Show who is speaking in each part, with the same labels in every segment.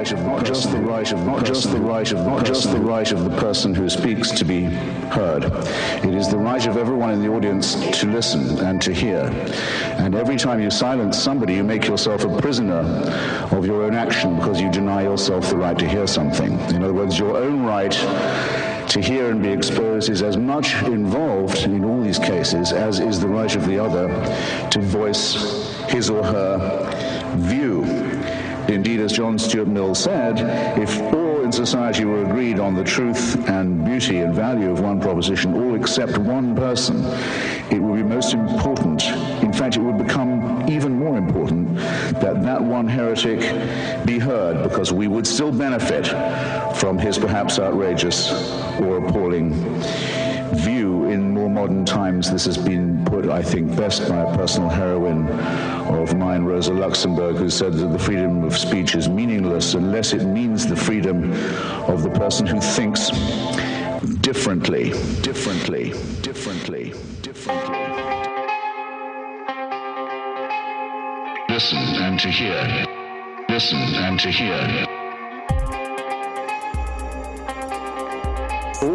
Speaker 1: right of, not just the right of, not just the right of, not just the right of the person who speaks to be heard. It is the right of everyone in the audience to listen and to hear. And every time you silence somebody, you make yourself a prisoner of your own action because you deny yourself the right to hear something. In other words, your own right to hear and be exposed is as much involved in all these cases as is the right of the other to voice his or her view. Indeed, as John Stuart Mill said, if all in society were agreed on the truth and beauty and value of one proposition, all except one person, it would be most important. In fact, it would become even more important that that one heretic be heard because we would still benefit from his perhaps outrageous or appalling modern times. This has been put, I think, best by a personal heroine of mine, Rosa Luxemburg, who said that the freedom of speech is meaningless unless it means the freedom of the person who thinks differently, differently, differently, differently.
Speaker 2: Listen and to hear. Listen and to hear.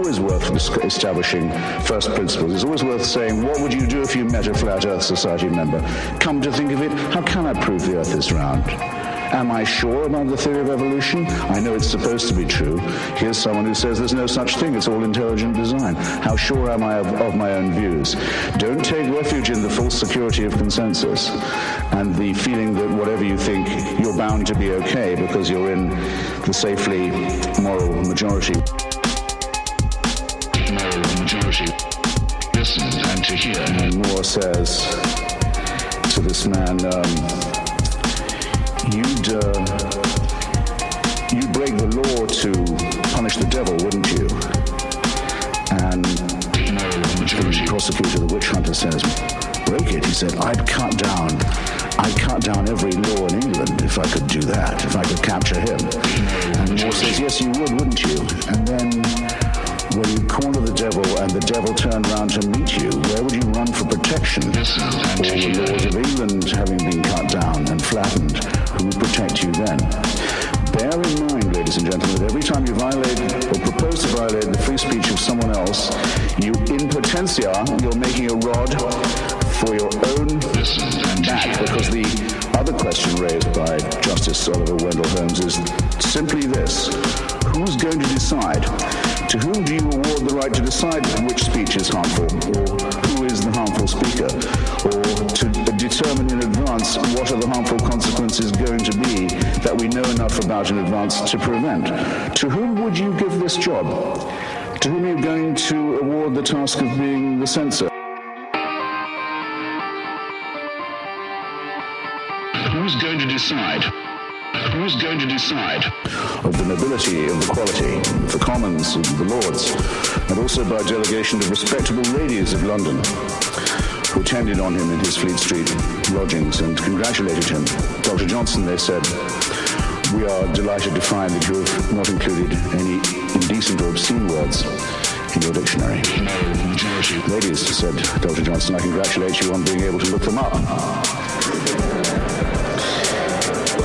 Speaker 1: Always worth establishing first principles. It's always worth saying, what would you do if you met a Flat Earth Society member? Come to think of it, how can I prove the Earth is round? Am I sure about the theory of evolution? I know it's supposed to be true. Here's someone who says there's no such thing, it's all intelligent design. How sure am I of, of my own views? Don't take refuge in the false security of consensus and the feeling that whatever you think, you're bound to be okay because you're in the safely moral majority
Speaker 2: majority. Listen and to hear.
Speaker 1: And Moore says to this man, um, you'd, uh, you'd break the law to punish the devil, wouldn't you? And the prosecutor, the witch hunter, says, break it. He said, I'd cut down I'd cut down every law in England if I could do that, if I could capture him. And Moore says, yes, you would, wouldn't you? And then when you corner the devil and the devil turned round to meet you, where would you run for protection? All the laws of England having been cut down and flattened, who would protect you then? Bear in mind, ladies and gentlemen, that every time you violate or propose to violate the free speech of someone else, you in potentia, you're making a rod for your own back because the other question raised by Justice Oliver Wendell Holmes is simply this. Who's going to decide to whom do you award the right to decide which speech is harmful, or who is the harmful speaker, or to determine in advance what are the harmful consequences going to be that we know enough about in advance to prevent? To whom would you give this job? To whom are you going to award the task of being the censor?
Speaker 2: Who's going to decide? Who's going to decide?
Speaker 1: Of the nobility, of the quality, of the commons, of the lords, and also by delegation of respectable ladies of London who attended on him in his Fleet Street lodgings and congratulated him. Dr. Johnson, they said, we are delighted to find that you have not included any indecent or obscene words in your dictionary. No, majority. Ladies, said Dr. Johnson, I congratulate you on being able to look them up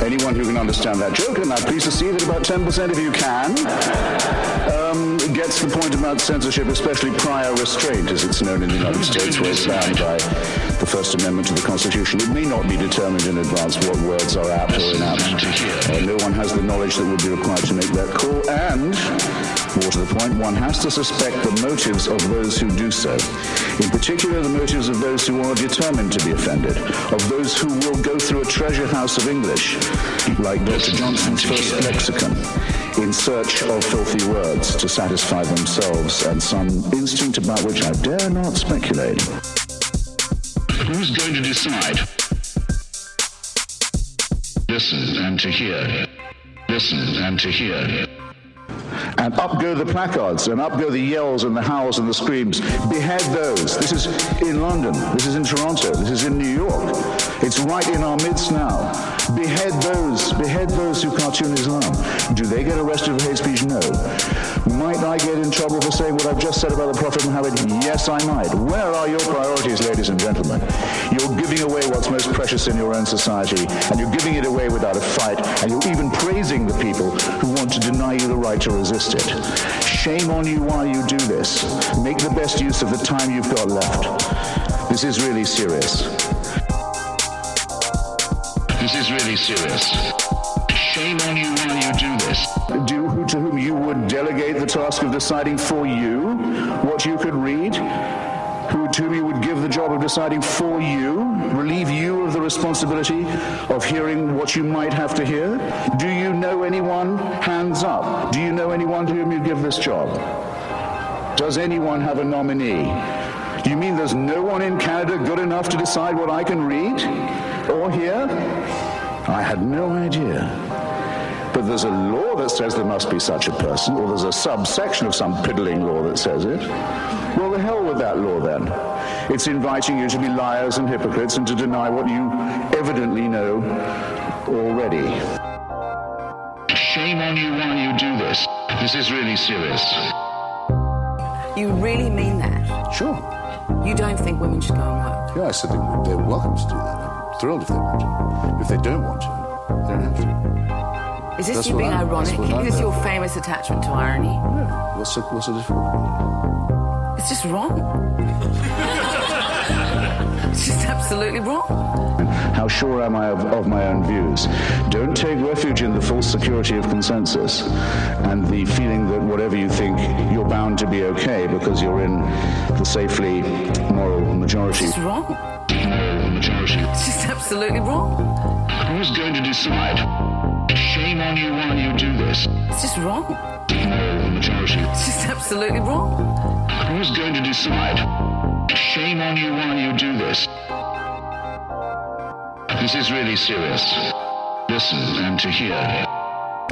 Speaker 1: anyone who can understand that joke, and I'm pleased to see that about 10% of you can, um, gets the point about censorship, especially prior restraint, as it's known in the United States, where it's bound by the First Amendment to the Constitution. It may not be determined in advance what words are apt or inapt. Uh, no one has the knowledge that would be required to make that call, and more to the point, one has to suspect the motives of those who do so. In particular, the motives of those who are determined to be offended, of those who will go through a treasure house of English, like Dr. Johnson's first lexicon, in search of filthy words to satisfy themselves and some instinct about which I dare not speculate.
Speaker 2: Who's going to decide? Listen and to hear. Listen and to hear.
Speaker 1: And up go the placards, and up go the yells and the howls and the screams. Behead those. This is in London. This is in Toronto. This is in New York. It's right in our midst now. Behead those. Behead those who cartoon Islam. Do they get arrested for hate speech? No. Might I get in trouble for saying what I've just said about the Prophet Muhammad? Yes, I might. Where are your priorities, ladies and gentlemen? You're giving away what's most precious in your own society, and you're giving it away without a fight, and you're even praising the people who want to deny you the right to resist it. Shame on you while you do this. Make the best use of the time you've got left. This is really serious.
Speaker 2: This is really serious. Shame on you while you do this.
Speaker 1: Do who to whom you would delegate the task of deciding for you what you could read? Who to whom you would give the job of deciding for you, relieve you of the responsibility of hearing what you might have to hear? Do you know anyone? Hands up. Do you know anyone to whom you give this job? Does anyone have a nominee? Do you mean there's no one in Canada good enough to decide what I can read or hear? I had no idea. But there's a law that says there must be such a person, or there's a subsection of some piddling law that says it. Well, the hell with that law then. It's inviting you to be liars and hypocrites and to deny what you evidently know already.
Speaker 2: Shame on you while you do this. This is really serious.
Speaker 3: You really mean that?
Speaker 4: Sure.
Speaker 3: You don't think women should go and work?
Speaker 4: Yeah, I said they- they're welcome to do that. I'm thrilled if they want to. If they don't want to, they don't have to.
Speaker 3: Is this
Speaker 4: That's
Speaker 3: you being
Speaker 4: I-
Speaker 3: ironic?
Speaker 4: that's what I
Speaker 3: Is this your famous attachment to irony?
Speaker 4: Yeah. What's the, what's the difference?
Speaker 3: It's just wrong. it's just absolutely wrong.
Speaker 1: How sure am I of, of my own views? Don't take refuge in the false security of consensus and the feeling that whatever you think, you're bound to be okay because you're in the safely moral majority.
Speaker 3: It's wrong.
Speaker 2: Moral majority.
Speaker 3: It's just absolutely wrong.
Speaker 2: Who's going to decide? Shame on you when you do this.
Speaker 3: It's just wrong.
Speaker 2: Moral majority.
Speaker 3: It's just absolutely wrong.
Speaker 2: Who's going to decide? Shame on you while you do this. This is really serious. Listen and to hear.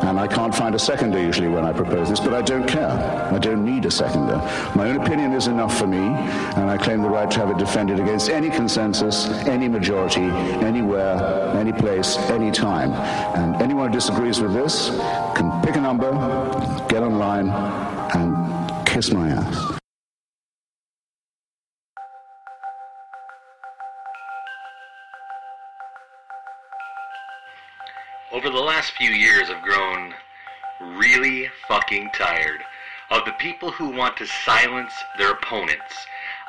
Speaker 1: And I can't find a seconder usually when I propose this, but I don't care. I don't need a seconder. My own opinion is enough for me, and I claim the right to have it defended against any consensus, any majority, anywhere, any place, any time. And anyone who disagrees with this can pick a number, get online, and kiss my ass.
Speaker 5: Over the last few years, I've grown really fucking tired of the people who want to silence their opponents.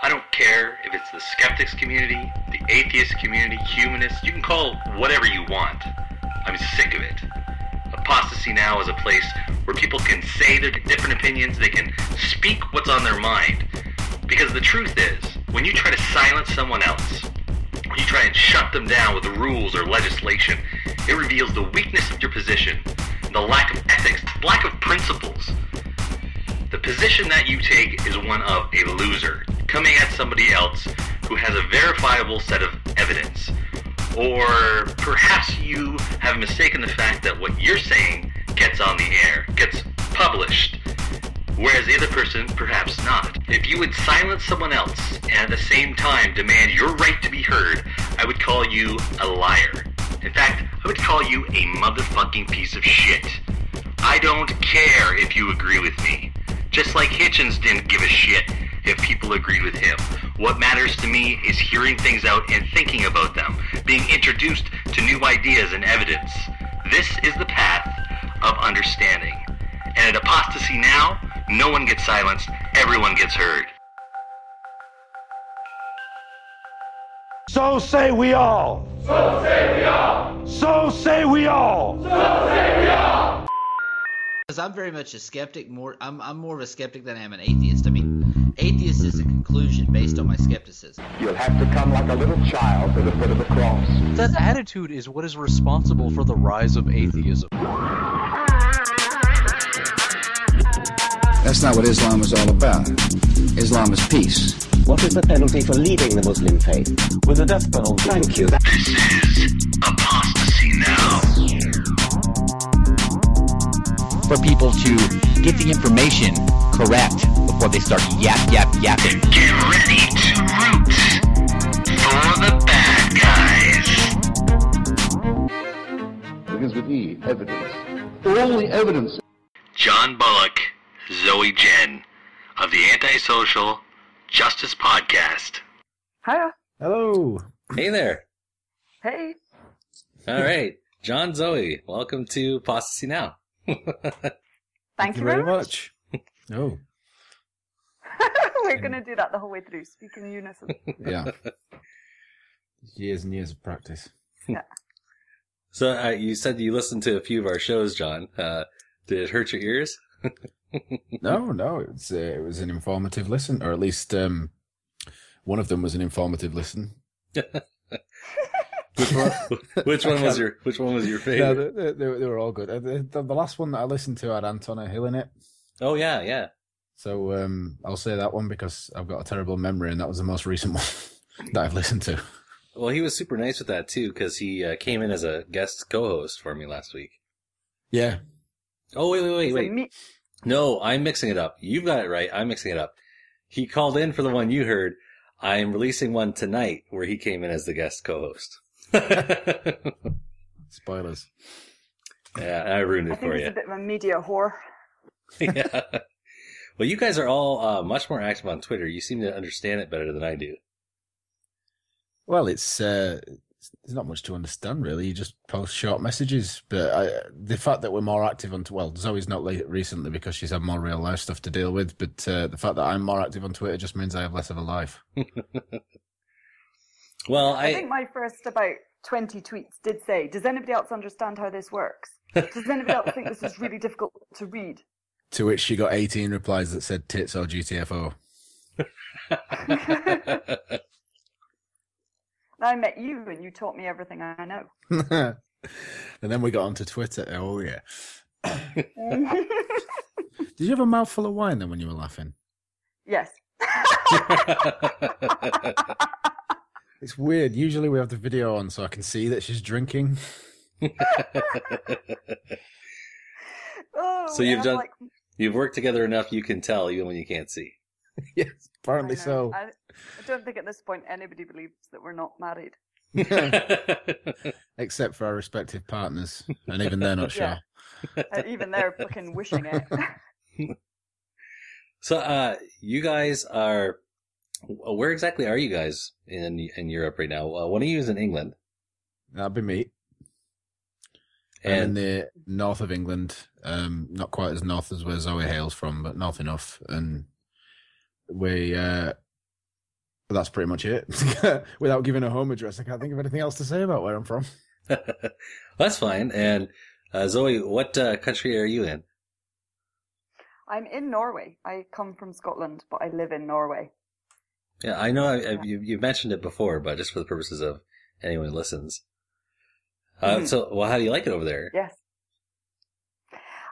Speaker 5: I don't care if it's the skeptics community, the atheist community, humanists, you can call whatever you want. I'm sick of it. Apostasy now is a place where people can say their different opinions, they can speak what's on their mind. Because the truth is, when you try to silence someone else, when you try and shut them down with rules or legislation, it reveals the weakness of your position, the lack of ethics, the lack of principles. The position that you take is one of a loser, coming at somebody else who has a verifiable set of evidence. Or perhaps you have mistaken the fact that what you're saying gets on the air, gets published, whereas the other person perhaps not. If you would silence someone else and at the same time demand your right to be heard, I would call you a liar. In fact, I would call you a motherfucking piece of shit. I don't care if you agree with me. Just like Hitchens didn't give a shit if people agreed with him. What matters to me is hearing things out and thinking about them, being introduced to new ideas and evidence. This is the path of understanding. And at Apostasy Now, no one gets silenced, everyone gets heard.
Speaker 6: So say we all. So say we all. So say we all.
Speaker 7: Because I'm very much a skeptic. More, I'm, I'm more of a skeptic than I am an atheist. I mean, atheist is a conclusion based on my skepticism.
Speaker 8: You'll have to come like a little child to the foot of the cross.
Speaker 9: That attitude is what is responsible for the rise of atheism.
Speaker 10: That's not what Islam is all about. Islam is peace.
Speaker 11: What is the penalty for leaving the Muslim faith?
Speaker 6: With the death penalty.
Speaker 11: Thank you.
Speaker 2: This is Apostasy
Speaker 12: for people to get the information correct before they start yap, yap, yapping.
Speaker 5: Get ready to root for the bad guys.
Speaker 4: Begins with E, evidence. All the evidence.
Speaker 5: John Bullock, Zoe Jen of the Antisocial Justice Podcast.
Speaker 13: Hiya.
Speaker 14: Hello.
Speaker 15: Hey there.
Speaker 13: Hey.
Speaker 15: All right. John Zoe, welcome to Apostasy Now.
Speaker 13: Thank, you very much.
Speaker 14: Oh,
Speaker 13: We're going to do that the whole way through, speak in unison.
Speaker 14: yeah. years and years of practice.
Speaker 13: Yeah.
Speaker 15: So uh, you said you listened to a few of our shows, John. Uh, did it hurt your ears?
Speaker 14: No, no, it was uh, it was an informative listen, or at least um, one of them was an informative listen.
Speaker 15: Which one? which one was your Which one was your
Speaker 14: No,
Speaker 15: favorite?
Speaker 14: they, they, they were all good. Uh, The, the, the last one that I listened to had Anton Hill in it,
Speaker 15: Oh yeah, yeah.
Speaker 14: so um, I'll say that one because I've got a terrible memory, and that was the most recent one that I've listened to.
Speaker 15: Well, he was super nice with that too because he uh, came in as a guest co-host for me last week.
Speaker 14: Yeah,
Speaker 15: Oh wait, wait, wait, wait.
Speaker 13: me-
Speaker 15: No, I'm mixing it up. You've got it right. I'm mixing it up. He called in for the one you heard. I'm releasing one tonight where he came in as the guest co-host. yeah. I ruined
Speaker 13: I
Speaker 15: it
Speaker 13: think
Speaker 15: for
Speaker 13: it's
Speaker 15: you.
Speaker 13: a bit of a media whore.
Speaker 15: yeah. Well, you guys are all uh, much more active on Twitter. You seem to understand it better than I do.
Speaker 14: Well, it's uh, there's not much to understand really. You just post short messages, but I, the fact that we're more active on well, Zoe's not late recently because she's had more real life stuff to deal with. But uh, the fact that I'm more active on Twitter just means I have less of a life.
Speaker 15: Well,
Speaker 13: I
Speaker 15: I,
Speaker 13: think my first about 20 tweets did say, Does anybody else understand how this works? Does anybody else think this is really difficult to read?
Speaker 14: To which she got 18 replies that said tits or GTFO.
Speaker 13: I met you and you taught me everything I know.
Speaker 14: and then we got onto Twitter. Oh yeah. Did you have a mouthful of wine then when you were laughing?
Speaker 13: yes.
Speaker 14: It's weird. Usually we have the video on so I can see that she's drinking.
Speaker 13: Oh,
Speaker 15: so you've done,
Speaker 13: like,
Speaker 15: you've worked together enough you can tell even when you can't see.
Speaker 14: yes, apparently
Speaker 13: I
Speaker 14: so.
Speaker 13: I, I don't think at this point anybody believes that we're not married.
Speaker 14: Except for our respective partners, and even they're not sure.
Speaker 13: Yeah. Uh, even they're fucking wishing it.
Speaker 15: So, uh, you guys are, where exactly are you guys in in Europe right now? Uh, one of you is in England.
Speaker 14: That'd be me. I'm in the north of England, um, not quite as north as where Zoe hails from, but north enough. And we, uh, that's pretty much it. Without giving a home address, I can't think of anything else to say about where I'm from.
Speaker 15: That's fine. And uh, Zoe, what uh, country are you in?
Speaker 13: I'm in Norway. I come from Scotland, but I live in Norway.
Speaker 15: Yeah, I know I, I, you, you've mentioned it before, but just for the purposes of anyone who listens. Uh,
Speaker 13: Mhm.
Speaker 15: So, well, how do you like it over there?
Speaker 13: Yes.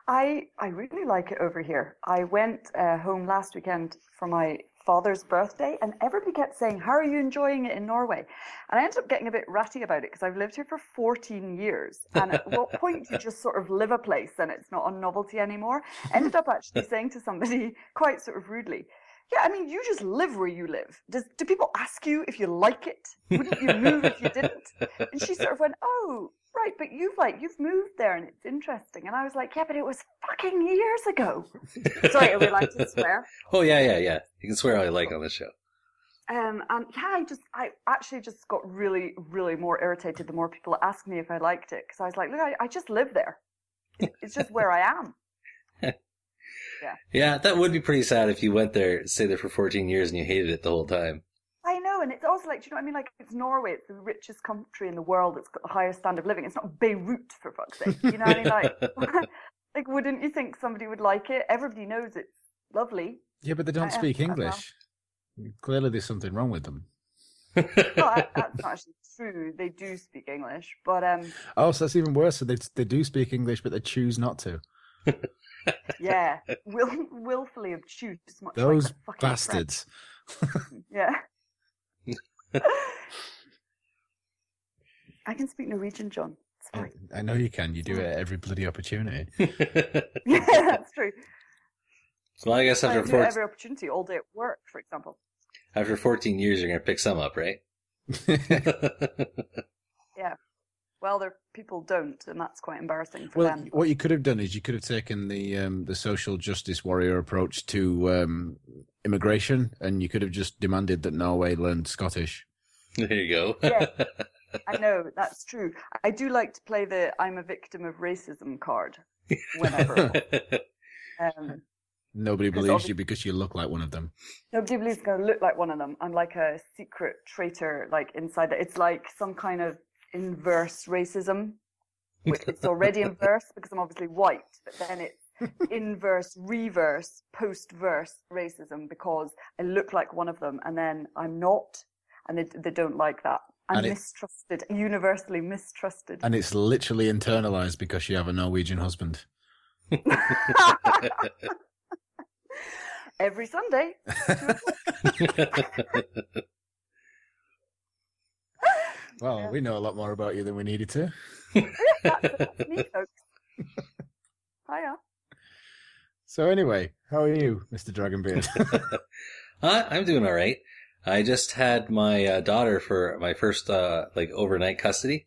Speaker 13: I I really like it over here. I went uh, home last weekend for my father's birthday, and everybody kept saying, "How are you enjoying it in Norway?" And I ended up getting a bit ratty about it because I've lived here for 14 years. And at what point do you just sort of live a place and it's not a novelty anymore? Ended up actually saying to somebody quite sort of rudely, "Yeah, I mean, you just live where you live. Does do people ask you if you like it? Wouldn't you move if you didn't?" And she sort of went, "Oh." Right, but you've like you've moved there and it's interesting. And I was like, yeah, but it was fucking years ago. Sorry, are we allowed to swear?
Speaker 15: Oh, yeah, yeah, yeah. You can swear all you like on this show.
Speaker 13: Um, and yeah, I just, I actually just got really, really more irritated the more people asked me if I liked it. Because I was like, look, I, I just live there. It's just where I am. Yeah.
Speaker 15: Yeah, that would be pretty sad if you went there, stayed there for 14 years, and you hated it the whole time.
Speaker 13: I know, and it's also like, do you know what I mean? Like, it's Norway, it's the richest country in the world, it's got the highest standard of living. It's not Beirut, for fuck's sake. You know what I mean? Like, like, wouldn't you think somebody would like it? Everybody knows it's lovely.
Speaker 14: Yeah, but they don't
Speaker 13: I-
Speaker 14: speak
Speaker 13: I- well,
Speaker 14: English. Clearly, there's something wrong with them.
Speaker 13: no, I- that's not actually true. They do speak English, but um,
Speaker 14: Oh, so that's even worse. So they they do speak English, but they choose not to.
Speaker 13: yeah, will willfully obtuse, much
Speaker 14: Those
Speaker 13: like fucking
Speaker 14: bastards.
Speaker 13: Yeah. I can speak Norwegian, John. It's fine.
Speaker 14: I know you can. You do it at every bloody opportunity.
Speaker 13: yeah, that's true.
Speaker 15: Well, I guess
Speaker 13: I
Speaker 15: after
Speaker 13: do
Speaker 15: 14,
Speaker 13: every opportunity all day at work, for example.
Speaker 15: after 14 years, you're going to pick some up, right?
Speaker 13: Yeah. Well, there people don't, and that's quite embarrassing for
Speaker 14: Well,
Speaker 13: them.
Speaker 14: what you could have done is you could have taken the um, the social justice warrior approach to um, immigration, and you could have just demanded that Norway learned Scottish.
Speaker 15: There you go.
Speaker 13: Yeah. I know that's true. I do like to play the "I'm a victim of racism" card whenever. um,
Speaker 14: Nobody
Speaker 13: 'Cause
Speaker 14: believes you because you look like one of them.
Speaker 13: nobody believes going to look like one of them. I'm like a secret traitor, like inside. The, it's like some kind of inverse racism. It's already inverse because I'm obviously white, but then it's inverse, reverse, post-verse racism because I look like one of them and then I'm not, and they they don't like that. I'm
Speaker 14: And it-
Speaker 13: mistrusted, universally mistrusted.
Speaker 14: And it's literally internalized because you have a Norwegian husband.
Speaker 13: Every Sunday.
Speaker 14: Well, we know a lot more about you than we needed to.
Speaker 13: That's me, folks. Hiya.
Speaker 14: So anyway, how are you, Mr. Dragonbeard?
Speaker 15: I'm doing all right. I just had my uh, daughter for my first uh, like overnight custody.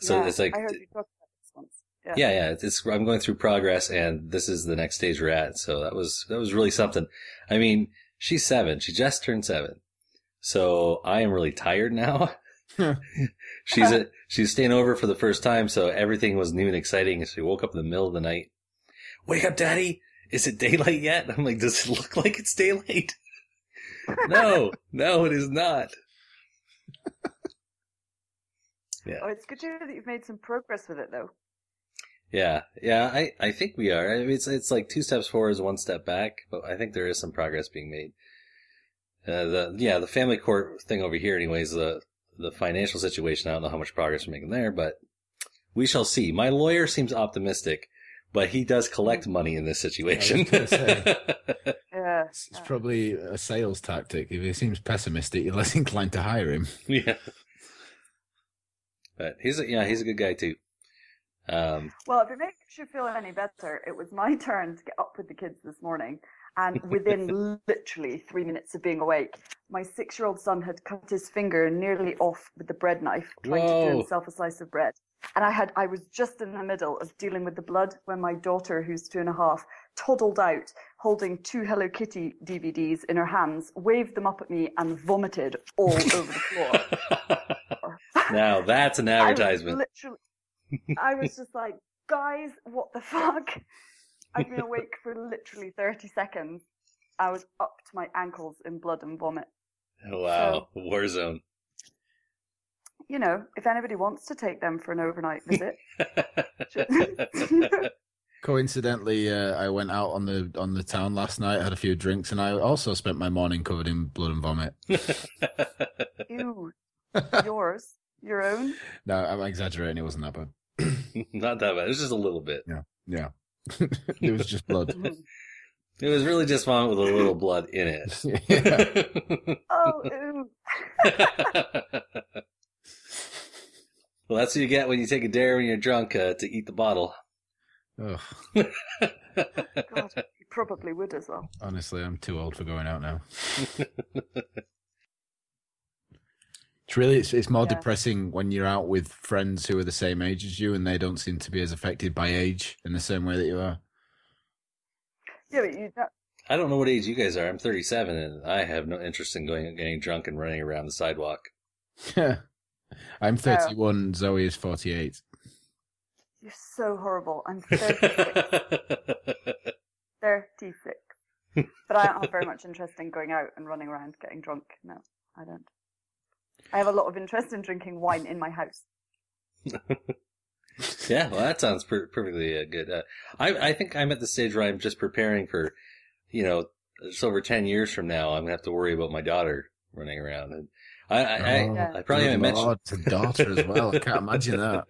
Speaker 15: So
Speaker 13: Yeah,
Speaker 15: it's like
Speaker 13: I heard you talk about this once. Yeah.
Speaker 15: yeah, yeah. It's, it's I'm going through progress, and this is the next stage we're at. So that was that was really something. I mean, she's seven. She just turned seven, so I am really tired now. She's a, she's staying over for the first time, so everything was new and exciting. She woke up in the middle of the night. Wake up, daddy! Is it daylight yet? I'm like, does it look like it's daylight? no, no, it is not. Yeah.
Speaker 13: Oh, it's good to hear that you've made some progress with it, though.
Speaker 15: Yeah, yeah, I, I think we are. I mean, it's it's like two steps forward, is one step back, but I think there is some progress being made. Uh, the yeah, the family court thing over here, anyways. The the financial situation, I don't know how much progress we're making there, but we shall see. My lawyer seems optimistic, but he does collect money in this situation.
Speaker 14: gonna.
Speaker 13: Yeah.
Speaker 14: It's probably a sales tactic. If he seems pessimistic, you're less inclined to hire him.
Speaker 15: yeah, but he's a, yeah, he's a good guy too. Um,
Speaker 13: Well, if it makes you feel any better, it was my turn to get up with the kids this morning. And within literally three minutes of being awake, my six year old son had cut his finger nearly off with the bread knife, trying to do himself a slice of bread. And I had, I was just in the middle of dealing with the blood when my daughter, who's two and a half, toddled out holding two Hello Kitty DVDs in her hands, waved them up at me, and vomited all over the floor.
Speaker 15: now that's an
Speaker 13: I was
Speaker 15: advertisement.
Speaker 13: literally, I was just like, guys, what the fuck? I've been awake for literally 30 seconds. I was up to my ankles in blood and vomit.
Speaker 15: Wow, war zone.
Speaker 13: You know, if anybody wants to take them for an overnight visit,
Speaker 14: Coincidentally, uh, I went out on the on the town last night, had a few drinks, and I also spent my morning covered in blood and vomit.
Speaker 13: ew, yours, your own.
Speaker 14: No, I'm exaggerating. It wasn't that bad.
Speaker 15: Not that bad. It was just a little bit.
Speaker 14: Yeah, yeah. It was just blood.
Speaker 15: It was really just vomit with a little blood in it.
Speaker 13: Oh, ew.
Speaker 15: well, that's what you get when you take a dare when you're drunk uh, to eat the bottle.
Speaker 14: Ugh.
Speaker 13: God, you probably would as well.
Speaker 14: Honestly, I'm too old for going out now. It's really it's, it's more
Speaker 13: Yeah.
Speaker 14: depressing when you're out with friends who are the same age as you and they don't seem to be as affected by age in the same way that you are.
Speaker 13: Yeah, but you don't,
Speaker 15: I don't know what age you guys are. I'm 37, and I have no interest in going getting drunk and running around the sidewalk.
Speaker 14: Yeah, I'm 31, Zoe is 48.
Speaker 13: you're so horrible. I'm 36. 36. But I don't have very much interest in going out and running around getting drunk. No, I don't. I have a lot of interest in drinking wine in my house.
Speaker 15: yeah, well, that sounds per- perfectly uh, good. Uh, I I think I'm at the stage where I'm just preparing for, you know, just over 10 years from now, I'm gonna have to worry about my daughter running around. And I I,
Speaker 14: Oh,
Speaker 15: I, I probably haven't mentioned
Speaker 14: Lord, it's daughter as well. I can't imagine that.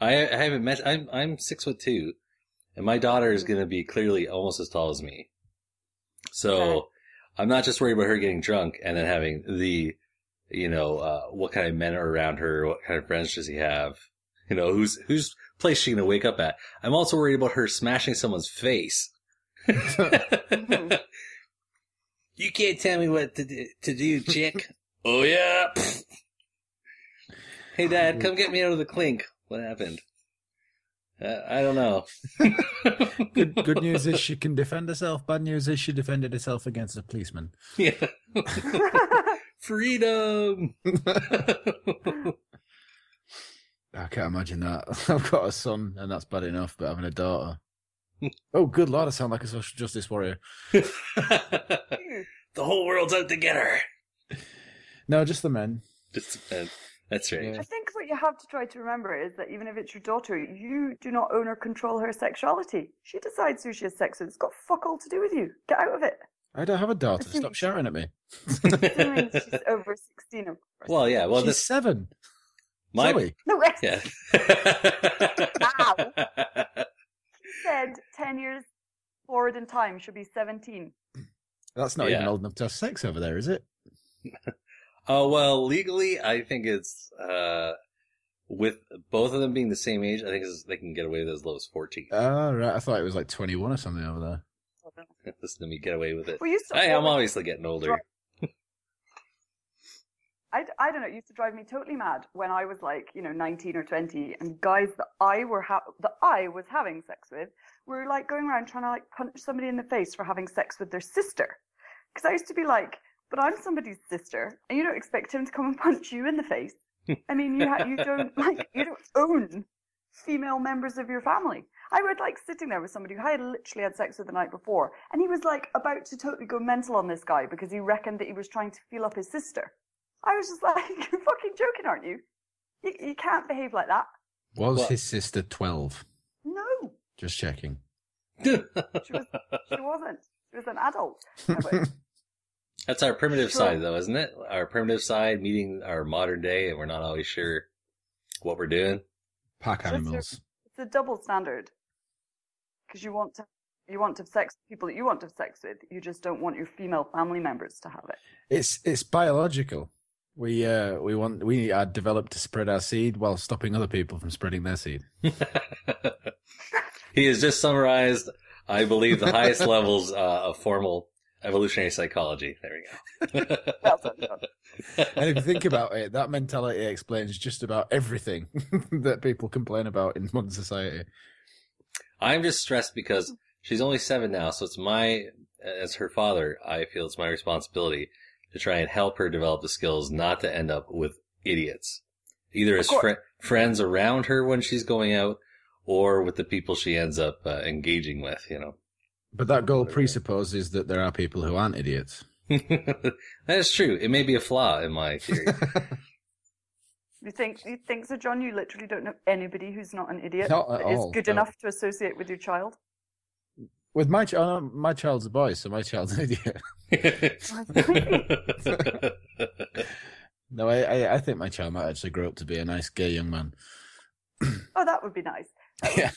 Speaker 15: I, I haven't mentioned. I'm I'm six foot two, and my daughter is going to be clearly almost as tall as me. So I'm not just worried about her getting drunk and then having the, you know, uh, what kind of men are around her, what kind of friends does he have, You know, who's whose place she gonna wake up at? I'm also worried about her smashing someone's face. you can't tell me what to do, to do chick. oh yeah. hey dad, come get me out of the clink. What happened? Uh, I don't know.
Speaker 14: good, good news is she can defend herself. Bad news is she defended herself against a policeman.
Speaker 15: Yeah. Freedom.
Speaker 14: I can't imagine that. I've got a son, and that's bad enough, but having a daughter. oh, good lord, I sound like a social justice warrior.
Speaker 15: the whole world's out to get her.
Speaker 14: No, just the men.
Speaker 15: Just the men. That's right.
Speaker 13: I think what you have to try to remember is that even if it's your daughter, you do not own or control her sexuality. She decides who she has sex with. It's got fuck all to do with you. Get out of it.
Speaker 14: I don't have a daughter. Stop shouting at me.
Speaker 13: She's over 16, of course.
Speaker 15: Well, yeah. Well,
Speaker 14: She's
Speaker 15: this
Speaker 14: seven.
Speaker 15: my
Speaker 14: Zoe.
Speaker 13: No, wait.
Speaker 15: yeah.
Speaker 13: Wow. He said 10 years forward in time should be 17.
Speaker 14: That's not even old enough to have sex over there, is it?
Speaker 15: Oh well, legally, I think it's uh, with both of them being the same age. I think it's, they can get away with as low as fourteen.
Speaker 14: Oh, right. I thought it was like 21 or something over there.
Speaker 15: Listen to me get away with it.
Speaker 13: Well, you used to
Speaker 15: Hey, I'm obviously getting older.
Speaker 13: I, I don't know. It used to drive me totally mad when I was like, you know, 19 or 20, and guys that I were ha- that I was having sex with were like going around trying to like punch somebody in the face for having sex with their sister. Because I used to be like, but I'm somebody's sister, and you don't expect him to come and punch you in the face. I mean, you ha- you don't like you don't own female members of your family. I was like sitting there with somebody who I had literally had sex with the night before, and he was like about to totally go mental on this guy because he reckoned that he was trying to feel up his sister. I was just like, you're fucking joking, aren't you? You, you can't behave like that.
Speaker 14: Was
Speaker 15: What?
Speaker 14: his sister 12?
Speaker 13: No,
Speaker 14: Just checking.
Speaker 13: she, was, she wasn't. She was an adult. No,
Speaker 15: That's our primitive
Speaker 13: Sure.
Speaker 15: side, though, isn't it? Our primitive side meeting our modern day, and we're not always sure what we're doing.
Speaker 14: Pack
Speaker 13: Just your-
Speaker 14: animals.
Speaker 13: it's a double standard because you want to you want to have sex with people that you want to have sex with. You just don't want your female family members to have it.
Speaker 14: It's it's biological. We uh we want we are developed to spread our seed while stopping other people from spreading their seed.
Speaker 15: he has just summarized, I believe, the highest levels uh, of formal evolutionary psychology. There we go.
Speaker 13: Well done,
Speaker 14: And if you think about it, that mentality explains just about everything that people complain about in modern society.
Speaker 15: I'm just stressed because she's only seven now, so it's my, as her father, I feel it's my responsibility to try and help her develop the skills not to end up with idiots. Either as
Speaker 13: course.
Speaker 15: fri friends around her when she's going out, or with the people she ends up uh, engaging with, you know.
Speaker 14: But that goal presupposes that there are people who aren't idiots.
Speaker 15: that is true. It may be a flaw in my theory.
Speaker 13: You think you think so, John? You literally don't know anybody who's not an idiot
Speaker 14: Not at
Speaker 13: that is
Speaker 14: all,
Speaker 13: good
Speaker 14: no.
Speaker 13: enough to associate with your child.
Speaker 14: With my child, oh, my child's a boy, so my child's an idiot. No, I, I I think my child might actually grow up to be a nice gay young man.
Speaker 13: Oh, that would be nice.
Speaker 14: yeah.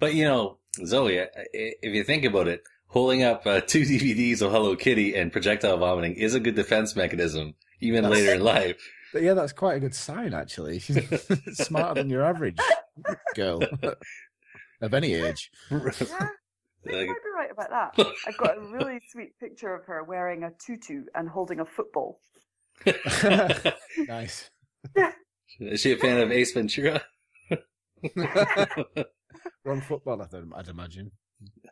Speaker 15: But you know, Zoe, i- i- if you think about it, holding up uh, two DVDs of Hello Kitty and projectile vomiting is a good defense mechanism, even
Speaker 14: That's-
Speaker 15: later in life.
Speaker 14: But yeah, that's quite a good sign, actually. She's smarter than your average girl of any age.
Speaker 13: Yeah, I think you might be right about that. I've got a really sweet picture of her wearing a tutu and holding a football.
Speaker 14: nice.
Speaker 15: Is she a fan of Ace Ventura?
Speaker 14: Wrong football, I thought, I'd imagine.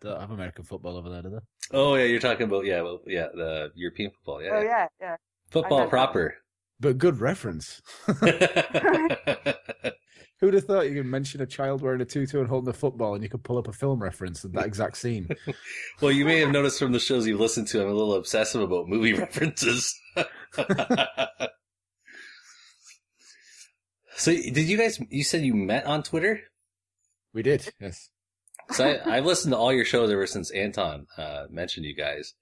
Speaker 14: Don't have American football over there, do they?
Speaker 15: Oh yeah, you're talking about yeah, well, yeah, the European football, yeah,
Speaker 13: Oh yeah, yeah.
Speaker 15: football
Speaker 13: I know.
Speaker 15: proper.
Speaker 14: But good reference. Who'd have thought you could mention a child wearing a tutu and holding a football and you could pull up a film reference of that exact scene?
Speaker 15: well, you may have noticed from the shows you've listened to, I'm a little obsessive about movie references. so, did you guys? You said you met on Twitter.
Speaker 14: We did, yes.
Speaker 15: So I, I've listened to all your shows ever since Anton uh, mentioned you guys,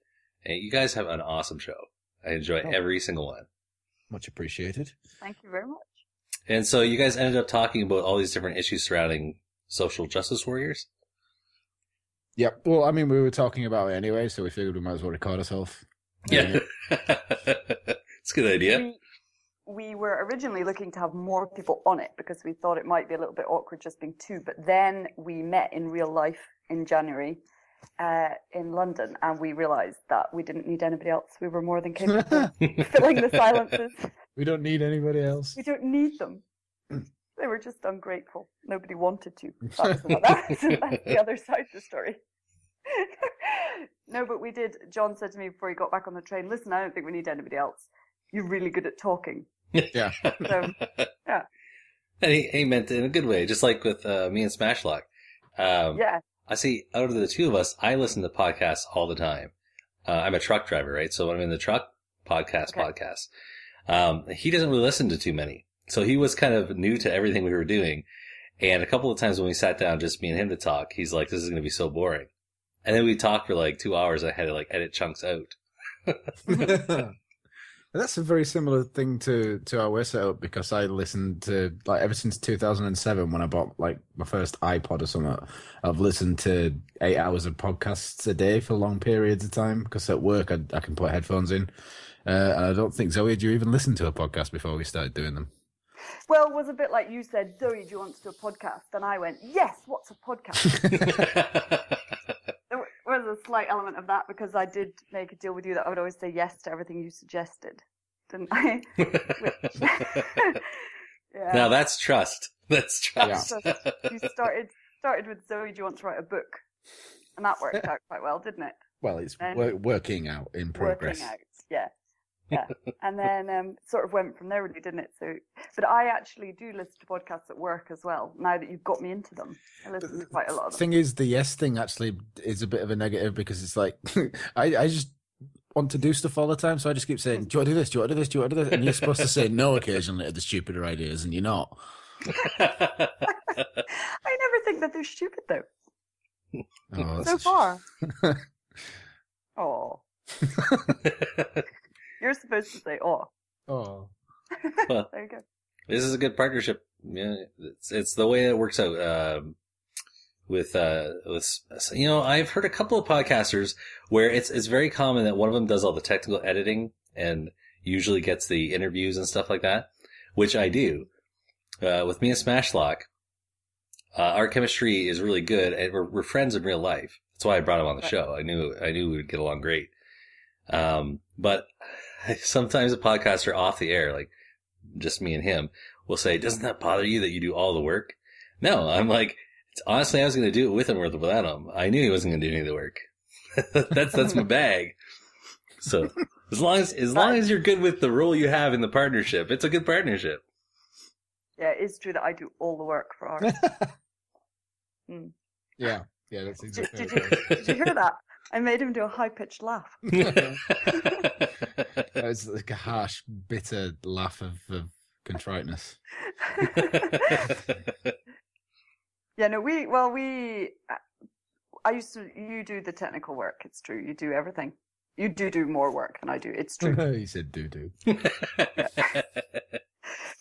Speaker 15: and you guys have an awesome show. I enjoy
Speaker 14: Oh.
Speaker 15: every single one.
Speaker 14: Much appreciated.
Speaker 13: Thank you very much.
Speaker 15: And so you guys ended up talking about all these different issues surrounding social justice warriors.
Speaker 14: Yep. Well, I mean, we were talking about it anyway, so we figured we might as well record ourselves.
Speaker 15: Yeah, it's a good idea.
Speaker 13: We, we were originally looking to have more people on it because we thought it might be a little bit awkward just being two. But then we met in real life in January uh, in London, and we realised that we didn't need anybody else. We were more than capable of filling the silences.
Speaker 14: We don't need anybody else.
Speaker 13: We don't need them. They were just ungrateful. Nobody wanted to. That that's, that's the other side of the story. no, but we did. John said to me before he got back on the train, "Listen, I don't think we need anybody else. You're really good at talking."
Speaker 14: Yeah.
Speaker 13: So, yeah.
Speaker 15: And he, he meant it in a good way, just like with uh, me and Smashlock. Um,
Speaker 13: Yeah.
Speaker 15: I see. Out of the two of us, I listen to podcasts all the time. Uh, I'm a truck driver, right? So when I'm in the truck, podcast, podcast. Um, he doesn't really listen to too many, so he was kind of new to everything we were doing. And a couple of times when we sat down, just me and him to talk, he's like, "This is going to be so boring." And then we talked for like two hours. I had to like edit chunks out.
Speaker 14: That's a very similar thing to to our setup because I listened to like ever since 2007 when I bought like my first iPod or something. I've listened to eight hours of podcasts a day for long periods of time because at work I, I can put headphones in. Uh, and I don't think Zoe, did you even listen to a podcast before we started doing them?
Speaker 13: Well, it was a bit like you said, Zoe, do you want to do a podcast? And I went, yes, what's a podcast? there was a slight element of that because I did make a deal with you that I would always say yes to everything you suggested, didn't I? yeah.
Speaker 15: Now that's trust. That's trust.
Speaker 13: So you started started with Zoe, do you want to write a book? And that worked out quite well, didn't it?
Speaker 14: Well, it's
Speaker 13: Then-
Speaker 14: wor- working out in progress.
Speaker 13: Working out, yeah. Yeah, and then um, sort of went from there, really, didn't it? So, but I actually do listen to podcasts at work as well. Now that you've got me into them, I listen to quite a lot of them.
Speaker 14: thing is, the yes thing actually is a bit of a negative because it's like I, I just want to do stuff all the time, so I just keep saying, "Do you want to do this? Do you want to do this? Do you want to do this?" And you're supposed to say no occasionally to the stupider ideas, and you're not.
Speaker 13: I never think that they're stupid though.
Speaker 14: Oh,
Speaker 13: so
Speaker 14: that's a sh-
Speaker 13: far. Oh, you're supposed to say oh.
Speaker 14: Oh.
Speaker 15: Well,
Speaker 13: There you go.
Speaker 15: this is a good partnership. Yeah, it's it's the way it works out. Um, with uh, with you know, I've heard a couple of podcasters where it's it's very common that one of them does all the technical editing and usually gets the interviews and stuff like that, which I do. Uh, with me and Smashlock, uh, our chemistry is really good, and we're, we're friends in real life. That's why I brought him on the show. I knew I knew we would get along great. Um, but sometimes a podcaster off the air, like just me and him, will say, "Doesn't that bother you that you do all the work?" No, I'm like, it's, honestly, I was going to do it with him or without him. I knew he wasn't going to do any of the work. that's that's my bag. So as long as as long as you're good with the role you have in the partnership, it's a good partnership.
Speaker 13: Yeah, it is true that I do all the work for ours. Hmm.
Speaker 14: Yeah, yeah, that's
Speaker 13: Did,
Speaker 14: exactly.
Speaker 13: did you did you hear that? I made him do a high pitched laugh.
Speaker 14: that was like a harsh, bitter laugh of, of contriteness.
Speaker 13: Yeah, no, we well we. Uh, I used to. You do the technical work. It's true. You do everything. You do do more work than I do. It's true.
Speaker 14: he said do doo.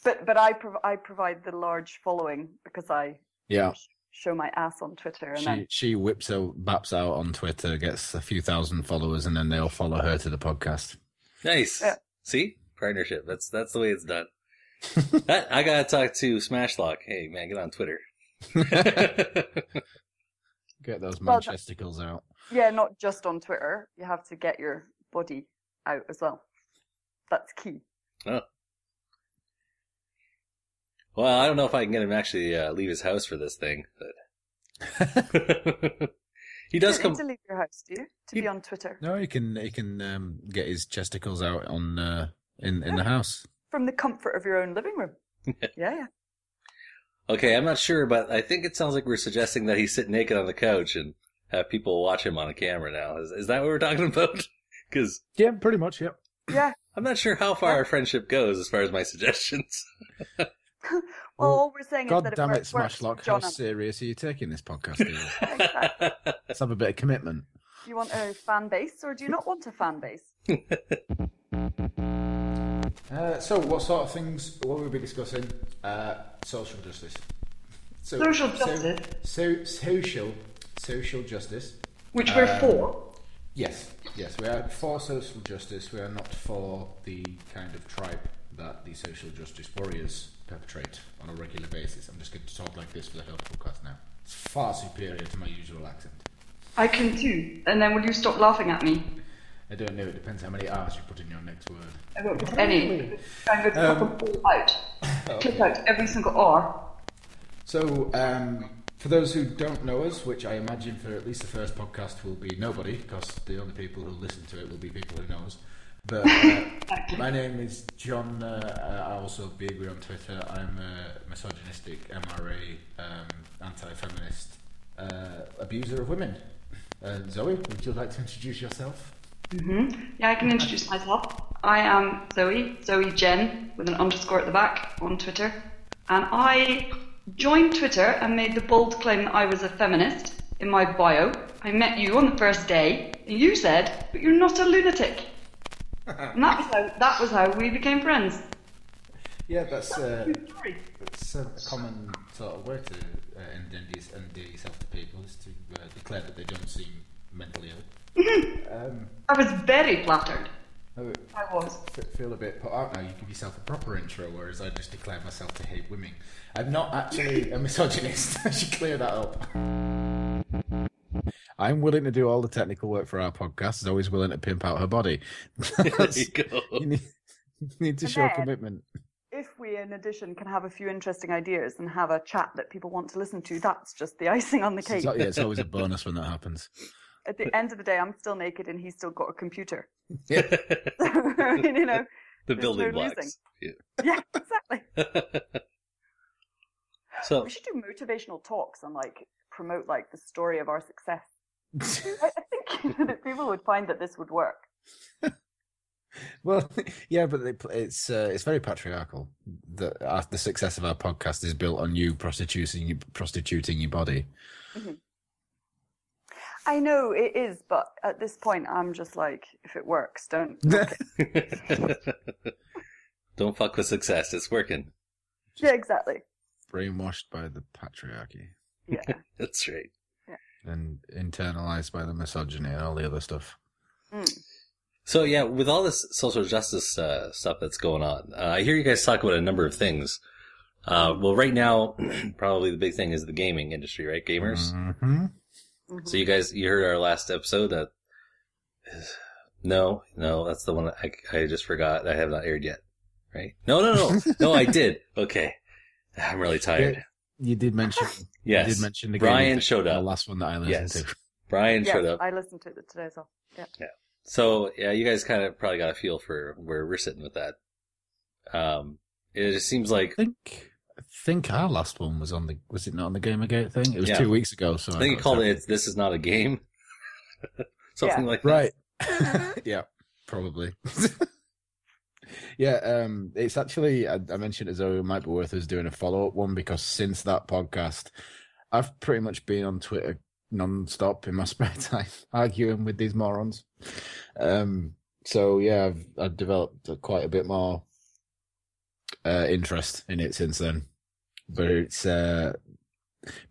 Speaker 13: but but I prov- I provide the large following because I
Speaker 14: Yeah.
Speaker 13: Show my ass on Twitter and
Speaker 14: She
Speaker 13: then
Speaker 14: she whips out baps out on Twitter, gets a few thousand followers, and then they all follow her to the podcast.
Speaker 15: Nice.
Speaker 13: Yeah.
Speaker 15: See, partnership. That's that's the way it's done. I, I gotta talk to Smashlock. Hey man, get on Twitter.
Speaker 14: Get those
Speaker 13: Well,
Speaker 14: out.
Speaker 13: yeah, not just on Twitter. You have to get your body out as well. That's key.
Speaker 15: Oh. Well, I don't know if I can get him to actually uh, leave his house for this thing, but he does come.
Speaker 13: to leave your house, do you? To be on Twitter
Speaker 14: No, he can he can um, get his chesticles out on uh, in in the house.
Speaker 13: from the comfort of your own living room. yeah, yeah.
Speaker 15: Okay, I'm not sure, but I think it sounds like we're suggesting that he sit naked on the couch and have people watch him on a camera now. Is, is that what we're talking about? Because
Speaker 14: Yeah, pretty much. Yep.
Speaker 13: Yeah.
Speaker 15: I'm not sure how far our friendship goes as far as my suggestions.
Speaker 13: Well, all we're saying
Speaker 14: God
Speaker 13: is that
Speaker 14: damn
Speaker 13: it
Speaker 14: it,
Speaker 13: works
Speaker 14: Smashlock!
Speaker 13: for
Speaker 14: How
Speaker 13: John and-
Speaker 14: serious are you taking this podcast? Ian? Let's have a bit of commitment.
Speaker 13: Do you want a fan base or do you not want a fan base?
Speaker 14: Uh, so, what sort of things will we be discussing? Uh, social justice. So,
Speaker 13: Social
Speaker 14: so-
Speaker 13: justice?
Speaker 14: So, social, social justice.
Speaker 13: Which we're
Speaker 14: Um,
Speaker 13: for.
Speaker 14: Yes, yes, we are for social justice. We are not for the kind of tribe that
Speaker 16: the social justice warriors perpetrate on a regular basis. I'm just going to talk like this for the whole podcast now. It's far superior to my usual accent.
Speaker 13: I can too. And then will you stop laughing at me?
Speaker 16: I don't know. It depends how many R's you put in your next word.
Speaker 13: I won't put any. I'm going to
Speaker 16: Um,
Speaker 13: pull out. Clip out every single R.
Speaker 16: So, um, for those who don't know us, which I imagine for at least the first podcast will be nobody, because the only people who listen to it will be people who know us. But uh, my name is John. Uh, I also be angry on Twitter. I'm a misogynistic, MRA, um, anti-feminist, uh, abuser of women. Uh, Zoe, would you like to introduce yourself?
Speaker 13: hmm Yeah, I can introduce myself. I am Zoe, Zoe Jen, with an underscore at the back on Twitter. And I joined Twitter and made the bold claim that I was a feminist in my bio. I met you on the first day, and you said, but you're not a lunatic. and that was how, that was how we became friends.
Speaker 16: Yeah, that's uh, that's a common sort of way to uh, endear, yourself to people is to uh, declare that they don't seem mentally ill. um,
Speaker 13: I was very flattered. I was.
Speaker 16: feel a bit put out now. You give yourself a proper intro, whereas I just declare myself to hate women. I'm not actually a misogynist. I should clear that up. I'm willing to do all the technical work for our podcast. Is always willing to pimp out her body.
Speaker 15: there you go.
Speaker 16: You need, you need to
Speaker 13: And
Speaker 16: show
Speaker 13: then-
Speaker 16: commitment.
Speaker 13: If we, in addition, can have a few interesting ideas and have a chat that people want to listen to, that's just the icing on the cake.
Speaker 16: So, yeah, it's always a bonus when that happens.
Speaker 13: At the end of the day, I'm still naked and he's still got a computer.
Speaker 16: Yeah.
Speaker 13: I you know,
Speaker 15: the building
Speaker 13: no
Speaker 15: blocks.
Speaker 13: losing. yeah, exactly.
Speaker 15: So
Speaker 13: We should do motivational talks and like promote like the story of our success. I, I think that people would find that this would work.
Speaker 16: Well, yeah, but they, it's uh, it's very patriarchal. The uh, the success of our podcast is built on you prostituting prostituting your body.
Speaker 13: Mhm. I know it is, but at this point, I'm just like, if it works, don't.
Speaker 15: don't fuck with success. It's working.
Speaker 13: yeah, exactly.
Speaker 16: Brainwashed by the patriarchy
Speaker 13: Yeah.
Speaker 15: That's right.
Speaker 16: And internalized by the misogyny and all the other stuff.
Speaker 13: Mm.
Speaker 15: So yeah, with all this social justice uh, stuff that's going on, uh, I hear you guys talk about a number of things. Uh, well, right now, probably the big thing is the gaming industry, right? Gamers.
Speaker 16: Mm-hmm.
Speaker 15: So you guys, you heard our last episode that. No, no, that's the one I, I just forgot. I have not aired yet, right? No, no, no, no, I did. Okay, I'm really tired.
Speaker 16: You did mention.
Speaker 15: Yes.
Speaker 16: You did mention the
Speaker 15: Brian
Speaker 16: game,
Speaker 15: showed up.
Speaker 16: The last one that I listened
Speaker 15: Yes.
Speaker 16: to.
Speaker 15: Brian
Speaker 13: yes,
Speaker 15: showed up.
Speaker 13: I listened to it today as well. Yeah.
Speaker 15: Yeah. So yeah, you guys kind of probably got a feel for where we're sitting with that. Um, it just seems like
Speaker 16: I think I think our last one was on the was it not on the Gamergate thing? It was
Speaker 15: Yeah.
Speaker 16: two weeks ago. So
Speaker 15: I think you called
Speaker 16: separate.
Speaker 15: it "This is not a game," something
Speaker 13: Yeah.
Speaker 15: like that.
Speaker 16: right. yeah, probably. Yeah, um, it's actually I, I mentioned it Zoe it might be worth us doing a follow up one because since that podcast, I've pretty much been on Twitter non-stop in my spare time arguing with these morons. Um, so yeah, I've I've developed quite a bit more uh, interest in it since then. But it's uh,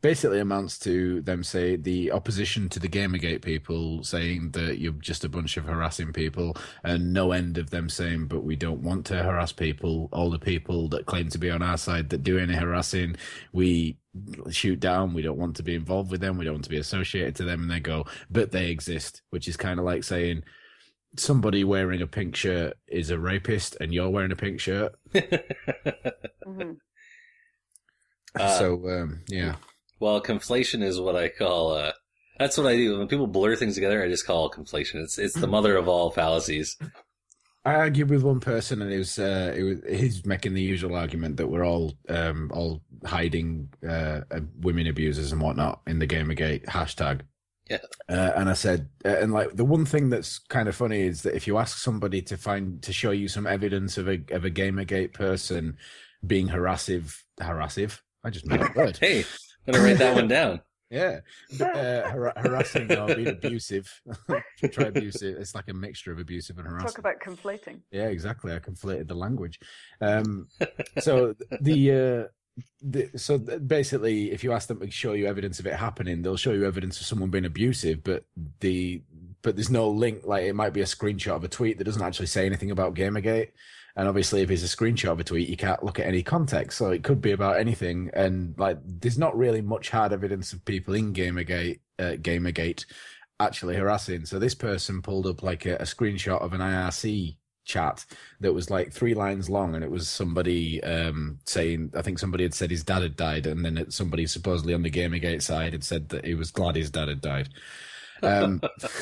Speaker 16: basically amounts to them say the opposition to the Gamergate people saying that you're just a bunch of harassing people, and no end of them saying, but we don't want to harass people. All the people that claim to be on our side that do any harassing, we shoot down. We don't want to be involved with them. We don't want to be associated to them. And they go, but they exist, which is kind of like saying somebody wearing a pink shirt is a rapist, and you're wearing a pink shirt.
Speaker 13: hmm
Speaker 15: Uh,
Speaker 16: so um, yeah.
Speaker 15: Well, conflation is what I call. Uh, that's what I do when people blur things together. I just call it conflation. It's it's the mother of all fallacies.
Speaker 16: I argued with one person, and it was uh, it was he's making the usual argument that we're all um, all hiding uh, uh, women abusers and whatnot in the Gamergate hashtag.
Speaker 15: Yeah.
Speaker 16: Uh, and I said, uh, and like the one thing that's kind of funny is that if you ask somebody to find to show you some evidence of a of a Gamergate person being harassive, harassive. I just made that word.
Speaker 15: Hey, I'm gonna write that one down.
Speaker 16: Yeah, uh, har- harassing or being abusive. Try abusive. It's like a mixture of abusive and harassing.
Speaker 13: Talk about conflating.
Speaker 16: Yeah, exactly. I conflated the language. Um, so the, uh, the so basically, if you ask them to show you evidence of it happening, they'll show you evidence of someone being abusive, but the but there's no link. Like it might be a screenshot of a tweet that doesn't actually say anything about Gamergate.
Speaker 14: And obviously, if it's a screenshot of a tweet, you can't look at any context. So it could be about anything. And like, there's not really much hard evidence of people in Gamergate, uh, Gamergate actually harassing. So this person pulled up like a, a screenshot of an IRC chat that was like three lines long and it was somebody um, saying i think somebody had said his dad had died and then it, somebody supposedly on the gamergate side had said that he was glad his dad had died um,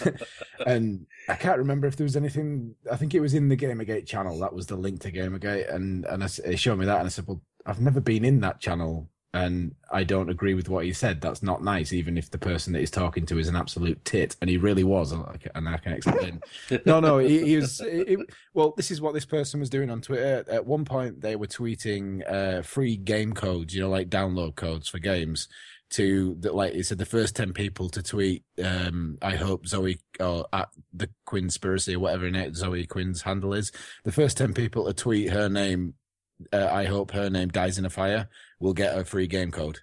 Speaker 14: and i can't remember if there was anything i think it was in the gamergate channel that was the link to gamergate and and I, it showed me that and i said well i've never been in that channel and I don't agree with what he said. That's not nice, even if the person that he's talking to is an absolute tit, and he really was. And I can explain. no, no, he, he was. He, well, this is what this person was doing on Twitter. At one point, they were tweeting uh, free game codes, you know, like download codes for games. To that, like he said, the first ten people to tweet. Um, I hope Zoe or at the Quinspiracy or whatever in it Zoe Quinn's handle is. The first ten people to tweet her name uh, I hope her name dies in a fire, will get a free game code,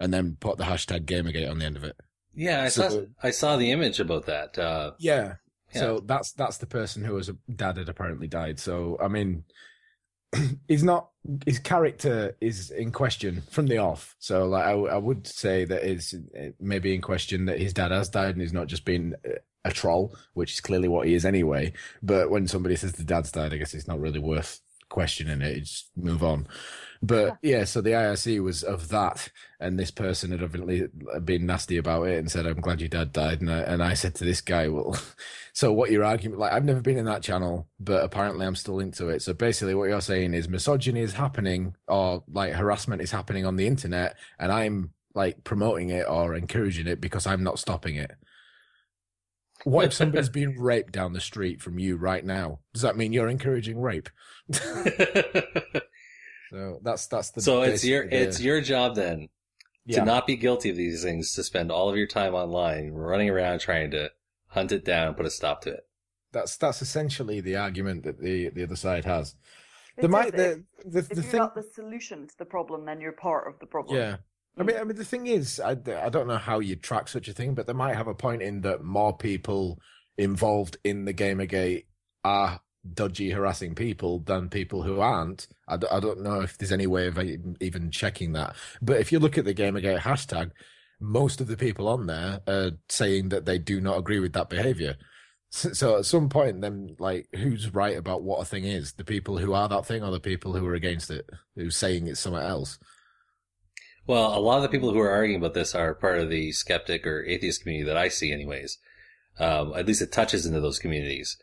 Speaker 14: and then put the hashtag Gamergate on the end of it.
Speaker 15: Yeah, I so, saw I saw the image about that. Uh,
Speaker 14: yeah. yeah. So that's that's the person who was dad had apparently died. So I mean, he's not his character is in question from the off. So like I, I would say that it's maybe in question that his dad has died and he's not just been a troll, which is clearly what he is anyway. But when somebody says the dad's died, I guess it's not really worth questioning it. Just move on. But yeah, so the IRC was of that, and this person had evidently uh, been nasty about it and said, "I'm glad your dad died." And I, and I said to this guy, "Well, so what your argument? Like, I've never been in that channel, but apparently I'm still into it. So basically, what you're saying is misogyny is happening, or like harassment is happening on the internet, and I'm like promoting it or encouraging it because I'm not stopping it." What if somebody's being raped down the street from you right now? Does that mean you're encouraging rape? so that's that's the.
Speaker 15: So it's your idea. it's your job then yeah. to not be guilty of these things. To spend all of your time online running around trying to hunt it down, and put a stop to it.
Speaker 14: That's that's essentially the argument that the the other side has.
Speaker 13: The, might, the, the, if the you're thing... not the solution to the problem, then you're part of the problem.
Speaker 14: Yeah. I mean, I mean, the thing is, I, I don't know how you track such a thing, but they might have a point in that more people involved in the Gamergate are dodgy, harassing people than people who aren't. I, I don't know if there's any way of even checking that. But if you look at the Gamergate hashtag, most of the people on there are saying that they do not agree with that behavior. So at some point, then, like, who's right about what a thing is? The people who are that thing, or the people who are against it, who's saying it's somewhere else?
Speaker 15: Well, a lot of the people who are arguing about this are part of the skeptic or atheist community that I see, anyways. Um, at least it touches into those communities.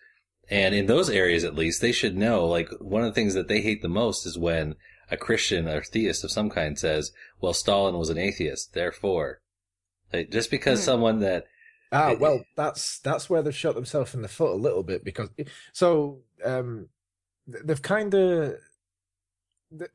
Speaker 15: And in those areas, at least, they should know, like, one of the things that they hate the most is when a Christian or theist of some kind says, well, Stalin was an atheist, therefore. Like, just because hmm. someone that.
Speaker 14: Ah, well, that's, that's where they've shot themselves in the foot a little bit because, so, um, they've kind of,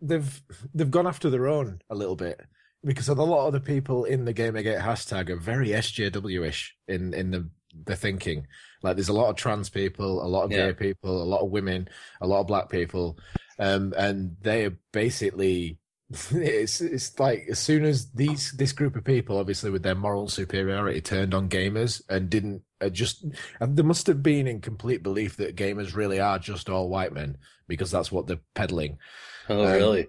Speaker 14: they've, they've gone after their own a little bit because a lot of the people in the Gamergate hashtag are very SJW-ish in, in the, the thinking. Like there's a lot of trans people, a lot of yeah. gay people, a lot of women, a lot of black people, um, and they are basically. It's it's like as soon as these this group of people, obviously with their moral superiority, turned on gamers and didn't uh, just and they must have been in complete belief that gamers really are just all white men because that's what they're peddling.
Speaker 15: Oh, um, really?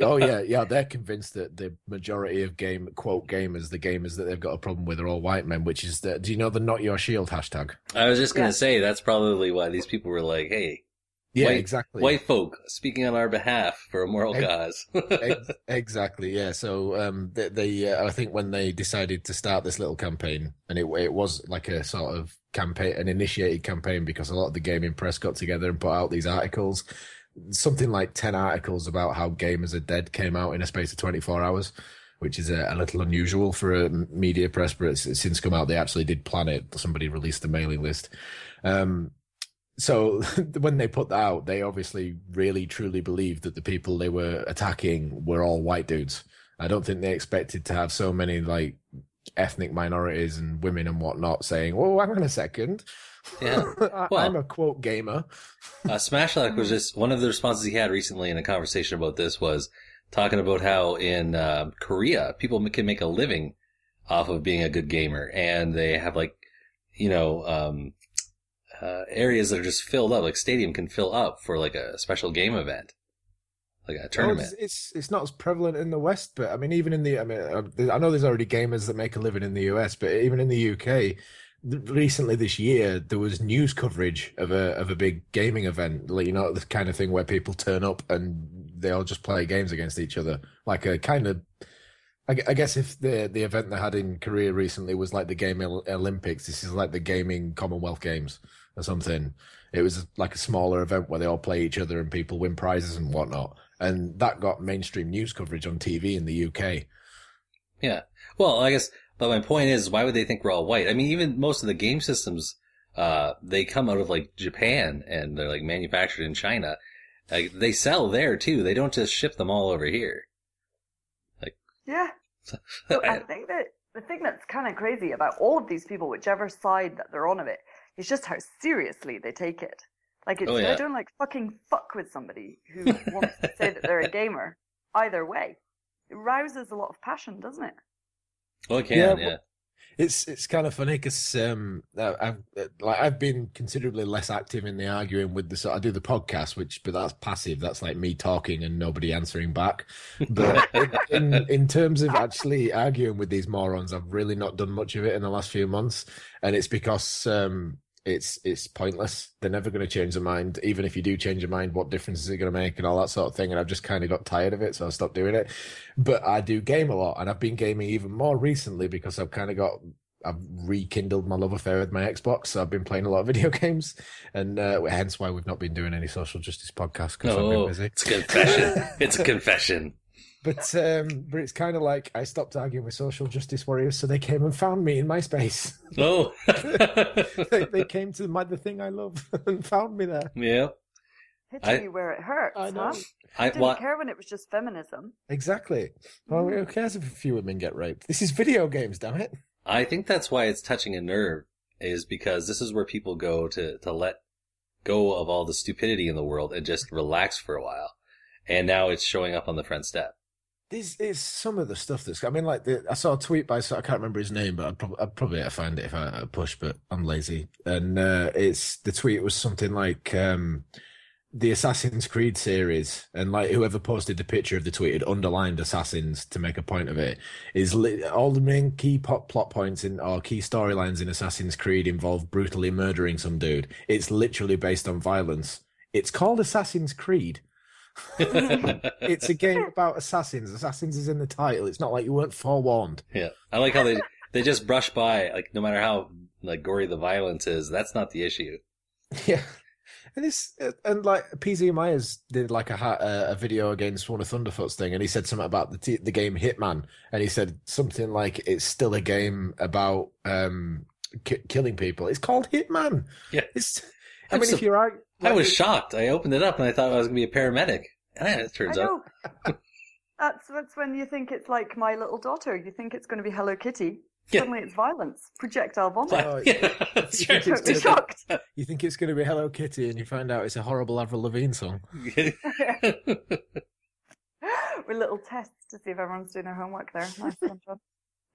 Speaker 14: Oh yeah, yeah. They're convinced that the majority of game quote gamers, the gamers that they've got a problem with, are all white men. Which is the do you know the "Not Your Shield" hashtag?
Speaker 15: I was just gonna yeah. say that's probably why these people were like, "Hey,
Speaker 14: yeah,
Speaker 15: white,
Speaker 14: exactly.
Speaker 15: White folk speaking on our behalf for a moral ex- cause.
Speaker 14: ex- exactly. Yeah. So um, they, they uh, I think when they decided to start this little campaign, and it it was like a sort of campaign, an initiated campaign, because a lot of the gaming press got together and put out these articles something like 10 articles about how gamers are dead came out in a space of 24 hours, which is a, a little unusual for a media press, but it's, it's, since come out. They actually did plan it. Somebody released the mailing list. Um, so when they put that out, they obviously really truly believed that the people they were attacking were all white dudes. I don't think they expected to have so many like ethnic minorities and women and whatnot saying, "Oh, hang on a second,
Speaker 15: yeah.
Speaker 14: Well, I'm a quote gamer.
Speaker 15: uh, Smashlak was just one of the responses he had recently in a conversation about this was talking about how in uh, Korea people can make a living off of being a good gamer, and they have like, you know, um, uh, areas that are just filled up. Like stadium can fill up for like a special game event, like a tournament.
Speaker 14: It's, it's it's not as prevalent in the West, but I mean, even in the I mean, uh, I know there's already gamers that make a living in the US, but even in the UK, recently this year there was news coverage of a of a big gaming event, like you know the kind of thing where people turn up and they all just play games against each other, like a kind of. I guess if the the event they had in Korea recently was like the Game Olympics, this is like the Gaming Commonwealth Games or something. It was like a smaller event where they all play each other and people win prizes and whatnot, and that got mainstream news coverage on TV in the UK.
Speaker 15: Yeah, well, I guess but my point is, why would they think we're all white? I mean, even most of the game systems, uh, they come out of like Japan and they're like manufactured in China. Like they sell there too. They don't just ship them all over here. Like
Speaker 13: yeah. So, I think that the thing that's kind of crazy about all of these people, whichever side that they're on of it, is just how seriously they take it. Like it's, oh, yeah. they don't like fucking fuck with somebody who wants to say that they're a gamer. Either way, it rouses a lot of passion, doesn't it?
Speaker 15: Oh, it can, yeah. yeah.
Speaker 14: It's it's kind of funny because um, I've like I've been considerably less active in the arguing with the so I do the podcast, which but that's passive. That's like me talking and nobody answering back. But in, in, in terms of actually arguing with these morons, I've really not done much of it in the last few months, and it's because um, it's it's pointless. They're never going to change their mind. Even if you do change your mind, what difference is it going to make and all that sort of thing? And I've just kind of got tired of it, so I stopped doing it. But I do game a lot, and I've been gaming even more recently because I've kind of got I've rekindled my love affair with my Xbox. So I've been playing a lot of video games, and uh, hence why we've not been doing any social justice podcasts because oh, I've been busy.
Speaker 15: It's a confession. it's a confession.
Speaker 14: But um, but it's kind of like I stopped arguing with social justice warriors, so they came and found me in MySpace.
Speaker 15: Oh,
Speaker 14: they, they, came to my the thing I love and found me there.
Speaker 15: Yeah,
Speaker 13: hitting I, you where it hurts. I know. Huh? I, didn't well, care when it was just feminism.
Speaker 14: Exactly. Well, mm. who cares if a few women get raped? This is video games, damn it.
Speaker 15: I think that's why it's touching a nerve, is because this is where people go to to let go of all the stupidity in the world and just relax for a while. And now it's showing up on the front step
Speaker 14: this is some of the stuff that's. I mean, like the, I saw a tweet by I can't remember his name, but I'd probably I'd probably find it if I push, but I'm lazy. And uh, it's the tweet was something like um, the Assassin's Creed series, and like whoever posted the picture of the tweet had underlined assassins to make a point of it. Is li- all the main key plot plot points in or key storylines in Assassin's Creed involve brutally murdering some dude. It's literally based on violence. It's called Assassin's Creed it's a game about assassins. Assassins is in the title. It's not like you weren't forewarned.
Speaker 15: Yeah, I like how they they just brush by. Like no matter how like gory the violence is, that's not the issue.
Speaker 14: Yeah, and this and like PZ Myers did like a a video against one of Thunderfoot's thing, and he said something about the t- the game Hitman, and he said something like it's still a game about um killing people. It's called Hitman.
Speaker 15: Yeah,
Speaker 14: it's. I mean, if you're
Speaker 15: I was shocked. I opened it up and I thought I was going to be a paramedic. And it turns out.
Speaker 13: that's, that's when you think it's like My Little Daughter. You think it's going to be Hello Kitty. Yeah. Suddenly it's violence. Projectile vomit. Oh, yeah, that's right. totally shocked.
Speaker 14: Be, you think it's going to be Hello Kitty and you find out it's a horrible Avril Lavigne song.
Speaker 13: With little tests to see if everyone's doing their homework there. Nice one, John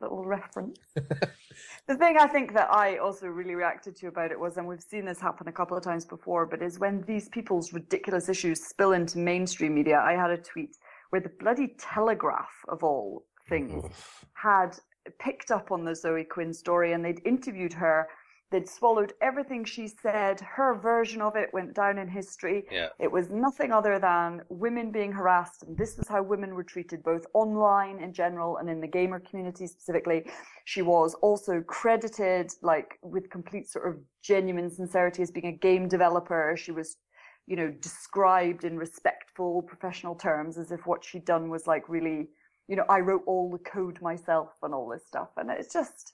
Speaker 13: little reference. the thing I think that I also really reacted to about it was, and we've seen this happen a couple of times before, but is when these people's ridiculous issues spill into mainstream media. I had a tweet where the bloody Telegraph, of all things, had picked up on the Zoe Quinn story and they'd interviewed her They'd swallowed everything she said. Her version of it went down in history.
Speaker 15: Yeah.
Speaker 13: It was nothing other than women being harassed. And this was how women were treated both online in general and in the gamer community specifically. She was also credited, like, with complete sort of genuine sincerity as being a game developer. She was you know, described in respectful professional terms as if what she'd done was like really, you know, I wrote all the code myself and all this stuff. And it's just,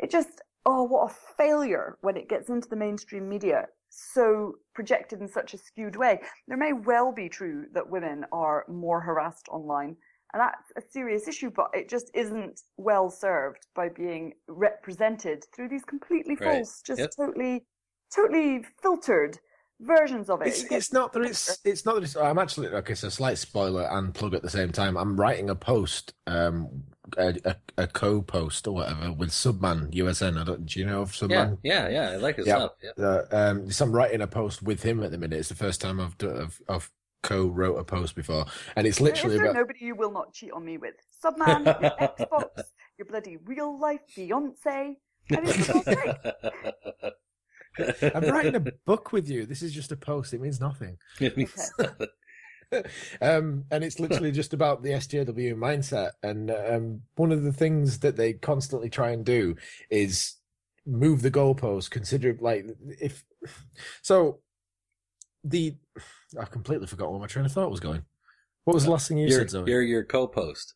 Speaker 13: it just, oh, what a failure when it gets into the mainstream media, so projected in such a skewed way. There may well be true that women are more harassed online, and that's a serious issue, but it just isn't well served by being represented through these completely right. false, just yep. totally, totally filtered versions of it.
Speaker 14: It's, it's not that it's it's not that it's. I'm actually okay. So slight spoiler and plug at the same time. I'm writing a post um, a, a, a co-post or whatever with Subman USN. I don't. Do you know of
Speaker 15: Yeah,
Speaker 14: Subman?
Speaker 15: yeah, yeah. I like his
Speaker 14: Yeah.
Speaker 15: stuff. Yeah.
Speaker 14: Uh, um, so I'm writing a post with him at the minute. It's the first time I've done, I've, I've co-wrote a post before, and it's
Speaker 13: Is
Speaker 14: literally
Speaker 13: there
Speaker 14: about.
Speaker 13: nobody you will not cheat on me with? Subman, your Xbox, your bloody real life Beyonce. I mean, for God's sake.
Speaker 14: I'm writing a book with you. This is just a post. It means nothing. um, and it's literally just about the SJW mindset. And um, one of the things that they constantly try and do is move the goalpost. Consider like if so. The I completely forgot where my train of thought was going. What was the last thing you
Speaker 15: Your,
Speaker 14: said, Zoe?
Speaker 15: your your co-post.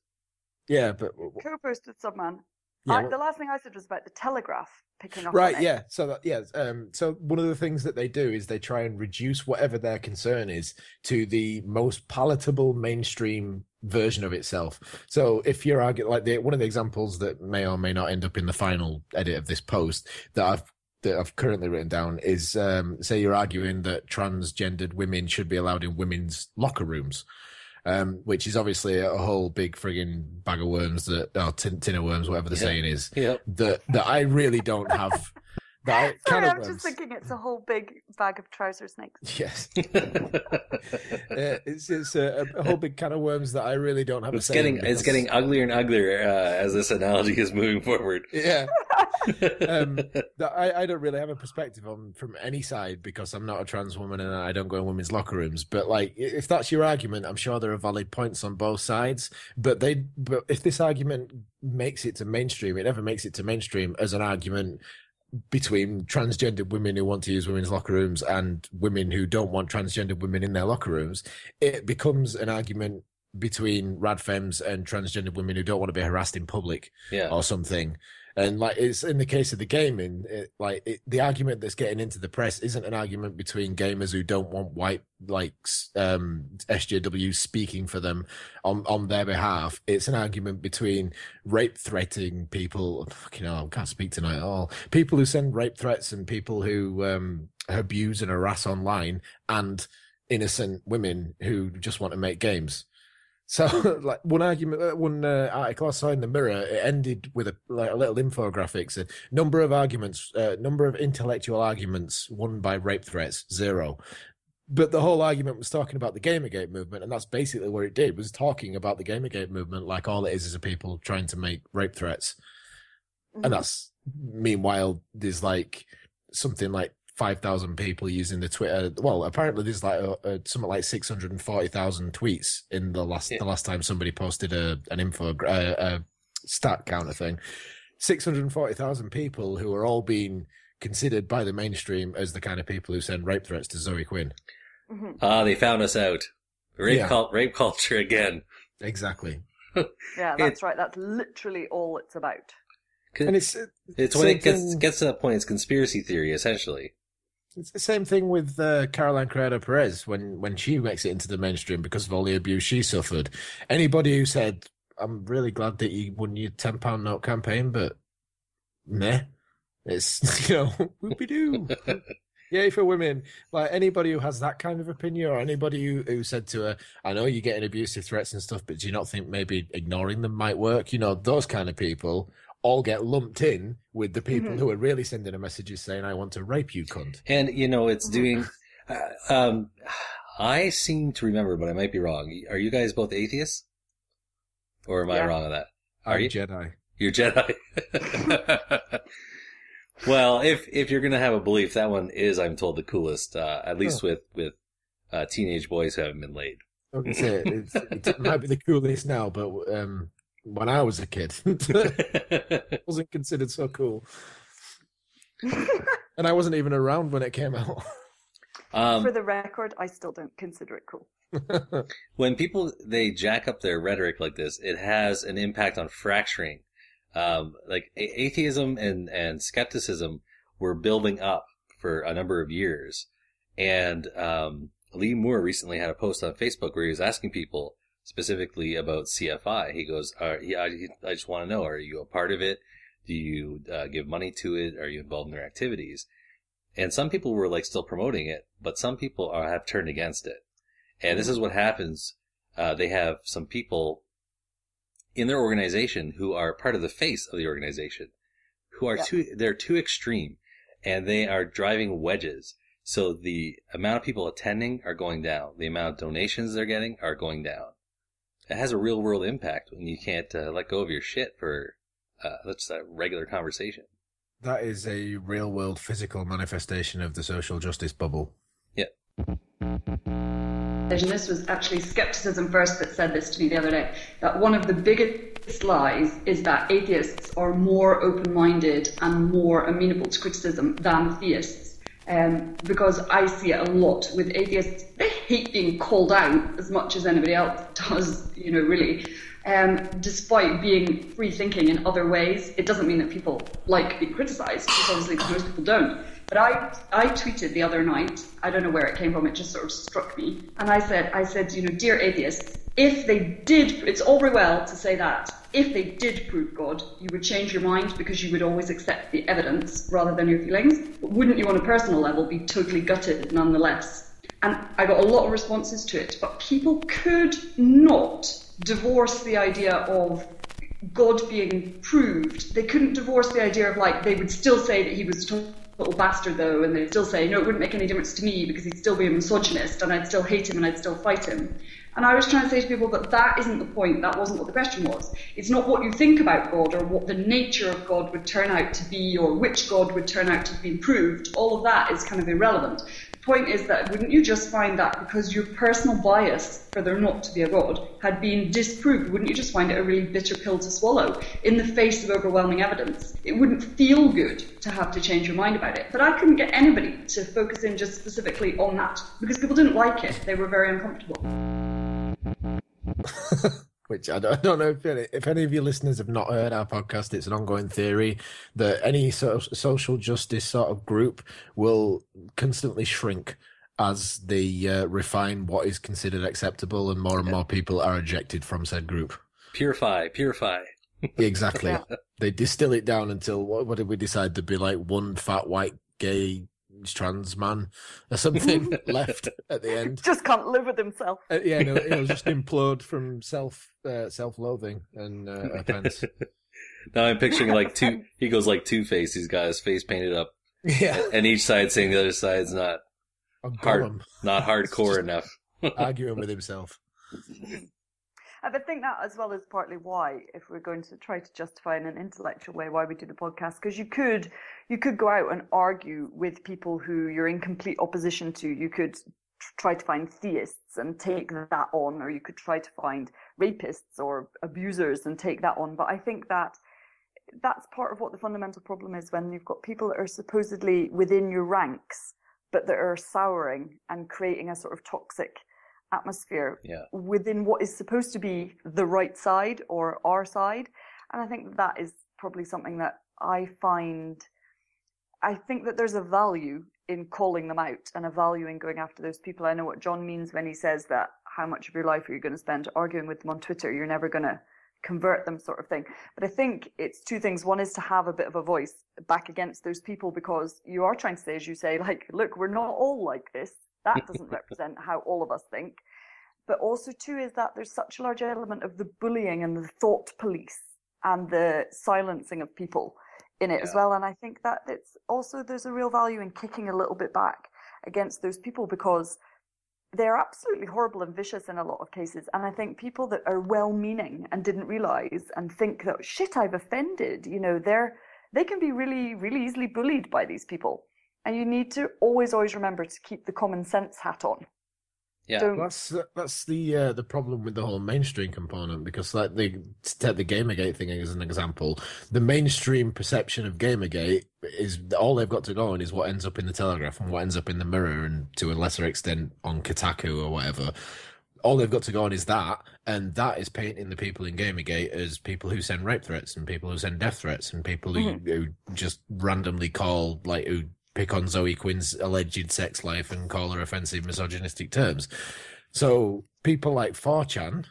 Speaker 14: Yeah, but
Speaker 13: Co-post with Subman.
Speaker 14: Yeah,
Speaker 13: I, the last thing I said was about the Telegraph picking up.
Speaker 14: right yeah so that yeah um so one of the things that they do is they try and reduce whatever their concern is to the most palatable mainstream version of itself. So if you're arguing like the one of the examples that may or may not end up in the final edit of this post that i've that I've currently written down is um, say you're arguing that transgendered women should be allowed in women's locker rooms, um, which is obviously a whole big frigging bag of worms that or tin, tin of worms, whatever the
Speaker 15: Yeah.
Speaker 14: saying is.
Speaker 15: Yep.
Speaker 14: That that I really don't have. That I,
Speaker 13: Sorry, I'm just thinking it's a whole big bag of trouser snakes.
Speaker 14: Yes. Uh, it's it's a, a whole big can of worms that I really don't have.
Speaker 15: It's
Speaker 14: a say in
Speaker 15: getting it's getting uglier and uglier uh, as this analogy is moving forward.
Speaker 14: Yeah. Um, I, I don't really have a perspective on from any side because I'm not a trans woman and I don't go in women's locker rooms. But like, if that's your argument, I'm sure there are valid points on both sides. But they, but if this argument makes it to mainstream, it never makes it to mainstream as an argument between transgendered women who want to use women's locker rooms and women who don't want transgendered women in their locker rooms. It becomes an argument between rad femmes and transgendered women who don't want to be harassed in public
Speaker 15: Yeah.
Speaker 14: or something. And like it's in the case of the gaming, it, like it, the argument that's getting into the press isn't an argument between gamers who don't want white like um SJW speaking for them on on their behalf. It's an argument between rape threatening people. Fucking hell, I can't speak tonight at all. People who send rape threats and people who um abuse and harass online, and innocent women who just want to make games. So, like one argument, uh, one uh, article I saw in the Mirror, it ended with a like a little infographics. A number of arguments, uh, number of intellectual arguments won by rape threats, zero. But the whole argument was talking about the Gamergate movement, and that's basically what it did. Was talking about the Gamergate movement, like all it is is a people trying to make rape threats,
Speaker 13: Mhm.
Speaker 14: and that's meanwhile there's like something like 5,000 people using the Twitter. Well, apparently there's like a, a, something like 640,000 tweets in the last the last time somebody posted a an info uh, a stat counter thing. 640,000 people who are all being considered by the mainstream as the kind of people who send rape threats to Zoe Quinn.
Speaker 13: Mhm.
Speaker 15: Ah, they found us out. Rape,
Speaker 14: Yeah.
Speaker 15: cult, rape culture again.
Speaker 14: Exactly.
Speaker 13: Yeah, that's right. That's literally all it's about.
Speaker 14: And it's
Speaker 15: It's when it gets gets to that point. It's conspiracy theory, essentially.
Speaker 14: It's the same thing with uh, Caroline Criado Perez when, when she makes it into the mainstream because of all the abuse she suffered. Anybody who said, I'm really glad that you won your £10 note campaign, but meh. It's, you know, whoopie doo. Yay for women. Like anybody who has that kind of opinion or anybody who, who said to her, I know you're getting abusive threats and stuff, but do you not think maybe ignoring them might work? You know, those kind of people all get lumped in with the people
Speaker 15: Mhm.
Speaker 14: who are really sending a messages saying, I want to rape you, cunt.
Speaker 15: And you know, it's doing. Uh, um, I seem to remember, but I might be wrong. Are you guys both atheists, or am I wrong on that? Are
Speaker 14: I'm
Speaker 15: you
Speaker 14: Jedi.
Speaker 15: You're Jedi. well, if if you're gonna have a belief, that one is, I'm told, the coolest. Uh, at least
Speaker 14: Oh.
Speaker 15: with with uh, teenage boys who haven't been laid.
Speaker 14: I was it's, it might be the coolest now, but um, when I was a kid, it wasn't considered so cool. and I wasn't even around when it came out.
Speaker 15: Um,
Speaker 13: For the record, I still don't consider it cool.
Speaker 15: when people they jack up their rhetoric like this, it has an impact on fracturing. Um, like a- atheism and and skepticism were building up for a number of years, and um, Lee Moore recently had a post on Facebook where he was asking people specifically about CFI. He goes, are, he, I, "I just want to know: Are you a part of it? Do you uh, give money to it? Are you involved in their activities?" And some people were like still promoting it, but some people are, have turned against it. And this is what happens. Uh, they have some people in their organization who are part of the face of the organization, who are
Speaker 13: Yeah.
Speaker 15: too, they're too extreme and they are driving wedges. So the amount of people attending are going down. The amount of donations they're getting are going down. It has a real world impact when you can't uh, let go of your shit for uh, that's a regular conversation.
Speaker 14: That is a real world physical manifestation of the social justice bubble.
Speaker 15: Yeah.
Speaker 13: And this was actually skepticism first that said this to me the other day that one of the biggest lies is that atheists are more open minded and more amenable to criticism than theists. Um, because I see it a lot with atheists. They hate being called out as much as anybody else does, you know, really. Um, despite being free thinking in other ways, it doesn't mean that people like being criticised, because obviously most people don't. But I, I tweeted the other night, I don't know where it came from, it just sort of struck me. And I said, I said, you know, dear atheists, if they did, it's all very well to say that, if they did prove God, you would change your mind because you would always accept the evidence rather than your feelings. But wouldn't you on a personal level be totally gutted nonetheless? And I got a lot of responses to it, but people could not divorce the idea of God being proved. They couldn't divorce the idea of like, they would still say that he was a total bastard though, and they'd still say, no, it wouldn't make any difference to me because he'd still be a misogynist and I'd still hate him and I'd still fight him. And I was trying to say to people that that isn't the point, that wasn't what the question was. It's not what you think about God or what the nature of God would turn out to be or which God would turn out to be proved. All of that is kind of irrelevant. The point is that wouldn't you just find that because your personal bias for there not to be a God had been disproved, wouldn't you just find it a really bitter pill to swallow in the face of overwhelming evidence? It wouldn't feel good to have to change your mind about it. But I couldn't get anybody to focus in just specifically on that because people didn't like it. They were very uncomfortable.
Speaker 14: Which I don't, I don't know if any, if any of your listeners have not heard our podcast. It's an ongoing theory that any sort of social justice sort of group will constantly shrink as they uh, refine what is considered acceptable, and more and more people are ejected from said group.
Speaker 15: Purify, purify.
Speaker 14: Exactly. They distill it down until what, what did we decide to be like one fat white gay trans man or something left at the end.
Speaker 13: Just can't live with himself.
Speaker 14: Uh, yeah, no, it'll just implode from self uh, self loathing and uh, offense.
Speaker 15: Now I'm picturing like two. He goes like Two Face. He's got his face painted up.
Speaker 14: Yeah.
Speaker 15: And each side saying the other side's not hard, not hardcore enough.
Speaker 14: arguing with himself.
Speaker 13: I think that as well is partly why, if we're going to try to justify in an intellectual way why we do the podcast, because you could you could go out and argue with people who you're in complete opposition to. You could try to find theists and take that on, or you could try to find rapists or abusers and take that on. But I think that that's part of what the fundamental problem is when you've got people that are supposedly within your ranks, but that are souring and creating a sort of toxic atmosphere
Speaker 15: Yeah.
Speaker 13: within what is supposed to be the right side or our side. And I think that is probably something that I find, I think that there's a value in calling them out and a value in going after those people. I know what John means when he says that how much of your life are you going to spend arguing with them on Twitter? You're never going to convert them sort of thing. But I think it's two things. One is to have a bit of a voice back against those people because you are trying to say, as you say, like, look, we're not all like this. That doesn't represent how all of us think. But also, too, is that there's such a large element of the bullying and the thought police and the silencing of people in it as well. And I think that it's also there's a real value in kicking a little bit back against those people because they're absolutely horrible and vicious in a lot of cases. And I think people that are well meaning and didn't realize and think that shit, I've offended, you know, they're they can be really, really easily bullied by these people. And you need to always, always remember to keep the common sense hat on.
Speaker 15: Yeah,
Speaker 13: Don't-
Speaker 14: That's that's the uh, the problem with the whole mainstream component because like the to take the Gamergate thing as an example, the mainstream perception of Gamergate is all they've got to go on is what ends up in the Telegraph and what ends up in the Mirror and to a lesser extent on Kotaku or whatever. All they've got to go on is that, and that is painting the people in Gamergate as people who send rape threats and people who send death threats and people who, who just randomly call like who pick on Zoe Quinn's alleged sex life and call her offensive misogynistic terms. So people like 4chan,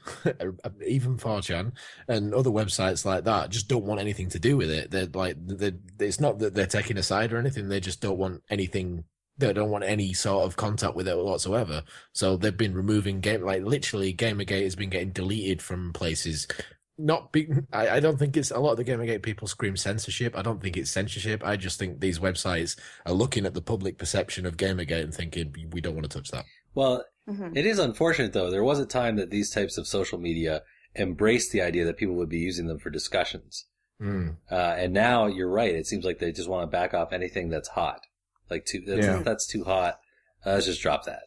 Speaker 14: even 4chan and other websites like that just don't want anything to do with it. They're like, they're, it's not that they're taking a side or anything. They just don't want anything. They don't want any sort of contact with it whatsoever. So they've been removing game, like literally Gamergate has been getting deleted from places not be. I, I don't think it's a lot of the Gamergate people scream censorship. I don't think it's censorship. I just think these websites are looking at the public perception of Gamergate and thinking we don't want to touch that.
Speaker 15: Well, mm-hmm. it is unfortunate though. There was a time that these types of social media embraced the idea that people would be using them for discussions.
Speaker 14: Mm.
Speaker 15: Uh, and now you're right. It seems like they just want to back off anything that's hot. Like too, that's, yeah. that's too hot. Uh, let's just drop that.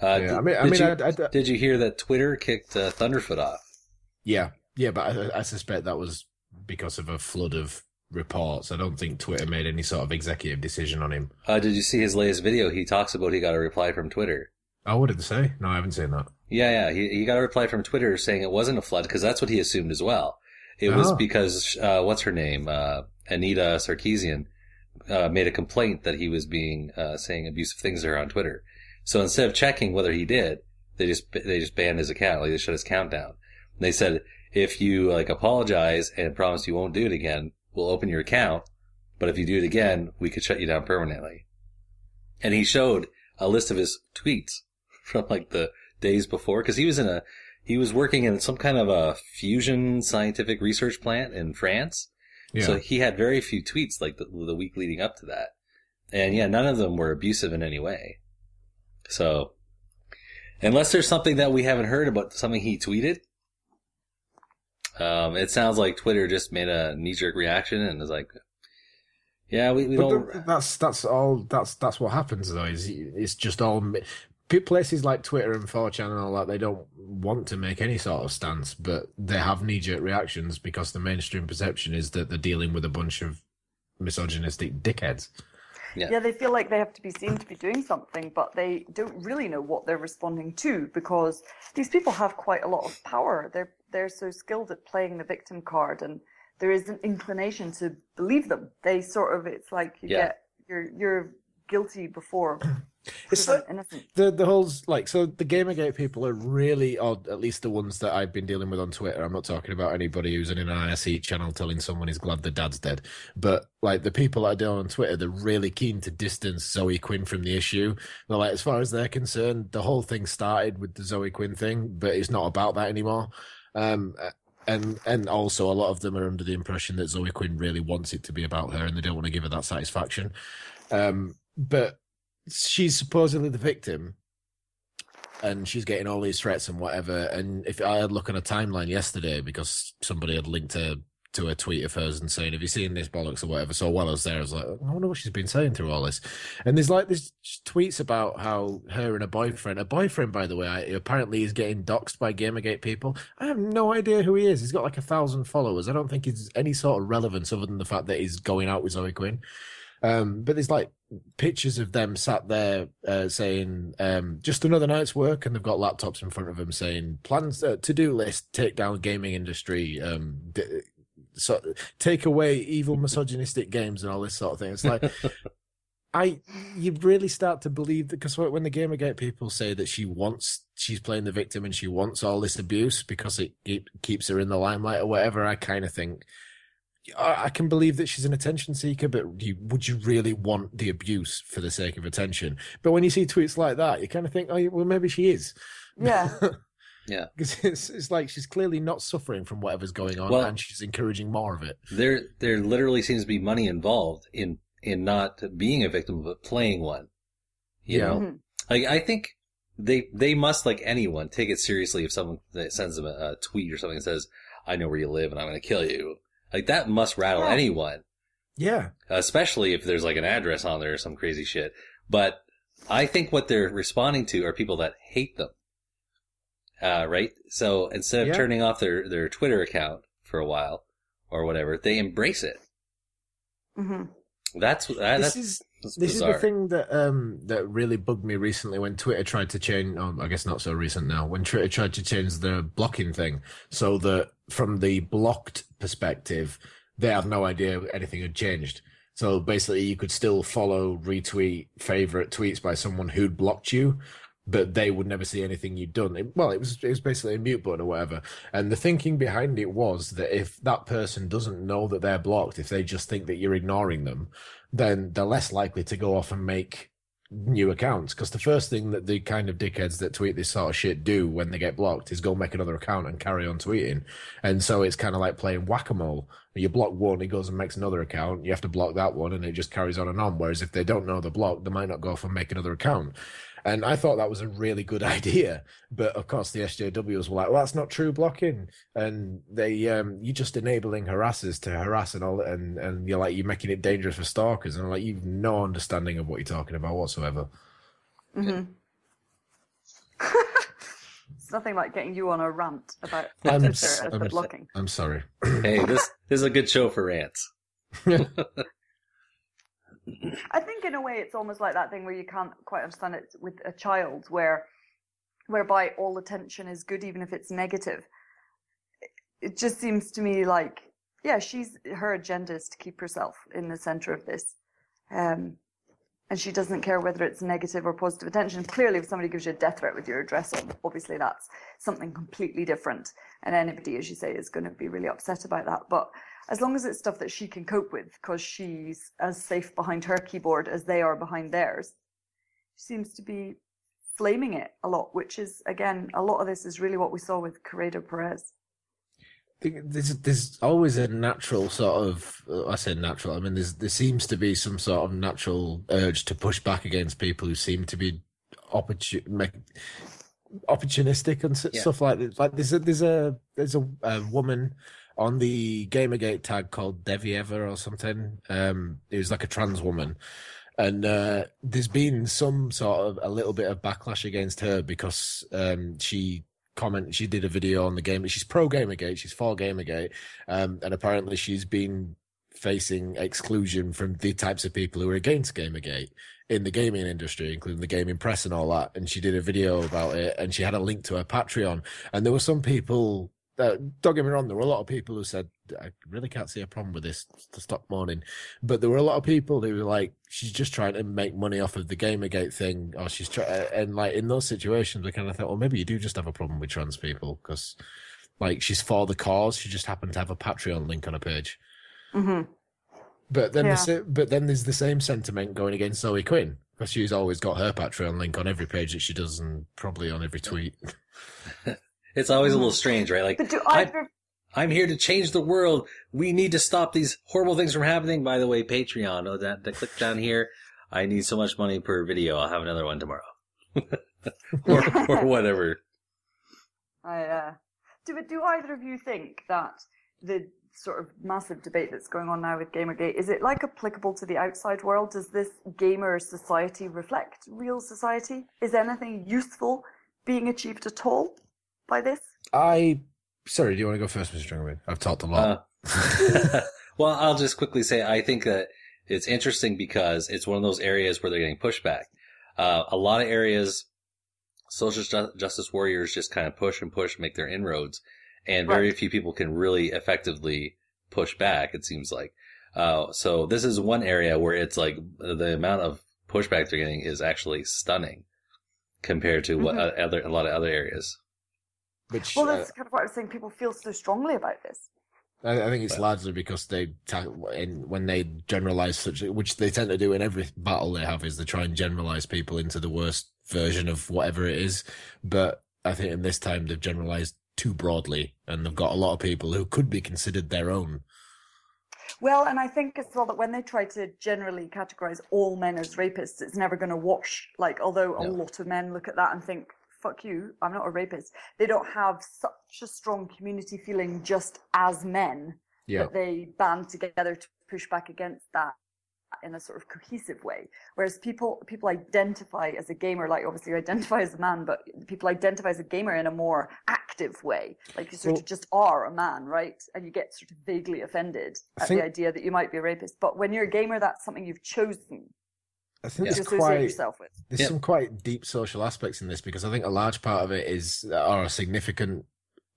Speaker 15: Uh, yeah, I mean, I
Speaker 14: mean,
Speaker 15: you,
Speaker 14: I, I,
Speaker 15: did you hear that Twitter kicked uh, Thunderfoot off?
Speaker 14: Yeah, yeah, but I, I suspect that was because of a flood of reports. I don't think Twitter made any sort of executive decision on him.
Speaker 15: Uh, did you see his latest video? He talks about he got a reply from Twitter.
Speaker 14: Oh, what did they say? No, I haven't seen that.
Speaker 15: Yeah, yeah. He, he got a reply from Twitter saying it wasn't a flood because that's what he assumed as well. It oh. was because, uh, what's her name? Uh, Anita Sarkeesian, uh, made a complaint that he was being, uh, saying abusive things to her on Twitter. So instead of checking whether he did, they just, they just banned his account. Like they shut his account down. And they said, if you like apologize and promise you won't do it again, we'll open your account. But if you do it again, we could shut you down permanently. And he showed a list of his tweets from like the days before because he was in a he was working in some kind of a fusion scientific research plant in France. Yeah. So he had very few tweets like the, the week leading up to that. And yeah, none of them were abusive in any way. So unless there's something that we haven't heard about something he tweeted, um, it sounds like Twitter just made a knee jerk reaction and is like, yeah, we, we don't.
Speaker 14: The, that's that's all. That's that's what happens though. Is it's just all places like Twitter and 4chan and all that. They don't want to make any sort of stance, but they have knee jerk reactions because the mainstream perception is that they're dealing with a bunch of misogynistic dickheads.
Speaker 13: Yeah. yeah, they feel like they have to be seen to be doing something, but they don't really know what they're responding to because these people have quite a lot of power. They're they're so skilled at playing the victim card, and there is an inclination to believe them. They sort of it's like you yeah. get you're you're guilty before
Speaker 14: it's like the the whole like so the Gamergate people are really odd. At least the ones that I've been dealing with on Twitter. I'm not talking about anybody who's in an IRC channel telling someone he's glad their dad's dead. But like the people I deal on Twitter, they're really keen to distance Zoe Quinn from the issue. They're like, as far as they're concerned, the whole thing started with the Zoe Quinn thing, but it's not about that anymore. Um, and and also a lot of them are under the impression that Zoe Quinn really wants it to be about her, and they don't want to give her that satisfaction. Um, but she's supposedly the victim and she's getting all these threats and whatever. And if I had look on a timeline yesterday because somebody had linked to to a tweet of hers and saying, "Have you seen this bollocks or whatever?" So while I was there, I was like, "I wonder what she's been saying through all this." And there's like these tweets about how her and a boyfriend, a boyfriend by the way, apparently is getting doxxed by Gamergate people. I have no idea who he is. He's got like a thousand followers. I don't think he's any sort of relevance other than the fact that he's going out with Zoe Quinn. Um, but there's like pictures of them sat there uh, saying um, just another night's work, and they've got laptops in front of them saying plans uh, to do list, take down gaming industry, um, d- so take away evil misogynistic games and all this sort of thing. It's like. I you really start to believe that because when the Gamergate people say that she wants she's playing the victim and she wants all this abuse because it, it keeps her in the limelight or whatever, I kind of think I can believe that she's an attention seeker, but you, would you really want the abuse for the sake of attention? But when you see tweets like that, you kind of think, oh, well, maybe she is.
Speaker 13: Yeah.
Speaker 15: yeah.
Speaker 14: Because it's, it's like she's clearly not suffering from whatever's going on, well, and she's encouraging more of it.
Speaker 15: There, there literally seems to be money involved in in not being a victim, but playing one. You yeah. know, mm-hmm. like I think they they must like anyone take it seriously if someone sends them a, a tweet or something that says, "I know where you live and I'm going to kill you." Like that must rattle yeah. anyone.
Speaker 14: Yeah.
Speaker 15: Especially if there's like an address on there or some crazy shit. But I think what they're responding to are people that hate them. Uh, right? So instead of yeah. turning off their, their Twitter account for a while or whatever, they embrace it.
Speaker 13: Mm-hmm.
Speaker 15: That's that,
Speaker 14: this
Speaker 15: that's,
Speaker 14: is
Speaker 15: that's
Speaker 14: this is the thing that um that really bugged me recently when Twitter tried to change. Oh, I guess not so recent now. When Twitter tried to change the blocking thing, so that from the blocked perspective, they have no idea anything had changed. So basically, you could still follow, retweet, favorite tweets by someone who'd blocked you, but they would never see anything you'd done. It, well, it was it was basically a mute button or whatever. And the thinking behind it was that if that person doesn't know that they're blocked, if they just think that you're ignoring them, then they're less likely to go off and make new accounts because the first thing that the kind of dickheads that tweet this sort of shit do when they get blocked is go make another account and carry on tweeting. And so it's kind of like playing whack a mole. You block one, he goes and makes another account. You have to block that one, and it just carries on and on. Whereas if they don't know the block, they might not go off and make another account. And I thought that was a really good idea. But of course, the SJWs were like, well, that's not true blocking. And they, um, you're just enabling harassers to harass and all, and, and you're like, you're making it dangerous for stalkers. And I'm like, you've no understanding of what you're talking about whatsoever.
Speaker 13: Mm-hmm. it's nothing like getting you on a rant about
Speaker 14: I'm,
Speaker 13: Twitter
Speaker 14: I'm,
Speaker 13: blocking.
Speaker 14: I'm sorry.
Speaker 15: hey, this, this is a good show for rants.
Speaker 13: I think in a way it's almost like that thing where you can't quite understand it with a child, where whereby all attention is good even if it's negative. It just seems to me like yeah, she's her agenda is to keep herself in the center of this, um, and she doesn't care whether it's negative or positive attention. Clearly, if somebody gives you a death threat with your address on, obviously that's something completely different, and anybody, as you say, is going to be really upset about that. But as long as it's stuff that she can cope with because she's as safe behind her keyboard as they are behind theirs, she seems to be flaming it a lot, which is, again, a lot of this is really what we saw with Criado Perez.
Speaker 14: There's, there's always a natural sort of, I say natural, I mean, there's, there seems to be some sort of natural urge to push back against people who seem to be opportun- make, opportunistic and yeah. stuff like that. Like there's a, there's a, there's a, a woman on the Gamergate tag called Devi Ever or something. Um, it was like a trans woman. And uh, there's been some sort of a little bit of backlash against her because um, she comment she did a video on the game. She's pro Gamergate, she's for Gamergate, um, and apparently she's been facing exclusion from the types of people who are against Gamergate in the gaming industry, including the gaming press and all that. And she did a video about it, and she had a link to her Patreon. And there were some people uh, don't get me wrong, there were a lot of people who said, I really can't see a problem with this to stop mourning. But there were a lot of people who were like, she's just trying to make money off of the Gamergate thing, or she's trying, and like in those situations, we kind of thought, well, maybe you do just have a problem with trans people because like she's for the cause. She just happened to have a Patreon link on her page.
Speaker 13: Mm-hmm.
Speaker 14: But then, yeah. the, but then there's the same sentiment going against Zoe Quinn because she's always got her Patreon link on every page that she does, and probably on every tweet.
Speaker 15: It's always a little strange, right? Like,
Speaker 13: either...
Speaker 15: I, am here to change the world. We need to stop these horrible things from happening. By the way, Patreon. Oh, that, that click down here. I need so much money per video. I'll have another one tomorrow, or or whatever.
Speaker 13: I uh, do. Do either of you think that the sort of massive debate that's going on now with Gamergate is it like applicable to the outside world? Does this gamer society reflect real society? Is anything useful being achieved at all? by this?
Speaker 14: I sorry, do you want to go first, Mr. Jungerman? I've talked a lot.
Speaker 15: Uh, well, I'll just quickly say I think that it's interesting because it's one of those areas where they're getting pushback. Uh, a lot of areas, social justice warriors just kind of push and push, make their inroads, and very right. few people can really effectively push back. It seems like. Uh, so this is one area where it's like the amount of pushback they're getting is actually stunning compared to mm-hmm. what other a lot of other areas.
Speaker 14: Which,
Speaker 13: well, that's uh, kind of what I was saying. People feel so strongly about this.
Speaker 14: I, I think it's but, largely because they, in, when they generalize such, which they tend to do in every battle they have, is they try and generalize people into the worst version of whatever it is. But I think in this time they've generalized too broadly, and they've got a lot of people who could be considered their own.
Speaker 13: Well, and I think as well that when they try to generally categorize all men as rapists, it's never going to wash. Like, although a lot of men look at that and think, fuck you, I'm not a rapist. They don't have such a strong community feeling just as men yeah. that they band together to push back against that in a sort of cohesive way. Whereas people people identify as a gamer, like obviously you identify as a man, but people identify as a gamer in a more active way. Like you sort well, of just are a man, right? And you get sort of vaguely offended at think, the idea that you might be a rapist. But when you're a gamer, that's something you've chosen.
Speaker 14: I think yeah. there's quite there's yep. some quite deep social aspects in this because I think a large part of it is or a significant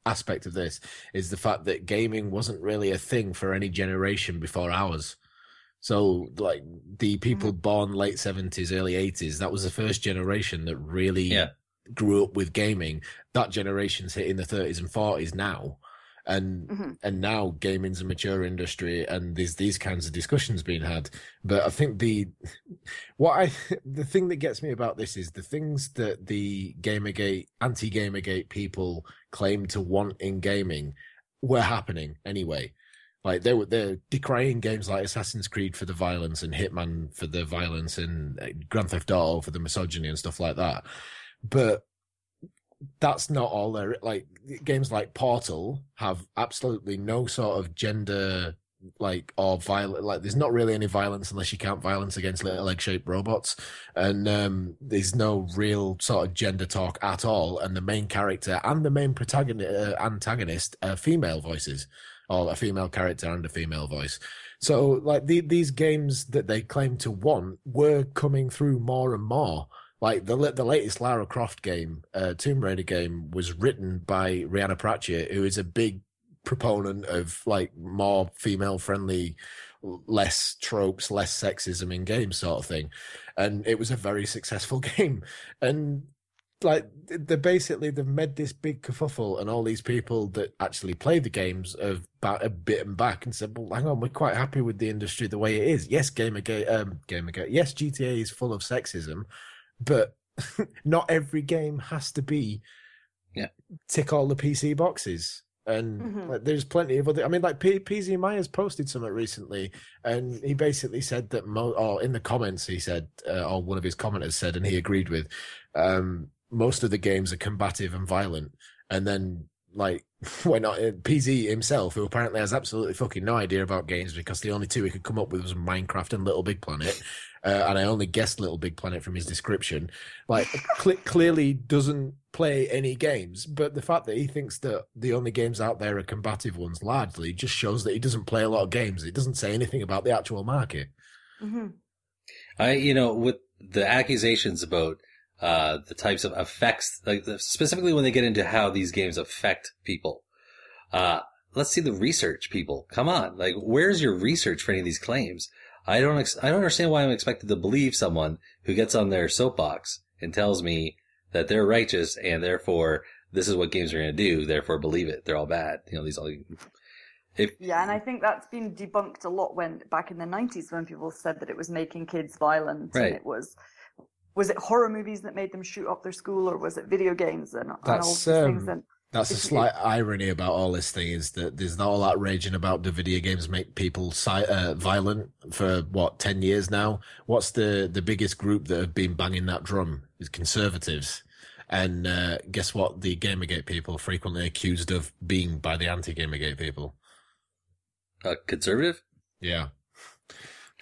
Speaker 14: aspect of this is the fact that gaming wasn't really a thing for any generation before ours. So like the people mm-hmm. born late seventies, early eighties, that was the first generation that really
Speaker 15: yeah.
Speaker 14: grew up with gaming. That generation's hitting the thirties and forties now. and
Speaker 13: Mm-hmm.
Speaker 14: and now gaming's a mature industry, and there's these kinds of discussions being had. But I think the what I the thing that gets me about this is the things that the Gamergate anti Gamergate people claim to want in gaming were happening anyway. Like they were they're decrying games like Assassin's Creed for the violence and Hitman for the violence and Grand Theft Auto for the misogyny and stuff like that. But that's not all there like games like Portal have absolutely no sort of gender like or violent like there's not really any violence unless you count violence against little egg shaped robots. And um there's no real sort of gender talk at all. And the main character and the main protagonist uh, antagonist are female voices or a female character and a female voice. So like the, these games that they claim to want were coming through more and more. Like the the latest Lara Croft game, uh, Tomb Raider game, was written by Rhianna Pratchett, who is a big proponent of like more female friendly, less tropes, less sexism in games, sort of thing, and it was a very successful game. And like they're basically they've made this big kerfuffle, and all these people that actually play the games have ba- bitten back and said, "Well, hang on, we're quite happy with the industry the way it is. Yes, Gamergate, um, Gamergate, yes, GTA is full of sexism." but not every game has to be
Speaker 15: yeah
Speaker 14: tick all the PC boxes. And
Speaker 13: Mhm.
Speaker 14: like, there's plenty of other. I mean, like P- PZ Myers posted something recently, and he basically said that, mo- or in the comments, he said, uh, or one of his commenters said, and he agreed with, um, most of the games are combative and violent. And then, like, when not uh, PZ himself, who apparently has absolutely fucking no idea about games because the only two he could come up with was Minecraft and Little Big Planet, uh, and I only guessed Little Big Planet from his description. Like, cl- clearly doesn't play any games, but the fact that he thinks that the only games out there are combative ones largely just shows that he doesn't play a lot of games. It doesn't say anything about the actual market.
Speaker 13: Mm-hmm.
Speaker 15: I, you know, with the accusations about uh, the types of effects, like specifically when they get into how these games affect people. Uh, let's see the research, people. Come on, like, where's your research for any of these claims? I don't, ex- I don't understand why I'm expected to believe someone who gets on their soapbox and tells me that they're righteous and therefore this is what games are going to do. Therefore, believe it. They're all bad. You know, these all. If
Speaker 13: Yeah, and I think that's been debunked a lot when back in the nineties when people said that it was making kids violent
Speaker 15: Right.
Speaker 13: and it was was it horror movies that made them shoot up their school or was it video games and, and all
Speaker 14: That's
Speaker 13: these things
Speaker 14: um,
Speaker 13: and
Speaker 14: that's a
Speaker 13: it's-
Speaker 14: slight irony about all this thing is that there's not all that raging about the video games make people si- uh, violent for what ten years now. What's the the biggest group that have been banging that drum is conservatives, and uh, guess what? The Gamergate people frequently accused of being by the anti-Gamergate people.
Speaker 15: uh, conservative,
Speaker 14: Yeah,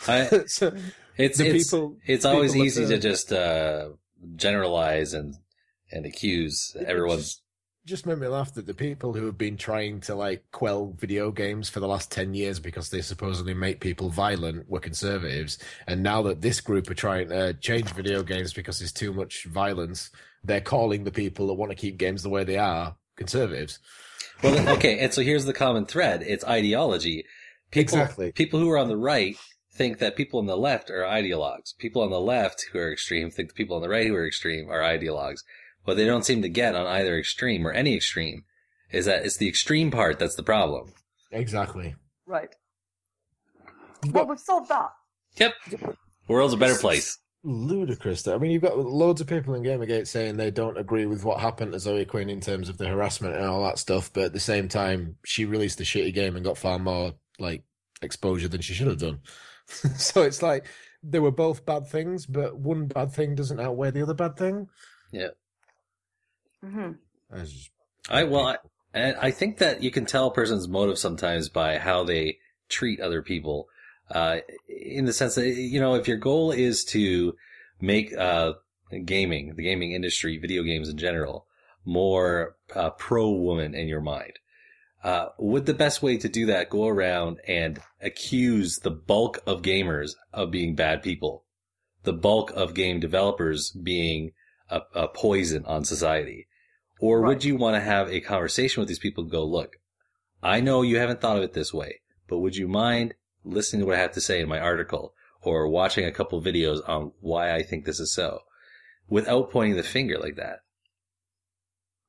Speaker 15: I,
Speaker 14: so
Speaker 15: it's
Speaker 14: the
Speaker 15: it's,
Speaker 14: people-
Speaker 15: it's always
Speaker 14: people
Speaker 15: easy to just uh, generalize and and accuse everyone.
Speaker 14: just, just made me laugh that the people who have been trying to like quell video games for the last 10 years because they supposedly make people violent were conservatives and now that this group are trying to change video games because there's too much violence they're calling the people that want to keep games the way they are conservatives
Speaker 15: Well, okay, and so here's the common thread: it's ideology. People,
Speaker 14: Exactly.
Speaker 15: People who are on the right think that people on the left are ideologues. People on the left who are extreme think the people on the right who are extreme are ideologues. What they don't seem to get on either extreme or any extreme is that it's the extreme part that's the problem.
Speaker 14: exactly
Speaker 13: right. Well, we've solved that.
Speaker 15: Yep. World's a better place.
Speaker 14: ludicrous though. I mean, you've got loads of people in Gamergate saying they don't agree with what happened to Zoe Quinn in terms of the harassment and all that stuff, but at the same time, she released a shitty game and got far more like exposure than she should have done. so it's like they were both bad things, but one bad thing doesn't outweigh the other bad thing.
Speaker 15: Yeah.
Speaker 13: hmm
Speaker 14: That's just-
Speaker 15: I well, I, and I think that you can tell a person's motive sometimes by how they treat other people. Uh, in the sense that you know, if your goal is to make uh, gaming, the gaming industry, video games in general, more uh, pro woman in your mind, uh, would the best way to do that go around and accuse the bulk of gamers of being bad people, the bulk of game developers being a, a poison on society? Or would you want to have a conversation with these people and go, look, I know you haven't thought of it this way, but would you mind listening to what I have to say in my article or watching a couple videos on why I think this is so without pointing the finger like that?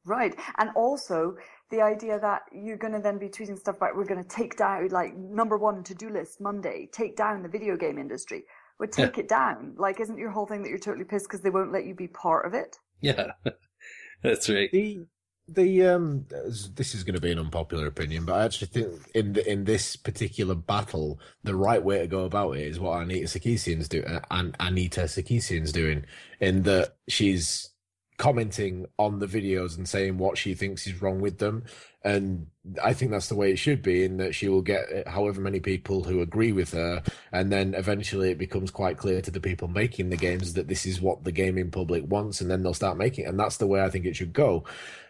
Speaker 13: Right. And also, the idea that you're going to then be tweeting stuff about we're going to take down like number one to do list Monday, take down the video game industry. Would take it down. Like, isn't your whole thing that you're totally pissed because they won't let you be part of it?
Speaker 15: Yeah, that's right.
Speaker 14: The the um this is going to be an unpopular opinion, but I actually think in the, in this particular battle, the right way to go about it is what Anita Sarkeesian's doing, and Anita Sarkeesian's doing, in that she's commenting on the videos and saying what she thinks is wrong with them. And I think that's the way it should be, in that she will get however many people who agree with her, and then eventually it becomes quite clear to the people making the games that this is what the gaming public wants, and then they'll start making. It. And that's the way I think it should go.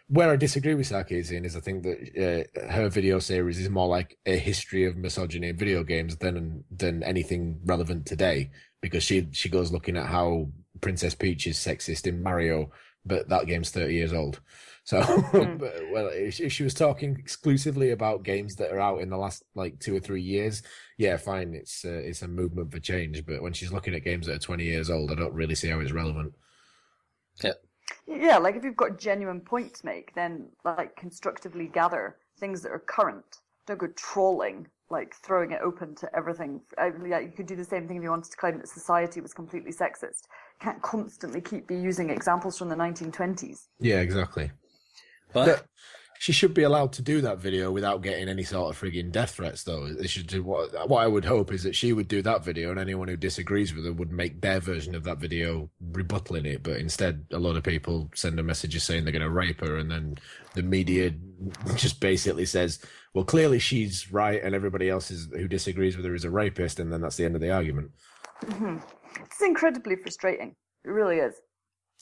Speaker 14: Where I disagree with Sarkeesian is I think that uh, her video series is more like a history of misogyny in video games than than anything relevant today, because she she goes looking at how Princess Peach is sexist in Mario but that game's 30 years old. So, mm. but, well, if, if, she was talking exclusively about games that are out in the last like two or three years, yeah, fine, it's uh, it's a movement for change. But when she's looking at games that are 20 years old, I don't really see how it's relevant.
Speaker 15: Yeah.
Speaker 13: Yeah, like if you've got genuine point to make, then like constructively gather things that are current. Don't go trolling, like throwing it open to everything. Yeah, you could do the same thing if you wanted to claim that society was completely sexist can't constantly keep be using examples from the 1920s.
Speaker 14: Yeah, exactly. But, but she should be allowed to do that video without getting any sort of frigging death threats, though. They should do what what I would hope is that she would do that video, and anyone who disagrees with her would make their version of that video rebuttaling it. But instead, a lot of people send her messages saying they're going to rape her, and then the media just basically says, "Well, clearly she's right, and everybody else is, who disagrees with her is a rapist," and then that's the end of the argument.
Speaker 13: Mm-hmm. It's incredibly frustrating. It really is.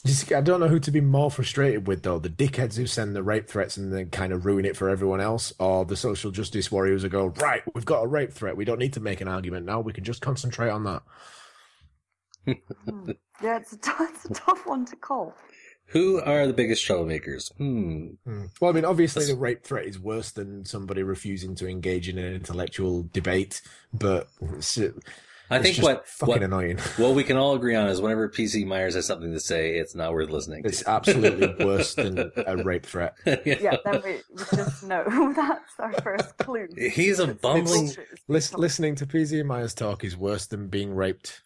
Speaker 14: I don't know who to be more frustrated with, though. The dickheads who send the rape threats and then kind of ruin it for everyone else, or the social justice warriors who go, right, we've got a rape threat. We don't need to make an argument now. We can just concentrate on that.
Speaker 13: Hmm. yeah, it's a, t- it's a tough one to call.
Speaker 15: Who are the biggest troublemakers? Hmm.
Speaker 14: hmm. Well, I mean, obviously, the rape threat is worse than somebody refusing to engage in an intellectual debate, but
Speaker 15: I think what
Speaker 14: fucking
Speaker 15: what,
Speaker 14: annoying.
Speaker 15: What we can all agree on is whenever PZ Myers has something to say, it's not worth listening.
Speaker 14: It's absolutely worse than a rape threat.
Speaker 13: yeah. yeah, then we, we just know that's our first clue.
Speaker 15: He's a bumbling.
Speaker 14: Listen, listening to PZ Myers talk is worse than being raped.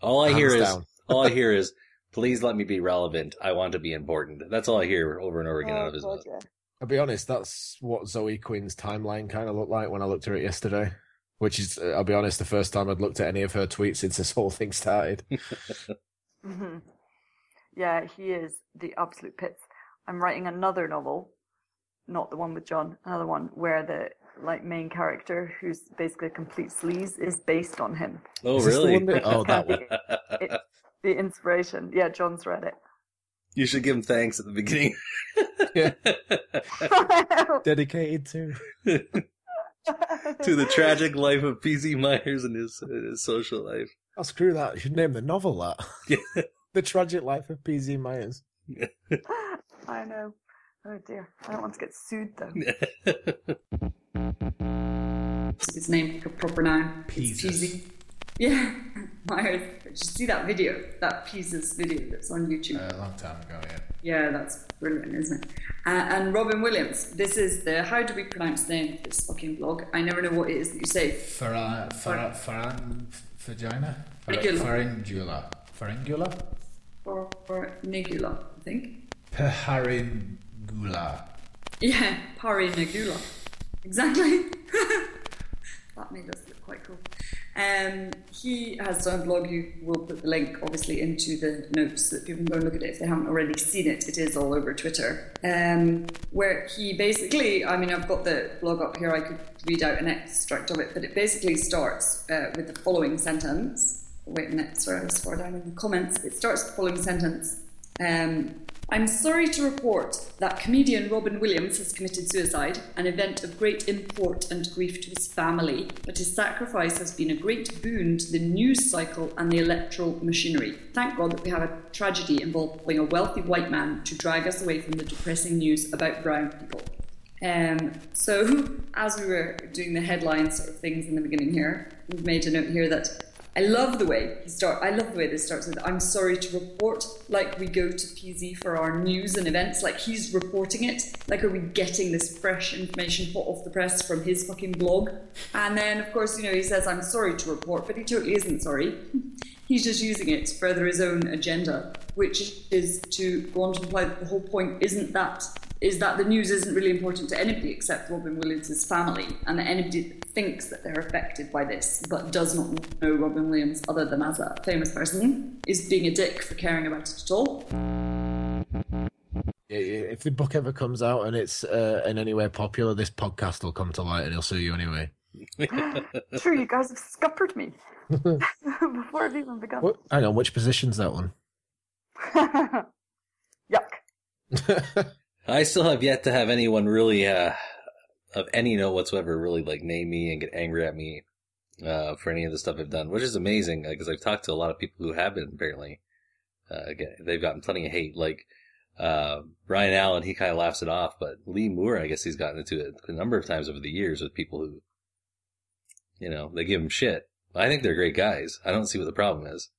Speaker 15: All I hear is down. all I hear is, "Please let me be relevant. I want to be important." That's all I hear over and over again oh, out of his mouth.
Speaker 14: I'll be honest. That's what Zoe Quinn's timeline kind of looked like when I looked at it yesterday which is, uh, I'll be honest, the first time I'd looked at any of her tweets since this whole thing started.
Speaker 13: mm-hmm. Yeah, he is the absolute pits. I'm writing another novel, not the one with John, another one where the like main character, who's basically a complete sleaze, is based on him.
Speaker 15: Oh, is really?
Speaker 14: That oh, that one.
Speaker 13: It's the inspiration. Yeah, John's read it.
Speaker 15: You should give him thanks at the beginning.
Speaker 14: Dedicated to.
Speaker 15: to the tragic life of P.Z. Myers and his, his social life.
Speaker 14: Oh, screw that. You should name the novel that. Yeah. the tragic life of P.Z. Myers.
Speaker 13: I know. Oh dear. I don't want to get sued though. his name, proper noun. Peasy. Yeah, Myers. Did you see that video? That Peases video that's on YouTube?
Speaker 14: Uh, a long time ago, yeah.
Speaker 13: Yeah, that's brilliant, isn't it? Uh, and Robin Williams. This is the how do we pronounce the name of this fucking blog? I never know what it is that you say.
Speaker 14: Faran, Faran, Faran, vagina. Pharyngula. Pharyngula.
Speaker 13: Pharyngula, I think.
Speaker 14: Paharingula.
Speaker 13: Yeah, Parinagula. Exactly. that made us look quite cool. Um, he has done a blog. You will put the link, obviously, into the notes so that people can go and look at it if they haven't already seen it. It is all over Twitter. Um, where he basically, I mean, I've got the blog up here. I could read out an extract of it, but it basically starts uh, with the following sentence. Wait a minute, sorry, I was far down in the comments. It starts with the following sentence. Um, I'm sorry to report that comedian Robin Williams has committed suicide, an event of great import and grief to his family, but his sacrifice has been a great boon to the news cycle and the electoral machinery. Thank God that we have a tragedy involving a wealthy white man to drag us away from the depressing news about brown people. Um, so, as we were doing the headline sort of things in the beginning here, we've made a note here that I love the way he start. I love the way this starts with "I'm sorry to report." Like we go to PZ for our news and events. Like he's reporting it. Like are we getting this fresh information hot off the press from his fucking blog? And then of course you know he says "I'm sorry to report," but he totally isn't sorry. He's just using it to further his own agenda, which is to go on to imply that the whole point isn't that is that the news isn't really important to anybody except Robin Williams' family, and that anybody thinks that they're affected by this, but does not know Robin Williams other than as a famous person, is being a dick for caring about it at all.
Speaker 14: If the book ever comes out and it's uh, in any way popular, this podcast will come to light and he'll sue you anyway.
Speaker 13: True, you guys have scuppered me before I've even begun.
Speaker 14: What? Hang on, which position's that one?
Speaker 13: Yuck.
Speaker 15: I still have yet to have anyone really, uh, of any note whatsoever, really like name me and get angry at me uh, for any of the stuff I've done, which is amazing because I've talked to a lot of people who have been apparently. Uh, they've gotten plenty of hate. Like uh, Brian Allen, he kind of laughs it off, but Lee Moore, I guess he's gotten into it a number of times over the years with people who, you know, they give him shit. I think they're great guys. I don't see what the problem is.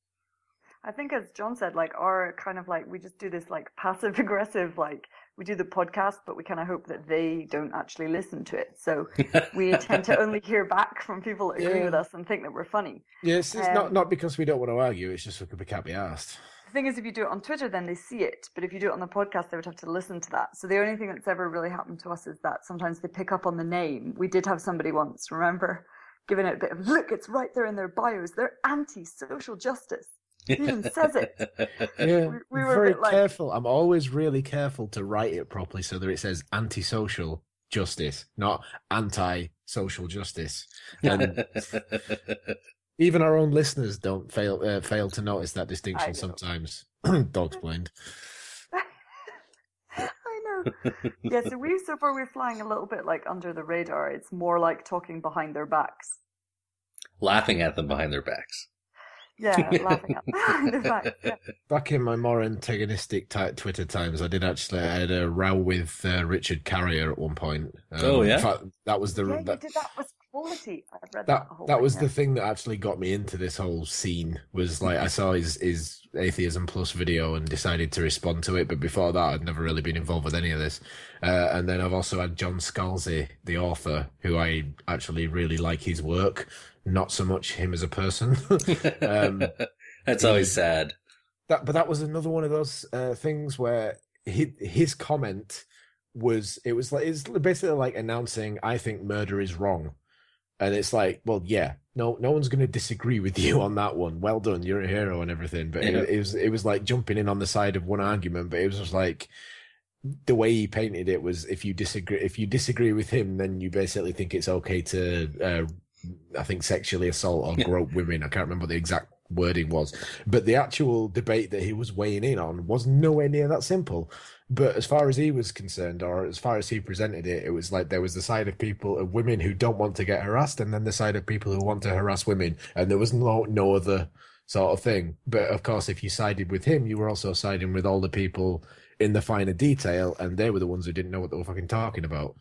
Speaker 13: I think, as John said, like our kind of like we just do this like passive aggressive like we do the podcast, but we kind of hope that they don't actually listen to it. So we tend to only hear back from people that agree
Speaker 14: Yeah.
Speaker 13: with us and think that we're funny.
Speaker 14: Yes, it's
Speaker 13: Um,
Speaker 14: not not because we don't want to argue. It's just because we can't be asked.
Speaker 13: The thing is, if you do it on Twitter, then they see it. But if you do it on the podcast, they would have to listen to that. So the only thing that's ever really happened to us is that sometimes they pick up on the name. We did have somebody once, remember, giving it a bit of look. It's right there in their bios. They're anti-social justice. It even says it.
Speaker 14: Yeah,
Speaker 13: We- we were a
Speaker 14: very
Speaker 13: bit like-
Speaker 14: careful. I'm always really careful to write it properly so that it says anti-social justice, not anti-social justice. And even our own listeners don't fail uh, fail to notice that distinction sometimes. Dog's blind.
Speaker 13: I know. Yeah. So we so far we're flying a little bit like under the radar. It's more like talking behind their backs.
Speaker 15: Laughing at them behind their backs.
Speaker 13: Yeah, laughing at behind their. Yeah.
Speaker 14: Back in my more antagonistic type Twitter times, I did actually I had a row with uh, Richard Carrier at one point. Um,
Speaker 15: Oh, yeah?
Speaker 14: in fact, that was the
Speaker 13: Yeah, you
Speaker 14: that,
Speaker 13: did that was quality. I've read that.
Speaker 14: that that was
Speaker 13: yeah.
Speaker 14: the thing that actually got me into this whole scene was like I saw his his atheism plus video and decided to respond to it but before that I'd never really been involved with any of this uh, and then I've also had John Scalzi the author who I actually really like his work not so much him as a person um,
Speaker 15: That's always sad.
Speaker 14: that but that was another one of those uh, things where his, his comment was it was like it's basically like announcing I think murder is wrong, and it's like well yeah no no one's going to disagree with you on that one. Well done, you're a hero and everything. But
Speaker 15: Yeah.
Speaker 14: it, it was it was like jumping in on the side of one argument, but it was just like the way he painted it was if you disagree if you disagree with him then you basically think it's okay to uh, I think sexually assault or grope women. I can't remember what the exact wording was, but the actual debate that he was weighing in on was nowhere near that simple. But as far as he was concerned, or as far as he presented it, it was like there was the side of people, of women who don't want to get harassed, and then the side of people who want to harass women, and there was no no other sort of thing. But of course, if you sided with him, you were also siding with all the people in the finer detail, and they were the ones who didn't know what they were fucking talking about.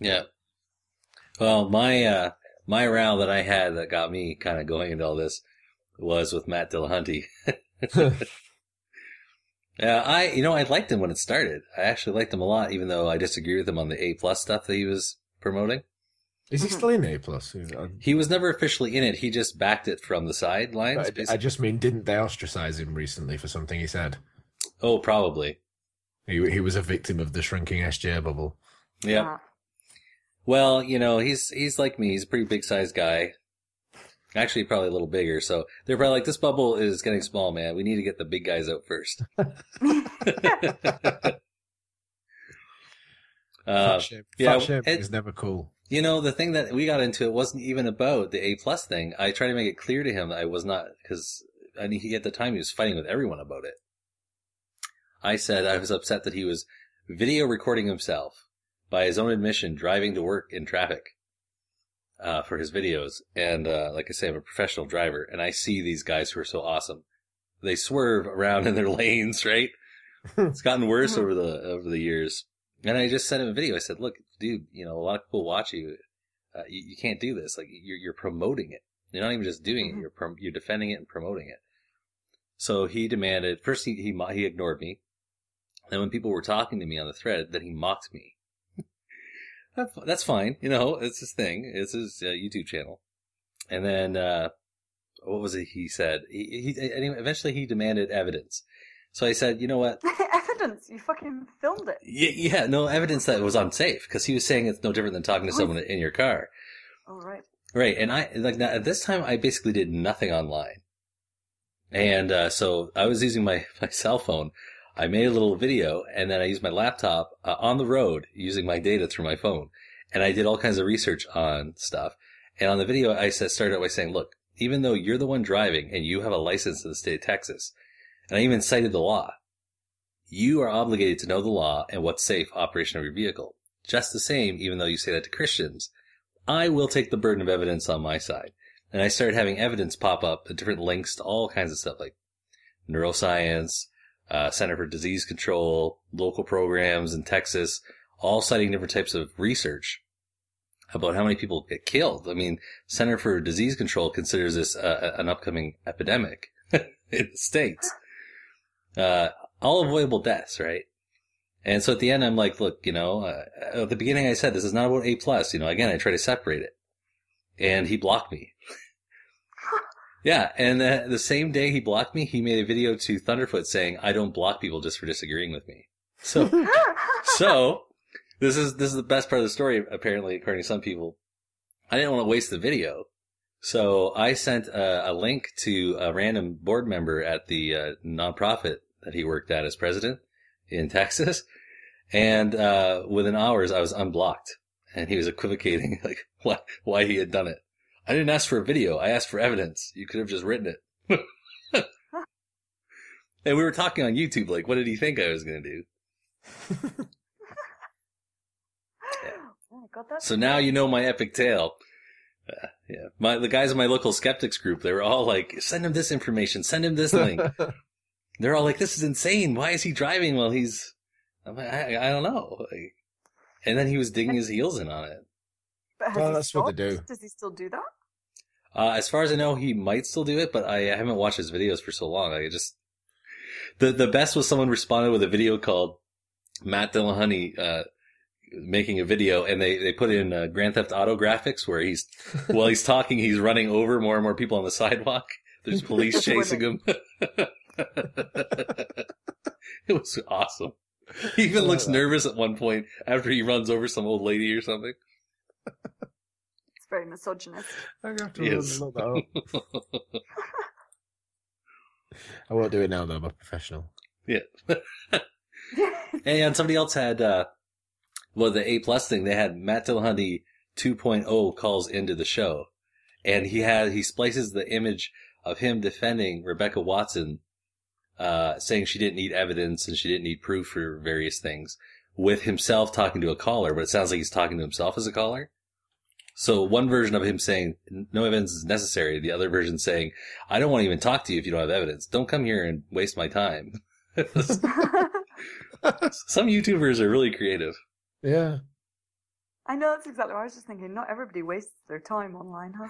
Speaker 15: Yeah. Well, my uh my row that I had that got me kind of going into all this was with Matt Dillahunty. yeah, I you know I liked him when it started. I actually liked him a lot, even though I disagree with him on the A plus stuff that he was promoting.
Speaker 14: Is he mm-hmm. still in A plus?
Speaker 15: He was never officially in it. He just backed it from the sidelines.
Speaker 14: I, I just mean, didn't they ostracize him recently for something he said?
Speaker 15: Oh, probably.
Speaker 14: He he was a victim of the shrinking SJ bubble.
Speaker 15: Yeah. Ah. Well, you know, he's he's like me. He's a pretty big sized guy. Actually, probably a little bigger. So they're probably like, this bubble is getting small, man. We need to get the big guys out first. Uh,
Speaker 14: Fat shame.
Speaker 15: yeah,
Speaker 14: shame
Speaker 15: and-
Speaker 14: is never cool.
Speaker 15: You know, the thing that we got into it wasn't even about the A plus thing. I tried to make it clear to him that I was not because I mean, he at the time he was fighting with everyone about it. I said I was upset that he was video recording himself by his own admission, driving to work in traffic uh, for his videos. And uh, like I say, I'm a professional driver, and I see these guys who are so awesome. They swerve around in their lanes, right? it's gotten worse over the over the years. And I just sent him a video. I said, "Look, dude, you know, a lot of people watch you. Uh, you, you can't do this. Like, you're you're promoting it. You're not even just doing
Speaker 13: Mm-hmm.
Speaker 15: it; you're prom- you're defending it and promoting it. So he demanded first. He he he ignored me. Then when people were talking to me on the thread, then he mocked me. That's- That's fine, you know. It's his thing. It's his uh, YouTube channel. And then uh, what was it? He said he, he anyway. Eventually, he demanded evidence. So I said, you know what?
Speaker 13: Evidence. You fucking filmed it.
Speaker 15: Yeah, yeah, no evidence that it was unsafe because he was saying it's no different than talking to someone in your car.
Speaker 13: All right.
Speaker 15: Right, and I like now, at this time I basically did nothing online, and uh, so I was using my my cell phone. I made a little video, and then I used my laptop uh, on the road using my data through my phone, and I did all kinds of research on stuff. And on the video, I started out by saying, "Look, even though you're the one driving and you have a license in the state of Texas, and I even cited the law, you are obligated to know the law and what's safe operation of your vehicle. Just the same, even though you say that to Christians." I will take the burden of evidence on my side. And I started having evidence pop up, different links to all kinds of stuff like neuroscience, uh, Center for Disease Control, local programs in Texas, all citing different types of research about how many people get killed. I mean, Center for Disease Control considers this uh, an upcoming epidemic in the States. Uh, all avoidable deaths, right? And so at the end, I'm like, look, you know, uh, at the beginning, I said this is not about A plus. You know, again, I try to separate it, and he blocked me. yeah, and uh, the same day he blocked me, he made a video to Thunderfoot saying, "I don't block people just for disagreeing with me." So, so this is this is the best part of the story. Apparently, according to some people, I didn't want to waste the video, so I sent a, a link to a random board member at the uh, nonprofit that he worked at as president in Texas. And uh, within hours, I was unblocked, and he was equivocating like why why he had done it. I didn't ask for a video. I asked for evidence. You could have just written it. and we were talking on YouTube. Like, what did he think I was going to do?
Speaker 13: Oh,
Speaker 15: So now you know my epic tale. Uh, yeah, my the guys in my local skeptics group, they were all like, "Send him this information. Send him this link." They're all like, "This is insane. Why is he driving while he's?" I'm like, I, I don't know. Like, and then he was digging his heels in on it.
Speaker 13: But has
Speaker 14: Well,
Speaker 13: he
Speaker 14: that's what they do.
Speaker 13: Does he still do that?
Speaker 15: Uh, as far as I know, he might still do it, but I haven't watched his videos for so long. I just the the best was someone responded with a video called Matt Dillahunty uh, making a video, and they they put in uh, Grand Theft Auto graphics where he's while he's talking, he's running over more and more people on the sidewalk. There's police chasing him. it was awesome. He even looks nervous at one point after he runs over some old lady or something.
Speaker 13: It's very misogynist.
Speaker 14: I'm gonna have to
Speaker 15: Yes.
Speaker 14: look that up. I won't do it now though. I'm a professional.
Speaker 15: Yeah. and somebody else had, uh, well, the A plus thing, they had Matt Dillahunty 2.0 calls into the show. And he had, he splices the image of him defending Rebecca Watson, uh, saying she didn't need evidence and she didn't need proof for various things with himself talking to a caller, but it sounds like he's talking to himself as a caller. So one version of him saying no evidence is necessary. The other version saying, I don't want to even talk to you if you don't have evidence. Don't come here and waste my time. Some YouTubers are really creative.
Speaker 14: Yeah.
Speaker 13: I know that's exactly what I was just thinking. Not everybody wastes their time online, huh?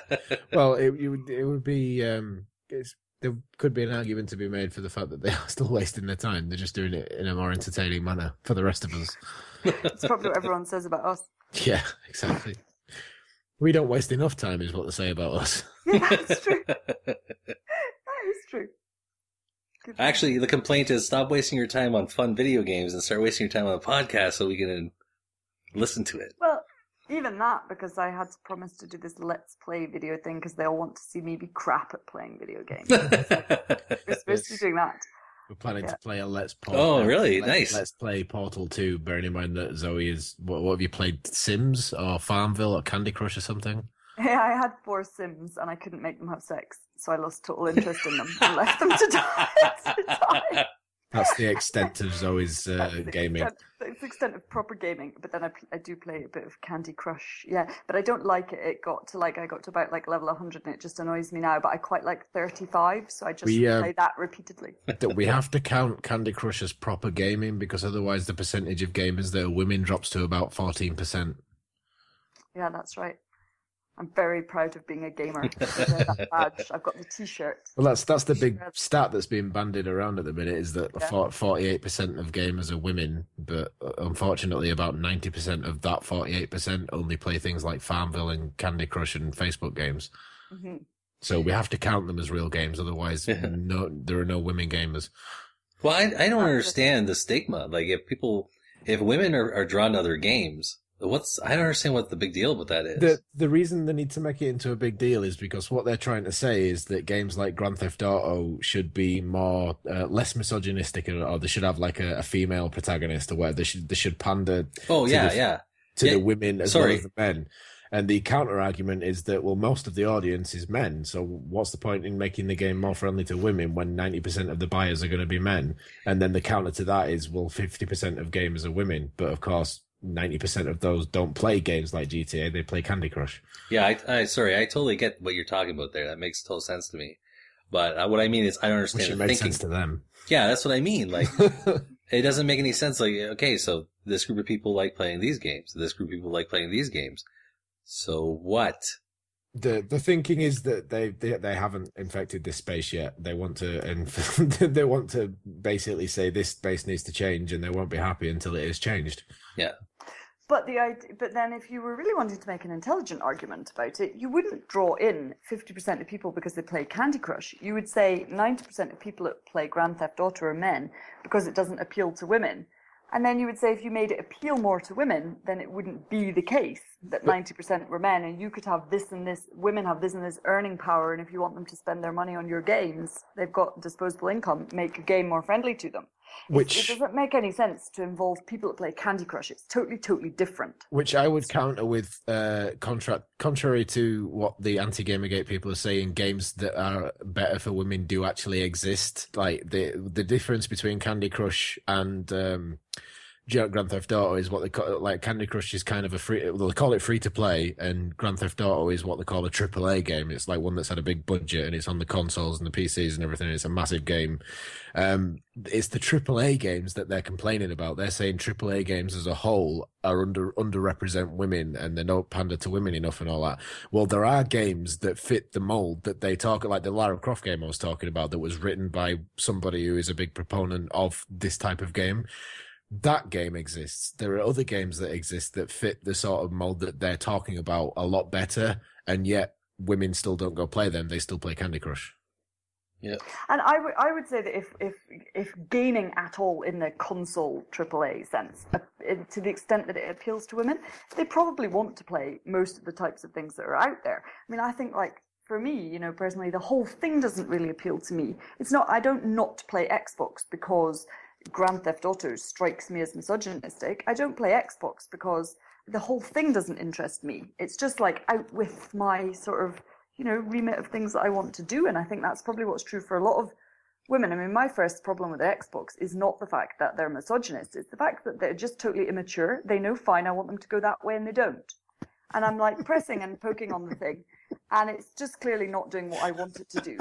Speaker 14: Well, it, it would it would be um, it's, there could be an argument to be made for the fact that they are still wasting their time. They're just doing it in a more entertaining manner for the rest of us.
Speaker 13: It's probably what everyone says about us.
Speaker 14: Yeah, exactly. We don't waste enough time, is what they say about us.
Speaker 13: Yeah, that's true. that is true. Good point.
Speaker 15: Actually, the complaint is stop wasting your time on fun video games and start wasting your time on a podcast so we can listen to it.
Speaker 13: Well, even that, because I had to promise to do this Let's Play video thing because they all want to see me be crap at playing video games. We're supposed to be doing that.
Speaker 14: We're planning
Speaker 13: Yeah.
Speaker 14: to play a Let's Play.
Speaker 15: Oh, uh, really?
Speaker 14: Let's,
Speaker 15: Nice.
Speaker 14: Let's play Portal 2, bearing in mind that Zoe is. What, what have you played? Sims or Farmville or Candy Crush or something?
Speaker 13: Yeah, I had four Sims and I couldn't make them have sex, so I lost total interest in them and left them to die. to die.
Speaker 14: That's the extent of Zoe's uh, gaming.
Speaker 13: extent- That's the extent of proper gaming. But then I, I do play a bit of Candy Crush. Yeah, but I don't like it. It got to like I got to about like level 100 and it just annoys me now. But I quite like 35, so I just
Speaker 14: We, uh,
Speaker 13: play that repeatedly.
Speaker 14: we have to count Candy Crush as proper gaming because otherwise the percentage of gamers that are women drops to about 14%.
Speaker 13: Yeah, that's right. I'm very proud of being a gamer. badge. I've got the T-shirt.
Speaker 14: Well, that's that's the big stat that's being bandied around at the minute is that
Speaker 13: Yeah.
Speaker 14: forty-eight percent of gamers are women, but uh, unfortunately, about ninety percent of that forty-eight percent only play things like Farmville and Candy Crush and Facebook games.
Speaker 13: hmm
Speaker 14: So we have to count them as real games, otherwise, no, there are no women gamers.
Speaker 15: Well, I, I don't understand the stigma. Like, if people, if women are, are drawn to other games, what's, I don't understand what the big deal with that is.
Speaker 14: The the reason they need to make it into a big deal is because what they're trying to say is that games like Grand Theft Auto should be more uh, less misogynistic, or, they should have like a, a female protagonist, or where they should they should pander.
Speaker 15: Oh,
Speaker 14: to
Speaker 15: yeah,
Speaker 14: the,
Speaker 15: yeah.
Speaker 14: to
Speaker 15: Yeah,
Speaker 14: the women as
Speaker 15: sorry.
Speaker 14: well as the men. And the counter argument is that well, most of the audience is men. So what's the point in making the game more friendly to women when ninety percent of the buyers are going to be men? And then the counter to that is well, fifty percent of gamers are women, but of course. 90% of those don't play games like GTA, they play Candy Crush.
Speaker 15: Yeah, I, I, sorry, I totally get what you're talking about there. That makes total sense to me. But uh, what I mean is, I don't
Speaker 14: Which
Speaker 15: understand
Speaker 14: it makes sense to them.
Speaker 15: Yeah, that's what I mean. Like, it doesn't make any sense. Like, okay, so this group of people like playing these games. This group of people like playing these games. So what?
Speaker 14: The the thinking is that they, they they haven't infected this space yet. They want to and they want to basically say this space needs to change, and they won't be happy until it is changed.
Speaker 15: Yeah.
Speaker 13: But the idea, but then if you were really wanting to make an intelligent argument about it, you wouldn't draw in 50% of people because they play Candy Crush. You would say 90% of people that play Grand Theft Auto are men because it doesn't appeal to women. And then you would say if you made it appeal more to women, then it wouldn't be the case that 90% were men and you could have this and this, women have this and this earning power. And if you want them to spend their money on your games, they've got disposable income, make a game more friendly to them. It-
Speaker 14: Which-
Speaker 13: it doesn't make any sense to involve people that play Candy Crush. It's totally, totally different.
Speaker 14: Which I would counter with uh, contra- contrary to what the anti Gamergate people are saying, games that are better for women do actually exist. Like the the difference between Candy Crush and um, Grand Theft Auto is what they call like Candy Crush is kind of a free. Well, they call it free to play, and Grand Theft Auto is what they call a triple A game. It's like one that's had a big budget and it's on the consoles and the PCs and everything. It's a massive game. Um, it's the triple A games that they're complaining about. They're saying triple A games as a whole are under underrepresent women and they don't pander to women enough and all that. Well, there are games that fit the mold that they talk like the Lara Croft game I was talking about that was written by somebody who is a big proponent of this type of game that game exists. There are other games that exist that fit the sort of mold that they're talking about a lot better, and yet women still don't go play them. They still play Candy Crush.
Speaker 15: Yeah.
Speaker 13: And I would I would say that if if if gaming at all in the console AAA sense, uh, in- to the extent that it appeals to women, they probably want to play most of the types of things that are out there. I mean, I think like for me, you know, personally, the whole thing doesn't really appeal to me. It's not. I don't not play Xbox because Grand Theft Auto strikes me as misogynistic. I don't play Xbox because the whole thing doesn't interest me. It's just like out with my sort of you know, remit of things that I want to do. And I think that's probably what's true for a lot of women. I mean, my first problem with the Xbox is not the fact that they're misogynist. It's the fact that they're just totally immature. They know fine, I want them to go that way and they don't. And I'm like pressing and poking on the thing. And it's just clearly not doing what I want it to do.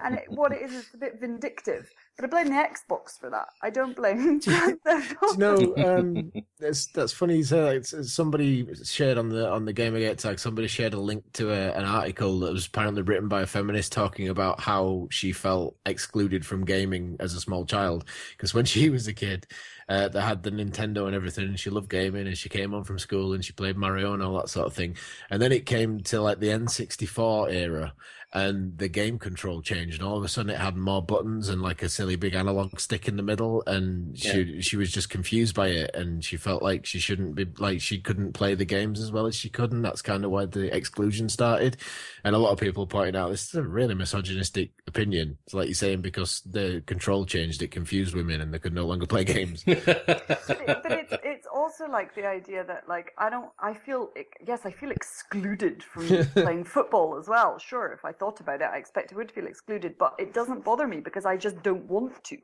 Speaker 13: And it, what it is is a bit vindictive. But I blame the Xbox for that. I don't blame Grand Theft
Speaker 14: Do you know, um, that's that's funny. You say. It's- it's somebody shared on the on the Gamergate tag. Somebody shared a link to a, an article that was apparently written by a feminist talking about how she felt excluded from gaming as a small child because when she was a kid, uh, they had the Nintendo and everything, and she loved gaming, and she came home from school and she played Mario and all that sort of thing. And then it came to like the N64 era, and the game control changed, and all of a sudden it had more buttons and like a silly big analog stick in the middle, and she she was just confused by it, and she felt like she shouldn't be like she couldn't play the games as well as she could, and that's kind of why the exclusion started. And a lot of people pointed out this is a really misogynistic opinion. It's like you're saying because the control changed, it confused women, and they could no longer play games.
Speaker 13: but, it, but it's it's also like the idea that like I don't I feel yes I feel excluded from playing football as well. Sure, if I thought about it, I expect I would feel excluded, but it doesn't bother me because I just don't want to.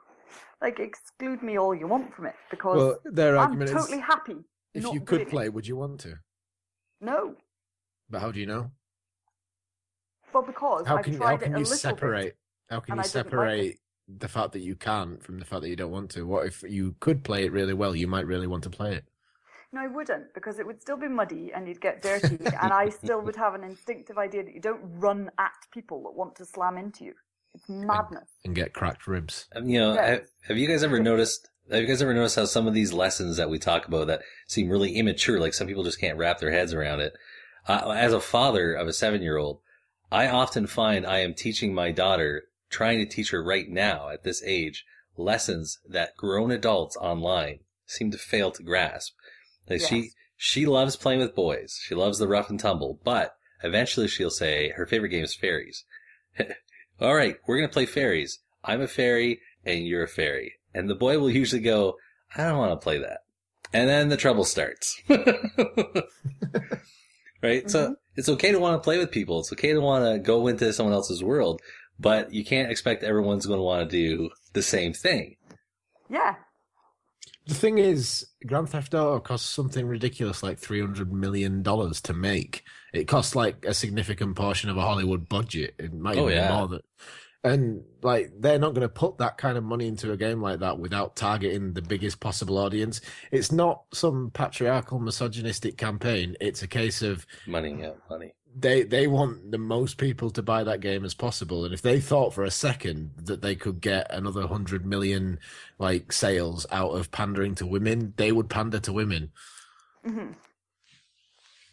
Speaker 13: Like exclude me all you want from it because
Speaker 14: Well, their
Speaker 13: I'm
Speaker 14: argument is,
Speaker 13: totally happy.
Speaker 14: if you could
Speaker 13: doing it.
Speaker 14: play, would you want to?
Speaker 13: no,
Speaker 14: But how do you know?
Speaker 13: Well, because
Speaker 14: How
Speaker 13: I've
Speaker 14: can how can you separate?
Speaker 13: bit.
Speaker 14: How can you
Speaker 13: didn't like
Speaker 14: separate the fact that you can't from the fact that you don't want to? What if you could play it really well? You might really want to play it.
Speaker 13: No, I wouldn't because it would still be muddy and you'd get dirty, and I still would have an instinctive idea that you don't run at people that want to slam into you. It's madness.
Speaker 14: and get cracked ribs.
Speaker 15: Um, you know,
Speaker 13: Yeah.
Speaker 15: have, have you guys ever noticed? Have you guys ever noticed how some of these lessons that we talk about that seem really immature, like some people just can't wrap their heads around it? Uh, as a father of a seven-year-old, I often find I am teaching my daughter, trying to teach her right now at this age, lessons that grown adults online seem to fail to grasp. Like she,
Speaker 17: Yes.
Speaker 15: she loves playing with boys. She loves the rough and tumble, but eventually she'll say her favorite game is fairies. All right, we're going to play fairies. I'm a fairy and you're a fairy. And the boy will usually go, I don't want to play that. And then the trouble starts. right? So mm-hmm. it's okay to want to play with people. It's okay to want to go into someone else's world, but you can't expect everyone's going to want to do the same thing.
Speaker 13: Yeah.
Speaker 14: The thing is, Grand Theft Auto costs something ridiculous like three hundred million dollars to make. It costs like a significant portion of a Hollywood budget. It might
Speaker 15: Oh,
Speaker 14: even
Speaker 15: yeah.
Speaker 14: be more than. And like they're not going to put that kind of money into a game like that without targeting the biggest possible audience. It's not some patriarchal, misogynistic campaign. It's a case of
Speaker 15: Money, yeah, money.
Speaker 14: They they want the most people to buy that game as possible and if they thought for a second that they could get another 100 million like sales out of pandering to women they would pander to women
Speaker 13: hmm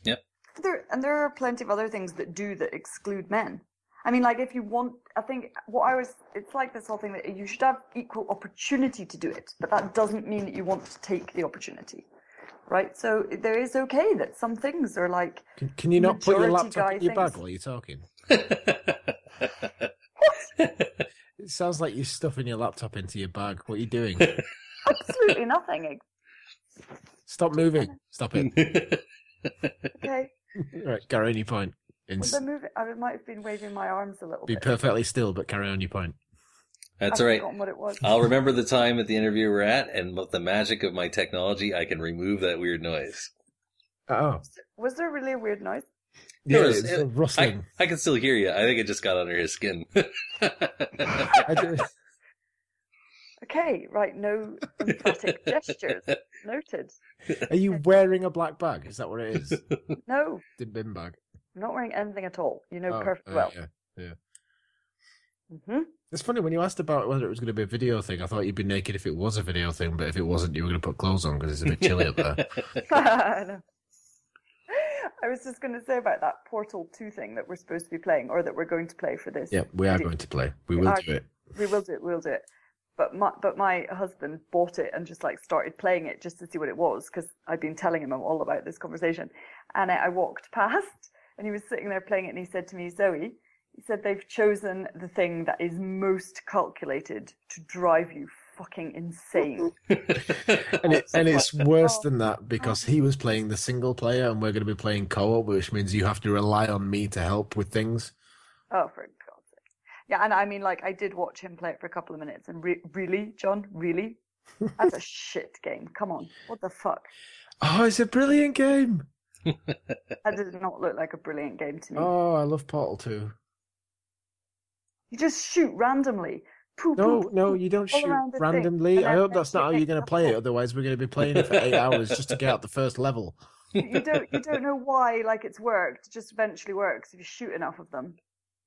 Speaker 15: Yep.
Speaker 13: There and there are plenty of other things that do that exclude men. I mean, like if you want, I think what I was, it's like this whole thing that you should have equal opportunity to do it, but that doesn't mean that you want to take the opportunity, right? So there is okay that some things are like.
Speaker 14: can, can you not put your laptop in your
Speaker 13: things.
Speaker 14: bag while you're talking it sounds like you're stuffing your laptop into your bag what are you doing
Speaker 13: Absolutely nothing.
Speaker 14: stop moving stop it
Speaker 13: Okay.
Speaker 14: right carry on your point
Speaker 13: Was I moving? I might have been waving my arms a little
Speaker 14: be
Speaker 13: bit.
Speaker 14: perfectly still but carry on your point
Speaker 15: That's
Speaker 13: I've
Speaker 15: all right.
Speaker 13: what it was.
Speaker 15: I'll remember the time at the interview we're at, and with the magic of my technology, I can remove that weird noise.
Speaker 14: oh
Speaker 13: Was there really a weird noise?
Speaker 14: yeah
Speaker 15: There was-
Speaker 14: it's a rustling
Speaker 15: I, I can still hear you. I think it just got under his skin.
Speaker 14: I did-
Speaker 13: Okay, right, no emphatic gestures. Noted.
Speaker 14: are you wearing a black bag is that what it is
Speaker 13: No,
Speaker 14: the bin bag
Speaker 13: I'm not wearing anything at all. You know
Speaker 14: Oh,
Speaker 13: perfectly
Speaker 14: uh,
Speaker 13: well.
Speaker 14: yeah yeah
Speaker 13: hmm
Speaker 14: It's funny when you asked about whether it was going to be a video thing. I thought you'd be naked if it was a video thing, but if it wasn't, you were going to put clothes on because it's a bit chilly up there.
Speaker 13: I know. I was just going to say about that Portal 2 thing that we're supposed to be playing, or that we're going to play for this.
Speaker 14: Yeah, we are
Speaker 13: video.
Speaker 14: going to play. We will
Speaker 13: are-
Speaker 14: do it.
Speaker 13: We will do it. We'll do it. But my but my husband bought it and just like started playing it just to see what it was because I'd been telling him all about this conversation, and I, I walked past and he was sitting there playing it and he said to me, Zoe, he said they've chosen the thing that is most calculated to drive you fucking insane.
Speaker 14: And it, and it's worse than that because he was playing the single player and we're going to be playing co-op, which means you have to rely on me to help with things.
Speaker 13: Oh, for God's sake. Yeah, and I mean, like, I did watch him play it for a couple of minutes, and re- really, John, really? That's a shit game. Come on. What the fuck?
Speaker 14: Oh, it's a brilliant game.
Speaker 13: That does not look like a brilliant game to me.
Speaker 14: Oh, I love Portal 2.
Speaker 13: You just shoot randomly. Poo,
Speaker 14: No,
Speaker 13: poo,
Speaker 14: no, you don't shoot
Speaker 13: around the thing,
Speaker 14: randomly. I hope that's not how
Speaker 13: you
Speaker 14: you're going to play it. Otherwise, we're going to be playing it for eight hours just to get out the first level.
Speaker 13: you don't you don't know why like it's worked. It just eventually works if you shoot enough of them.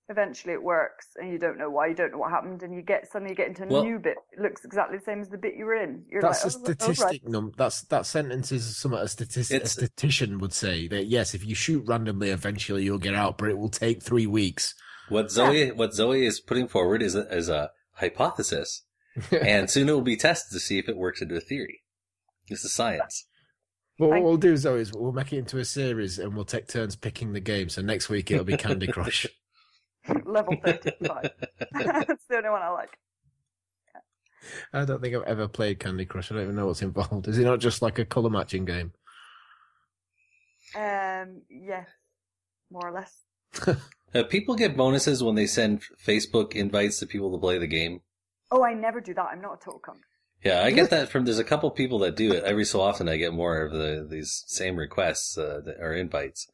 Speaker 13: Eventually it works, and you don't know why. You don't know what happened, and you get suddenly you get into a
Speaker 14: Well-
Speaker 13: new bit. It looks exactly the same as the bit you were in. You're
Speaker 14: That's
Speaker 13: like,
Speaker 14: a
Speaker 13: oh, oh, right.
Speaker 14: statistic num. That's that sentence is something a, statistic, a statistician would say that yes, if you shoot randomly, eventually you'll get out, but it will take three weeks.
Speaker 15: What Zoe, what Zoe is putting forward is a, is a hypothesis, and soon it will be tested to see if it works into a theory. This is science.
Speaker 14: Well, what we'll do Zoe, is we'll make it into a series and we'll take turns picking the game. So next week it'll be Candy Crush.
Speaker 13: level 35. That's the only one I like.
Speaker 14: I don't think I've ever played Candy Crush. I don't even know what's involved. Is it not just like a color matching game?
Speaker 13: Um, yeah, more or less.
Speaker 15: Uh, people get bonuses when they send Facebook invites to people to play the game.
Speaker 13: Oh, I never do that. I'm not a total cunt.
Speaker 15: Yeah, I get that from. There's a couple people that do it every so often. I get more of the these same requests uh, that, or invites.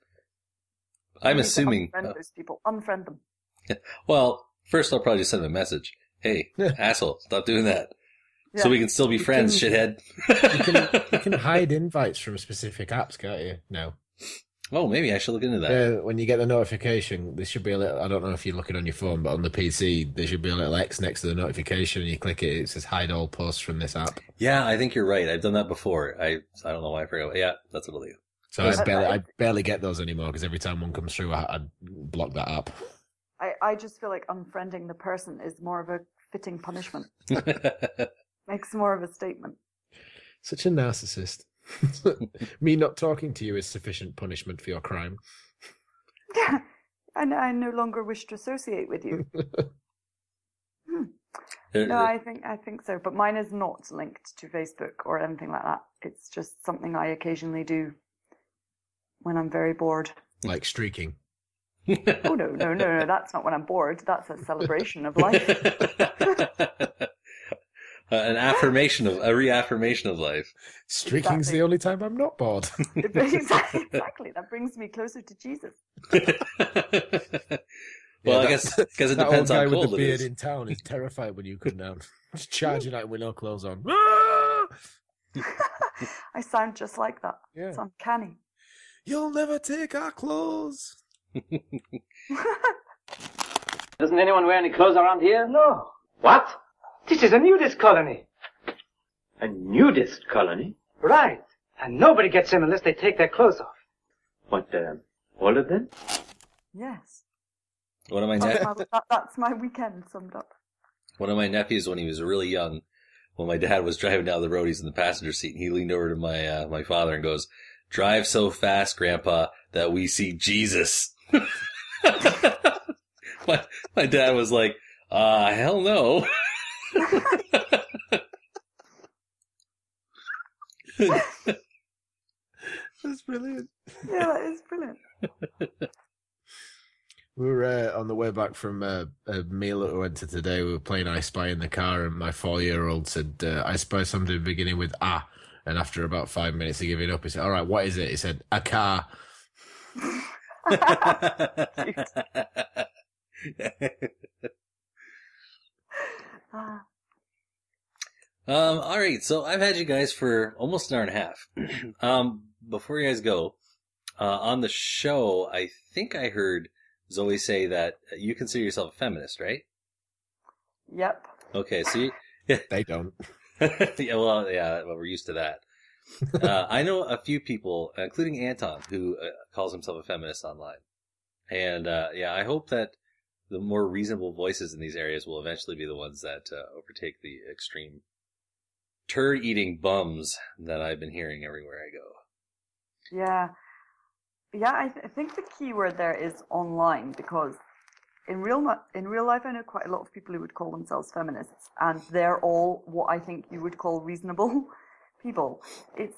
Speaker 15: I'm assuming.
Speaker 13: unfriend those people. Unfriend them.
Speaker 15: Well, first I'll probably just send them a message. Hey, asshole, stop doing that. So we can still be friends, shithead.
Speaker 14: you, can, you can hide invites from specific apps, can't you? No.
Speaker 15: Oh, maybe I should look into that.
Speaker 14: Yeah, when you get the notification, there should be a little. I don't know if you're looking on your phone, but on the PC, there should be a little X next to the notification, and you click it. It says hide all posts from this app.
Speaker 15: Yeah, I think you're right. I've done that before. I I don't know why I forgot. Yeah, that's what I'll do.
Speaker 14: So I barely, I barely get those anymore because every time one comes through, I, I block that app.
Speaker 13: I, I just feel like unfriending the person is more of a fitting punishment. Makes more of a statement.
Speaker 14: Such a narcissist. Me not talking to you is sufficient punishment for your crime.
Speaker 13: Yeah, and I no longer wish to associate with you. hmm. No, I think I think so, but mine is not linked to Facebook or anything like that. It's just something I occasionally do when I'm very bored.
Speaker 14: Like streaking.
Speaker 13: oh no, no, no, no! That's not when I'm bored. That's a celebration of life.
Speaker 15: Uh, an affirmation of a reaffirmation of life.
Speaker 14: Streaking's exactly. the only time I'm not bored.
Speaker 13: exactly, exactly. That brings me closer to Jesus.
Speaker 15: well, yeah, I guess because it depends
Speaker 14: on
Speaker 15: how cold
Speaker 14: with the beard
Speaker 15: is.
Speaker 14: in town is terrified when you come down, just charging out with no clothes on.
Speaker 13: I sound just like that.
Speaker 14: Yeah.
Speaker 13: It's uncanny.
Speaker 14: You'll never take our clothes.
Speaker 17: Doesn't anyone wear any clothes around here? No. What? This is a nudist colony.
Speaker 18: A nudist colony?
Speaker 17: Right. And nobody gets in unless they take their clothes off.
Speaker 18: What, uh, all of them?
Speaker 13: Yes.
Speaker 15: One of my
Speaker 13: That's
Speaker 15: ne-
Speaker 13: my, that, that's my weekend summed up.
Speaker 15: one of my nephews when he was really young, when my dad was driving down the road, he's in the passenger seat, and he leaned over to my uh, my father and goes, "Drive so fast, Grandpa, that we see Jesus." my my dad was like, "Uh, hell no."
Speaker 14: That's brilliant.
Speaker 13: Yeah, that is brilliant.
Speaker 14: We were uh, on the way back from uh, a meal that we went to today. We were playing I Spy in the car, and my four-year-old said, uh, "I spy something beginning with ah." And after about five minutes of giving up, he said, "All right, what is it?" He said, "A car."
Speaker 13: Ah,
Speaker 15: Um, all right, so I've had you guys for almost an hour and a half. um, before you guys go, uh, on the show, I think I heard Zoe say that you consider yourself a feminist, right?
Speaker 13: Yep.
Speaker 15: Okay, so you,
Speaker 14: they don't.
Speaker 15: yeah, well, yeah, well, we're used to that. uh, I know a few people, including Anton, who uh, calls himself a feminist online, and uh, yeah, I hope that the more reasonable voices in these areas will eventually be the ones that uh, overtake the extreme turd eating bums that I've been hearing everywhere I go.
Speaker 13: Yeah. Yeah, I, th- I think the key word there is online because in real in real life I know quite a lot of people who would call themselves feminists and they're all what I think you would call reasonable people. It's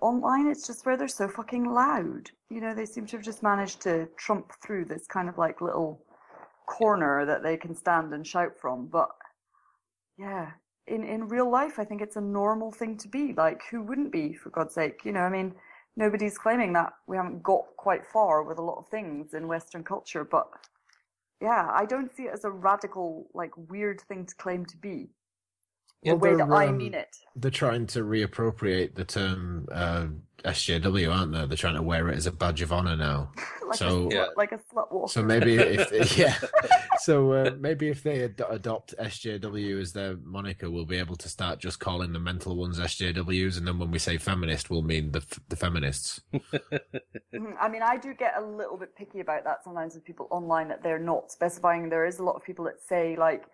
Speaker 13: online it's just where they're so fucking loud. You know, they seem to have just managed to trump through this kind of like little corner that they can stand and shout from, but yeah, in in real life, I think it's a normal thing to be. Like, who wouldn't be, for God's sake? You know, I mean, nobody's claiming that we haven't got quite far with a lot of things in Western culture, but yeah, I don't see it as a radical, like, weird thing to claim to be. The way that I
Speaker 14: um,
Speaker 13: mean it.
Speaker 14: They're trying to reappropriate the term uh, SJW, aren't they? They're trying to wear it as a badge of honor now.
Speaker 13: like
Speaker 14: so,
Speaker 13: a slut, like a slut walker.
Speaker 14: so maybe if yeah, so uh, maybe if they ad- adopt SJW as their moniker, we'll be able to start just calling the mental ones SJWs, and then when we say feminist, we'll mean the f- the feminists.
Speaker 13: Mhm. I mean, I do get a little bit picky about that sometimes with people online that they're not specifying. There is a lot of people that say like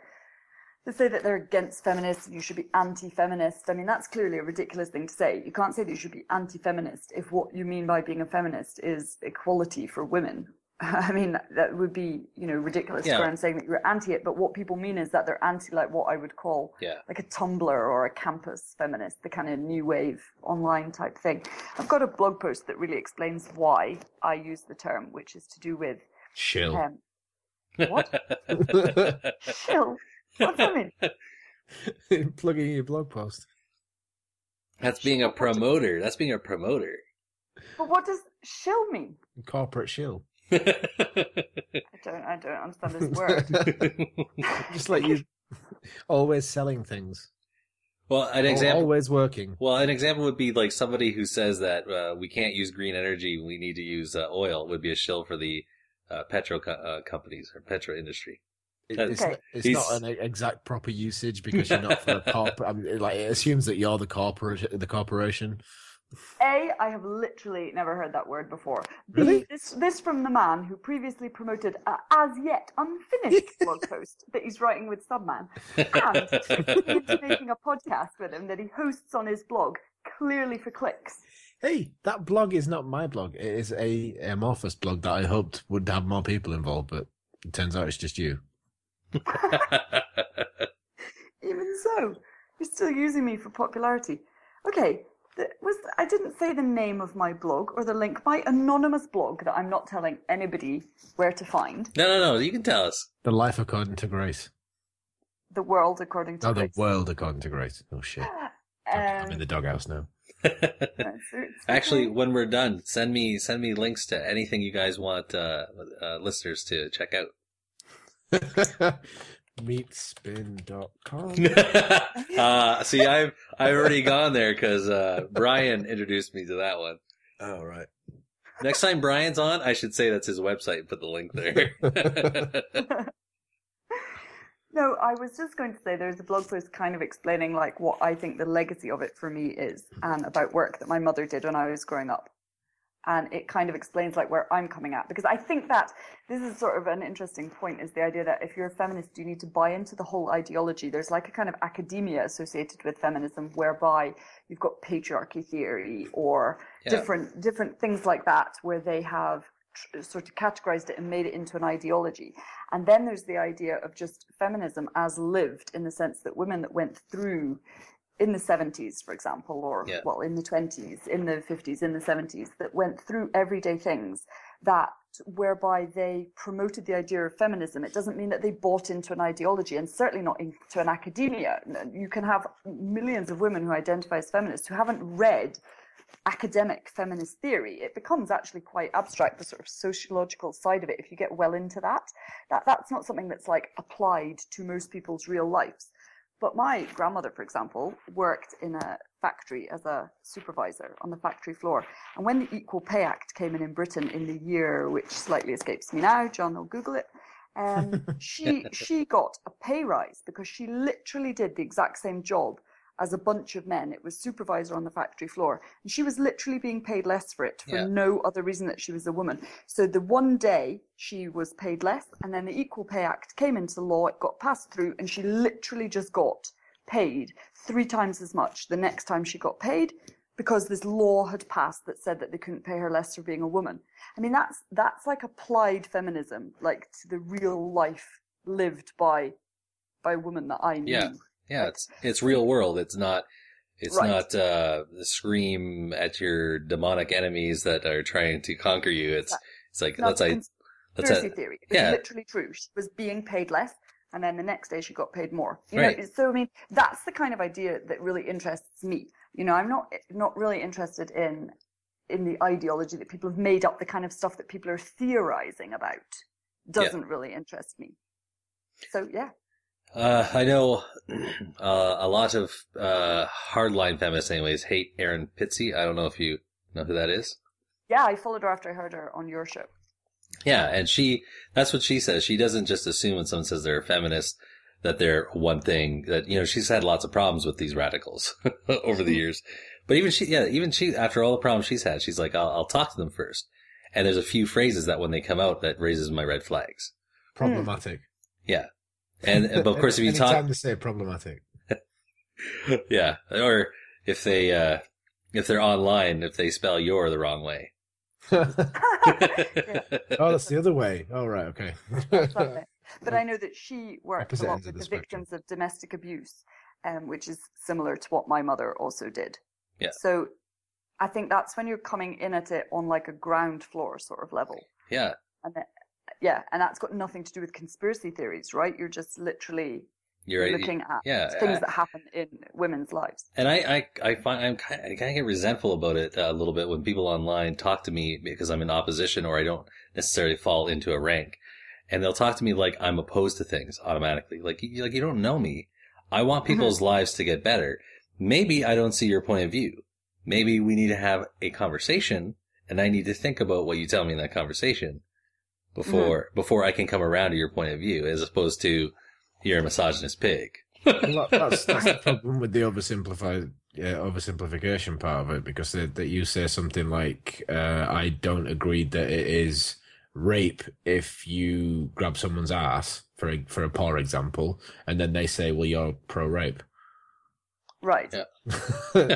Speaker 13: they say that they're against feminists. You should be anti-feminist. I mean, that's clearly a ridiculous thing to say. You can't say that you should be anti-feminist if what you mean by being a feminist is equality for women. I mean, that would be you know ridiculous
Speaker 15: Yeah.
Speaker 13: to go saying that you're anti it. But what people mean is that they're anti like what I would call
Speaker 15: Yeah.
Speaker 13: like a Tumblr or a campus feminist, the kind of new wave online type thing. I've got a blog post that really explains why I use the term, which is to do with
Speaker 14: Shill.
Speaker 13: um, shill. What's that mean?
Speaker 14: Plugging your blog post.
Speaker 15: That's being a promoter. That's being a promoter.
Speaker 13: But what does shill mean?
Speaker 14: Corporate shill.
Speaker 13: I don't. I don't understand this word.
Speaker 14: Just like you always selling things.
Speaker 15: Well, an example.
Speaker 14: Always working.
Speaker 15: Well, an example would be like somebody who says that uh, we can't use green energy, we need to use uh, oil. Would be a shill for the uh, petro co- uh, companies or petro industry.
Speaker 14: It-
Speaker 15: That-
Speaker 14: It's,
Speaker 13: Okay.
Speaker 14: not, it's
Speaker 15: He's-
Speaker 14: not an exact proper usage because you're not for the corporate. I mean, it, like it assumes that you're the corporate, the corporation.
Speaker 13: A, I have literally never heard that word before. B,
Speaker 14: Really?
Speaker 13: this, this from the man who previously promoted a as yet unfinished blog post that he's writing with Subman, and into making a podcast with him that he hosts on his blog, clearly for clicks.
Speaker 14: Hey, that blog is not my blog. It is a Amorphous blog that I hoped would have more people involved, but it turns out it's just you.
Speaker 13: Even so, you're still using me for popularity. Okay, th- was I didn't say the name of my blog or the link. My anonymous blog that I'm not telling anybody where to find.
Speaker 15: No, no, no. You can tell us.
Speaker 14: The life according to Grace.
Speaker 13: The world according to
Speaker 14: Oh, the world according to Grace. Oh shit! I'm
Speaker 13: Um,
Speaker 14: in the doghouse now.
Speaker 13: it's- it's
Speaker 15: Actually, when we're done, send me send me links to anything you guys want uh, uh, listeners to check out.
Speaker 14: Meatspin.com.
Speaker 15: uh, see, I've I've already gone there because uh, Brian introduced me to that one.
Speaker 14: oh right.
Speaker 15: Next time Brian's on, I should say that's his website. and Put the link there.
Speaker 13: No, I was just going to say there's a blog post kind of explaining like what I think the legacy of it for me is and about work that my mother did when I was growing up. And it kind of explains like where I'm coming at because I think that this is sort of an interesting point is the idea that if you're a feminist you need to buy into the whole ideology. There's like a kind of academia associated with feminism whereby you've got patriarchy theory or
Speaker 15: Yeah.
Speaker 13: different different things like that where they have tr- sort of categorized it and made it into an ideology. And then there's the idea of just feminism as lived in the sense that women that went through in the 70s, for example, or
Speaker 15: Yeah.
Speaker 13: well, in the 20s, in the 50s, in the 70s, that went through everyday things that whereby they promoted the idea of feminism. It doesn't mean that they bought into an ideology and certainly not into an academia. You can have millions of women who identify as feminists who haven't read academic feminist theory, it becomes actually quite abstract, the sort of sociological side of it, if you get well into that. that that's not something that's like applied to most people's real lives. But my grandmother, for example, worked in a factory as a supervisor on the factory floor. And when the Equal Pay Act came in in Britain in the year which slightly escapes me now, John will Google it, um, she she got a pay rise because she literally did the exact same job as a bunch of men. It was supervisor on the factory floor, and she was literally being paid less for it for
Speaker 15: Yeah.
Speaker 13: no other reason that she was a woman. So the one day she was paid less, and then the Equal Pay Act came into law, it got passed through, and she literally just got paid three times as much the next time she got paid because this law had passed that said that they couldn't pay her less for being a woman. I mean, that's that's like applied feminism, like to the real life lived by by women that I knew.
Speaker 15: yeah, yeah. It's it's real world. It's not. It's
Speaker 13: Right.
Speaker 15: not uh, the scream at your demonic enemies that are trying to conquer you. It's it's like let's I let's
Speaker 13: conspiracy theory. It's
Speaker 15: yeah.
Speaker 13: literally true. She was being paid less, and then the next day she got paid more. You
Speaker 15: Right.
Speaker 13: know, so I mean, that's the kind of idea that really interests me. You know, I'm not not really interested in in the ideology that people have made up, the kind of stuff that people are theorizing about. Doesn't really interest me. So yeah.
Speaker 15: Uh, I know uh, a lot of uh, hardline feminists, anyways, hate Erin Pizzey. I don't know if you know who that is.
Speaker 13: Yeah, I followed her after I heard her on your show.
Speaker 15: Yeah, and she, that's what she says. She doesn't just assume when someone says they're a feminist that they're one thing that, you know, she's had lots of problems with these radicals over the years. But even she, yeah, even she, after all the problems she's had, she's like, I'll, I'll talk to them first. And there's a few phrases that when they come out that raises my red flags.
Speaker 14: Problematic.
Speaker 15: Yeah. And, but of course, if you
Speaker 14: Anytime
Speaker 15: talk, time
Speaker 14: to say problematic.
Speaker 15: yeah, or if they, uh, if they're online, if they spell your the wrong way.
Speaker 14: Oh, that's the other way. Oh, right. Okay.
Speaker 13: But I know that she worked a lot with
Speaker 14: the
Speaker 13: the victims of domestic abuse, um, which is similar to what my mother also did.
Speaker 15: Yeah.
Speaker 13: So I think that's when you're coming in at it on like a ground floor sort of level.
Speaker 15: Yeah.
Speaker 13: And then, yeah, and that's got nothing to do with conspiracy theories, right? You're just literally
Speaker 15: You're
Speaker 13: looking at
Speaker 15: Yeah,
Speaker 13: things
Speaker 15: I-
Speaker 13: that happen in women's lives.
Speaker 15: And I, I, I find I'm kind, I kind of get resentful about it uh, a little bit when people online talk to me because I'm in opposition or I don't necessarily fall into a rank, and they'll talk to me like I'm opposed to things automatically. Like, you, like you don't know me. I want people's lives to get better. maybe I don't see your point of view. Maybe we need to have a conversation and I need to think about what you tell me in that conversation before,
Speaker 14: Mm-hmm.
Speaker 15: before I can come around to your point of view as opposed to you're a misogynist pig.
Speaker 14: Well, that- that's, that's the problem with the oversimplified yeah, oversimplification part of it because that that you say something like uh, I don't agree that it is rape if you grab someone's ass for a, for a poor example and then they say well you're pro rape
Speaker 13: Right.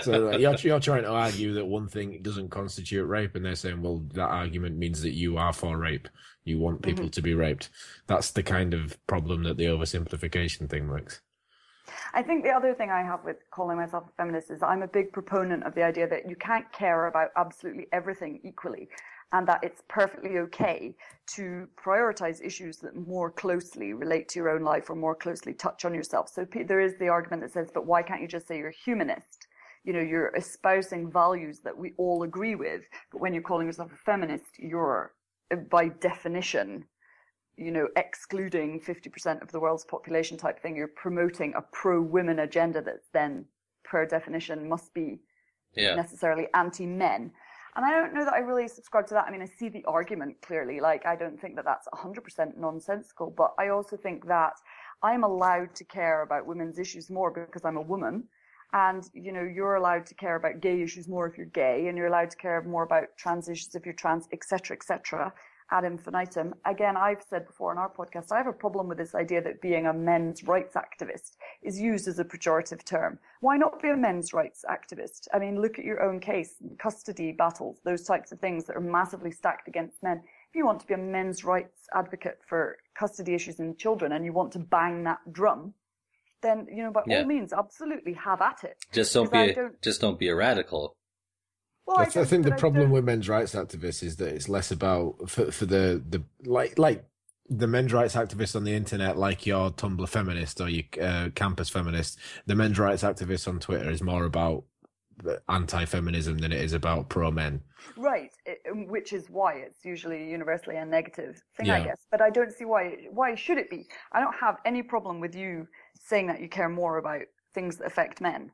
Speaker 14: so like, you're, you're trying to argue that one thing doesn't constitute rape and they're saying well that argument means that you are for rape you want people
Speaker 13: Mhm.
Speaker 14: to be raped that's the kind of problem that the oversimplification thing makes
Speaker 13: I think the other thing I have with calling myself a feminist is I'm a big proponent of the idea that you can't care about absolutely everything equally and that it's perfectly okay to prioritize issues that more closely relate to your own life or more closely touch on yourself. So there is the argument that says, but why can't you just say you're humanist? You know, you're espousing values that we all agree with, but when you're calling yourself a feminist, you're by definition you know, excluding 50% of the world's population type thing, you're promoting a pro women agenda that's then, per definition, must be
Speaker 15: Yeah.
Speaker 13: necessarily anti men. And I don't know that I really subscribe to that. I mean, I see the argument clearly. Like, I don't think that that's 100% nonsensical, but I also think that I'm allowed to care about women's issues more because I'm a woman. And, you know, you're allowed to care about gay issues more if you're gay, and you're allowed to care more about trans issues if you're trans, etc., etc ad infinitum. Again, I've said before in our podcast, I have a problem with this idea that being a men's rights activist is used as a pejorative term. Why not be a men's rights activist? I mean, look at your own case, custody battles, those types of things that are massively stacked against men. If you want to be a men's rights advocate for custody issues in children and you want to bang that drum, then, you know, by
Speaker 15: Yeah.
Speaker 13: all means, absolutely have at it.
Speaker 15: Just don't be, a,
Speaker 13: don't-
Speaker 15: just don't be a radical.
Speaker 13: Well,
Speaker 14: I,
Speaker 13: I
Speaker 14: th- I
Speaker 13: don't-
Speaker 14: think the
Speaker 13: I
Speaker 14: problem
Speaker 13: don't-
Speaker 14: with men's rights activists is that it's less about for, for the the like like the men's rights activists on the internet, like your Tumblr feminist or your uh, campus feminist. The men's rights activists on Twitter is more about anti-feminism than it is about pro men.
Speaker 13: Right, it, um, which is why it's usually universally a negative thing, I guess. But I don't see why. Why should it be? I don't have any problem with you saying that you care more about things that affect men.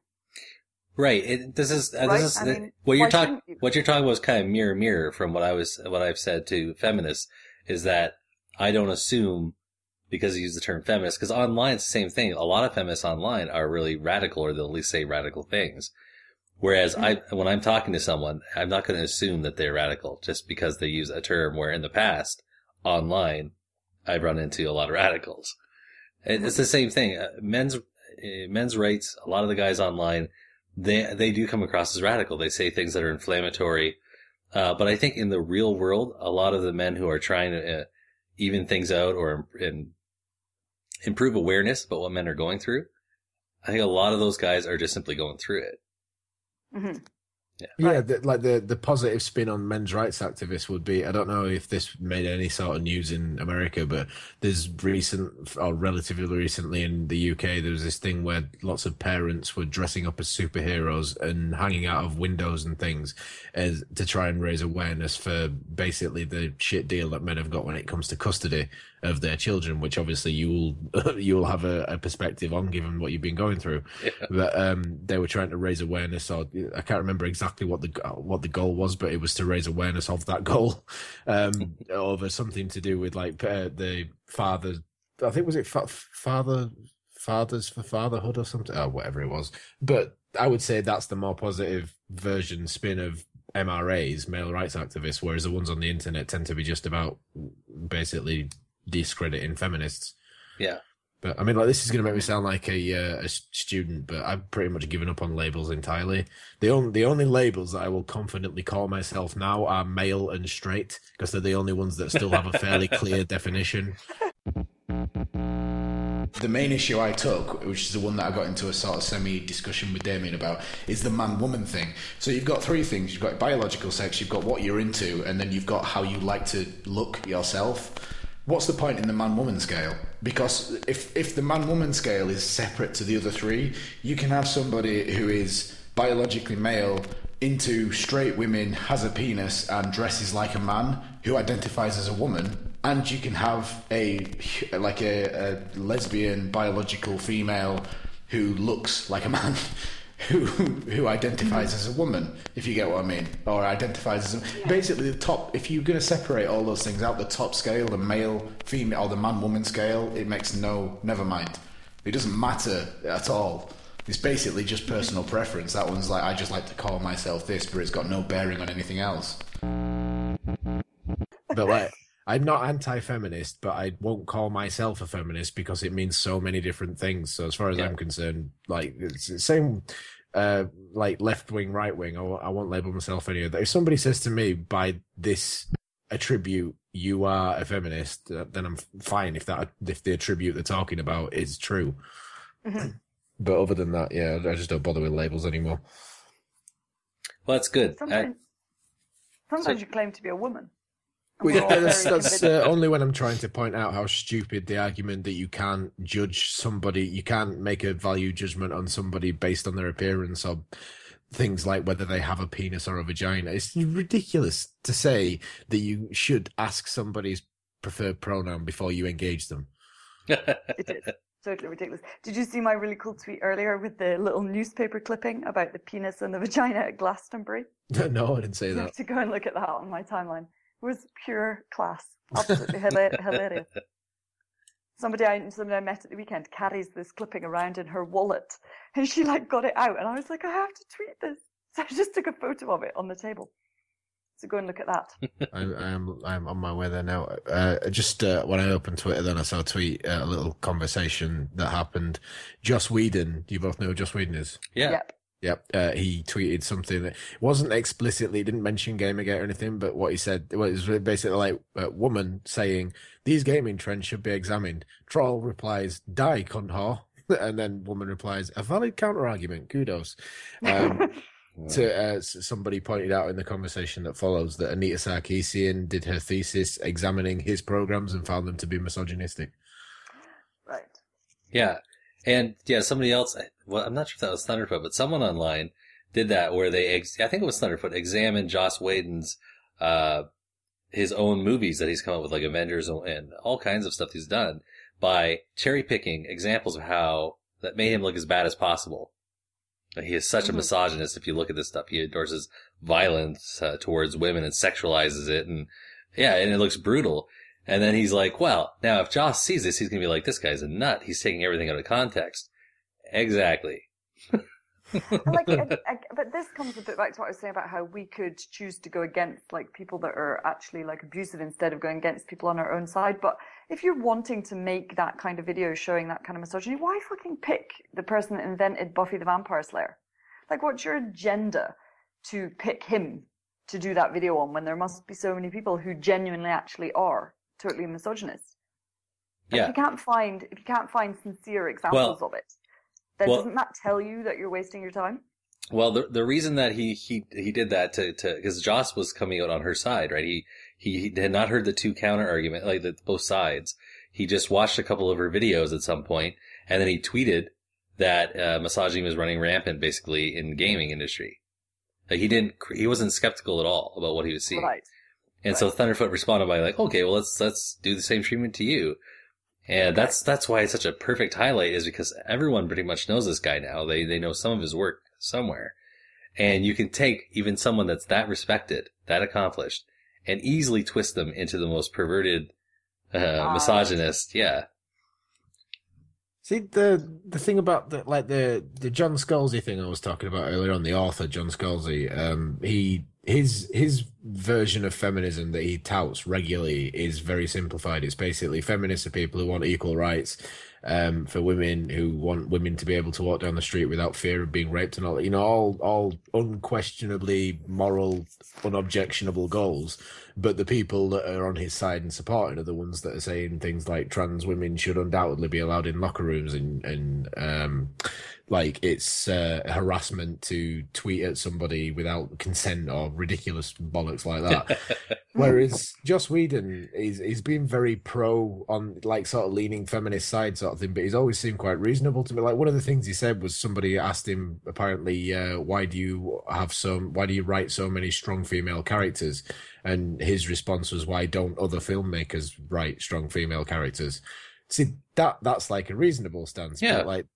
Speaker 15: Right. It, this is uh,
Speaker 13: Right?
Speaker 15: this is
Speaker 13: I mean,
Speaker 15: what you're talking.
Speaker 13: you?
Speaker 15: What you're talking about is kind of mirror mirror from what I was what I've said to feminists is that I don't assume because you use the term feminist because online it's the same thing. A lot of feminists online are really radical or they'll at least say radical things. Whereas I, when I'm talking to someone, I'm not going to assume that they're radical just because they use a term where in the past online I've run into a lot of radicals. It's the same thing. Uh, Men's uh, men's rights. A lot of the guys online, they they do come across as radical. They say things that are inflammatory. Uh, but I think in the real world, a lot of the men who are trying to uh, even things out or improve awareness about what men are going through, I think a lot of those guys are just simply going through it.
Speaker 13: Mm-hmm.
Speaker 14: Yeah, the, like the the positive spin on men's rights activists would be. I don't know if this made any sort of news in America, but there's recent or relatively recently in the UK, there was this thing where lots of parents were dressing up as superheroes and hanging out of windows and things, as to try and raise awareness for basically the shit deal that men have got when it comes to custody of their children, which obviously you'll you'll have a, a perspective on given what you've been going through. But um, they were trying to raise awareness, or I can't remember exactly what the what the goal was, but it was to raise awareness of that goal um, over something to do with like uh, the father. I think was it fa- father fathers for fatherhood or something, or whatever it was. But I would say that's the more positive version spin of MRAs, male rights activists, whereas the ones on the internet tend to be just about basically discrediting feminists.
Speaker 15: Yeah.
Speaker 14: But I mean, like this is going to make me sound like a uh, a student, but I've pretty much given up on labels entirely. The only the only labels that I will confidently call myself now are male and straight because they're the only ones that still have a fairly clear definition.
Speaker 16: The main issue I took, which is the one that I got into a sort of semi discussion with Damien about, is the man woman thing. So you've got three things you've got biological sex, you've got what you're into, and then you've got how you like to look yourself. What's the point in the man woman scale? Because if, if the man woman scale is separate to the other three, you can have somebody who is biologically male into straight women, has a penis, and dresses like a man who identifies as a woman, and you can have a like a, a lesbian biological female who looks like a man who who identifies as a woman, if you get what I mean, or identifies as a, basically the top. If you're going to separate all those things out, the top scale, the male, female, or the man-woman scale, it makes no. Never mind. It doesn't matter at all. It's basically just personal preference. That one's like I just like to call myself this, but it's got no bearing on anything else.
Speaker 14: But like, I'm not anti-feminist, but I won't call myself a feminist because it means so many different things. So as far as
Speaker 15: Yeah.
Speaker 14: I'm concerned, like it's the same, uh, like left wing, right wing. I, won't- I won't label myself any of that. If somebody says to me by this attribute you are a feminist, uh, then I'm fine if that if the attribute they're talking about is true.
Speaker 13: Mhm.
Speaker 14: But other than that, yeah, I just don't bother with labels anymore.
Speaker 15: Well, that's good. I,
Speaker 13: Sometimes, sometimes you claim to be a woman. And
Speaker 14: Well,
Speaker 13: we're
Speaker 14: yeah, that's, that's uh, only when I'm trying to point out how stupid the argument that you can't judge somebody, you can't make a value judgment on somebody based on their appearance or things like whether they have a penis or a vagina. It's ridiculous to say that you should ask somebody's preferred pronoun before you engage them.
Speaker 13: It is totally ridiculous. Did you see my really cool tweet earlier with the little newspaper clipping about the penis and the vagina at Glastonbury?
Speaker 14: no, I didn't say
Speaker 13: You
Speaker 14: that.
Speaker 13: have to go and look at that on my timeline. It was pure class. Absolutely hilarious. Somebody I, somebody I met at the weekend carries this clipping around in her wallet, and she like got it out, and I was like, I have to tweet this. So I just took a photo of it on the table. So go and look at that.
Speaker 14: I, I am I'm on my way there now. Uh, just uh, when I opened Twitter, then I saw a tweet, uh, a little conversation that happened. Joss Whedon, you both know who Joss Whedon is.
Speaker 15: yeah.
Speaker 13: Yep.
Speaker 14: Yep, uh, he tweeted something that wasn't explicitly didn't mention Gamergate or anything, but what he said was basically like a woman saying these gaming trends should be examined. Troll replies, "Die, cunt whore," and then woman replies, "A valid counter argument. Kudos." Um, to uh, somebody pointed out in the conversation that follows that Anita Sarkeesian did her thesis examining his programs and found them to be misogynistic.
Speaker 13: Right.
Speaker 15: Yeah. And yeah, somebody else, well, I'm not sure if that was Thunderfoot, but someone online did that where they, ex- I think it was Thunderfoot, examined Joss Whedon's, uh, his own movies that he's come up with, like Avengers and all kinds of stuff he's done by cherry picking examples of how that made him look as bad as possible. He is such a
Speaker 13: Mhm.
Speaker 15: misogynist. If you look at this stuff, he endorses violence uh, towards women and sexualizes it. And yeah, and it looks brutal. And then he's like, well, now if Joss sees this, he's going to be like, this guy's a nut. He's taking everything out of context. Exactly.
Speaker 13: like, I, I, but this comes a bit back to what I was saying about how we could choose to go against like people that are actually like abusive instead of going against people on our own side. But if you're wanting to make that kind of video showing that kind of misogyny, why fucking pick the person that invented Buffy the Vampire Slayer? Like, what's your agenda to pick him to do that video on when there must be so many people who genuinely actually are totally misogynist? Like,
Speaker 15: Yeah.
Speaker 13: If you can't find if you can't find sincere examples of it, then
Speaker 15: well-
Speaker 13: doesn't that tell you that you're wasting your time?
Speaker 15: Well, the the reason that he he he did that to to because Joss was coming out on her side, right? He he, he had not heard the two counter argument like the both sides. He just watched a couple of her videos at some point, and then he tweeted that uh, misogyny was running rampant, basically in gaming industry. Like he didn't, he wasn't skeptical at all about what he was seeing.
Speaker 13: Right.
Speaker 15: And so Thunderfoot responded by like, okay, well let's let's do the same treatment to you. And that's that's why it's such a perfect highlight is because everyone pretty much knows this guy now. They they know some of his work somewhere. And you can take even someone that's that respected, that accomplished, and easily twist them into the most perverted uh, misogynist. Yeah.
Speaker 14: See the the thing about the like the the John Scalzi thing I was talking about earlier on the author John Scalzi um he his his version of feminism that he touts regularly is very simplified. It's basically feminists are people who want equal rights um for women who want women to be able to walk down the street without fear of being raped and all you know all all unquestionably moral unobjectionable goals. But the people that are on his side and supporting are the ones that are saying things like trans women should undoubtedly be allowed in locker rooms and and um like it's uh, harassment to tweet at somebody without consent or ridiculous bollocks like that. Whereas Joss Whedon is he's been very pro on like sort of leaning feminist side sort of thing, but he's always seemed quite reasonable to me. Like one of the things he said was somebody asked him apparently, uh, why do you have so why do you write so many strong female characters? And his response was, why don't other filmmakers write strong female characters? See that that's like a reasonable stance.
Speaker 15: Yeah.
Speaker 14: But like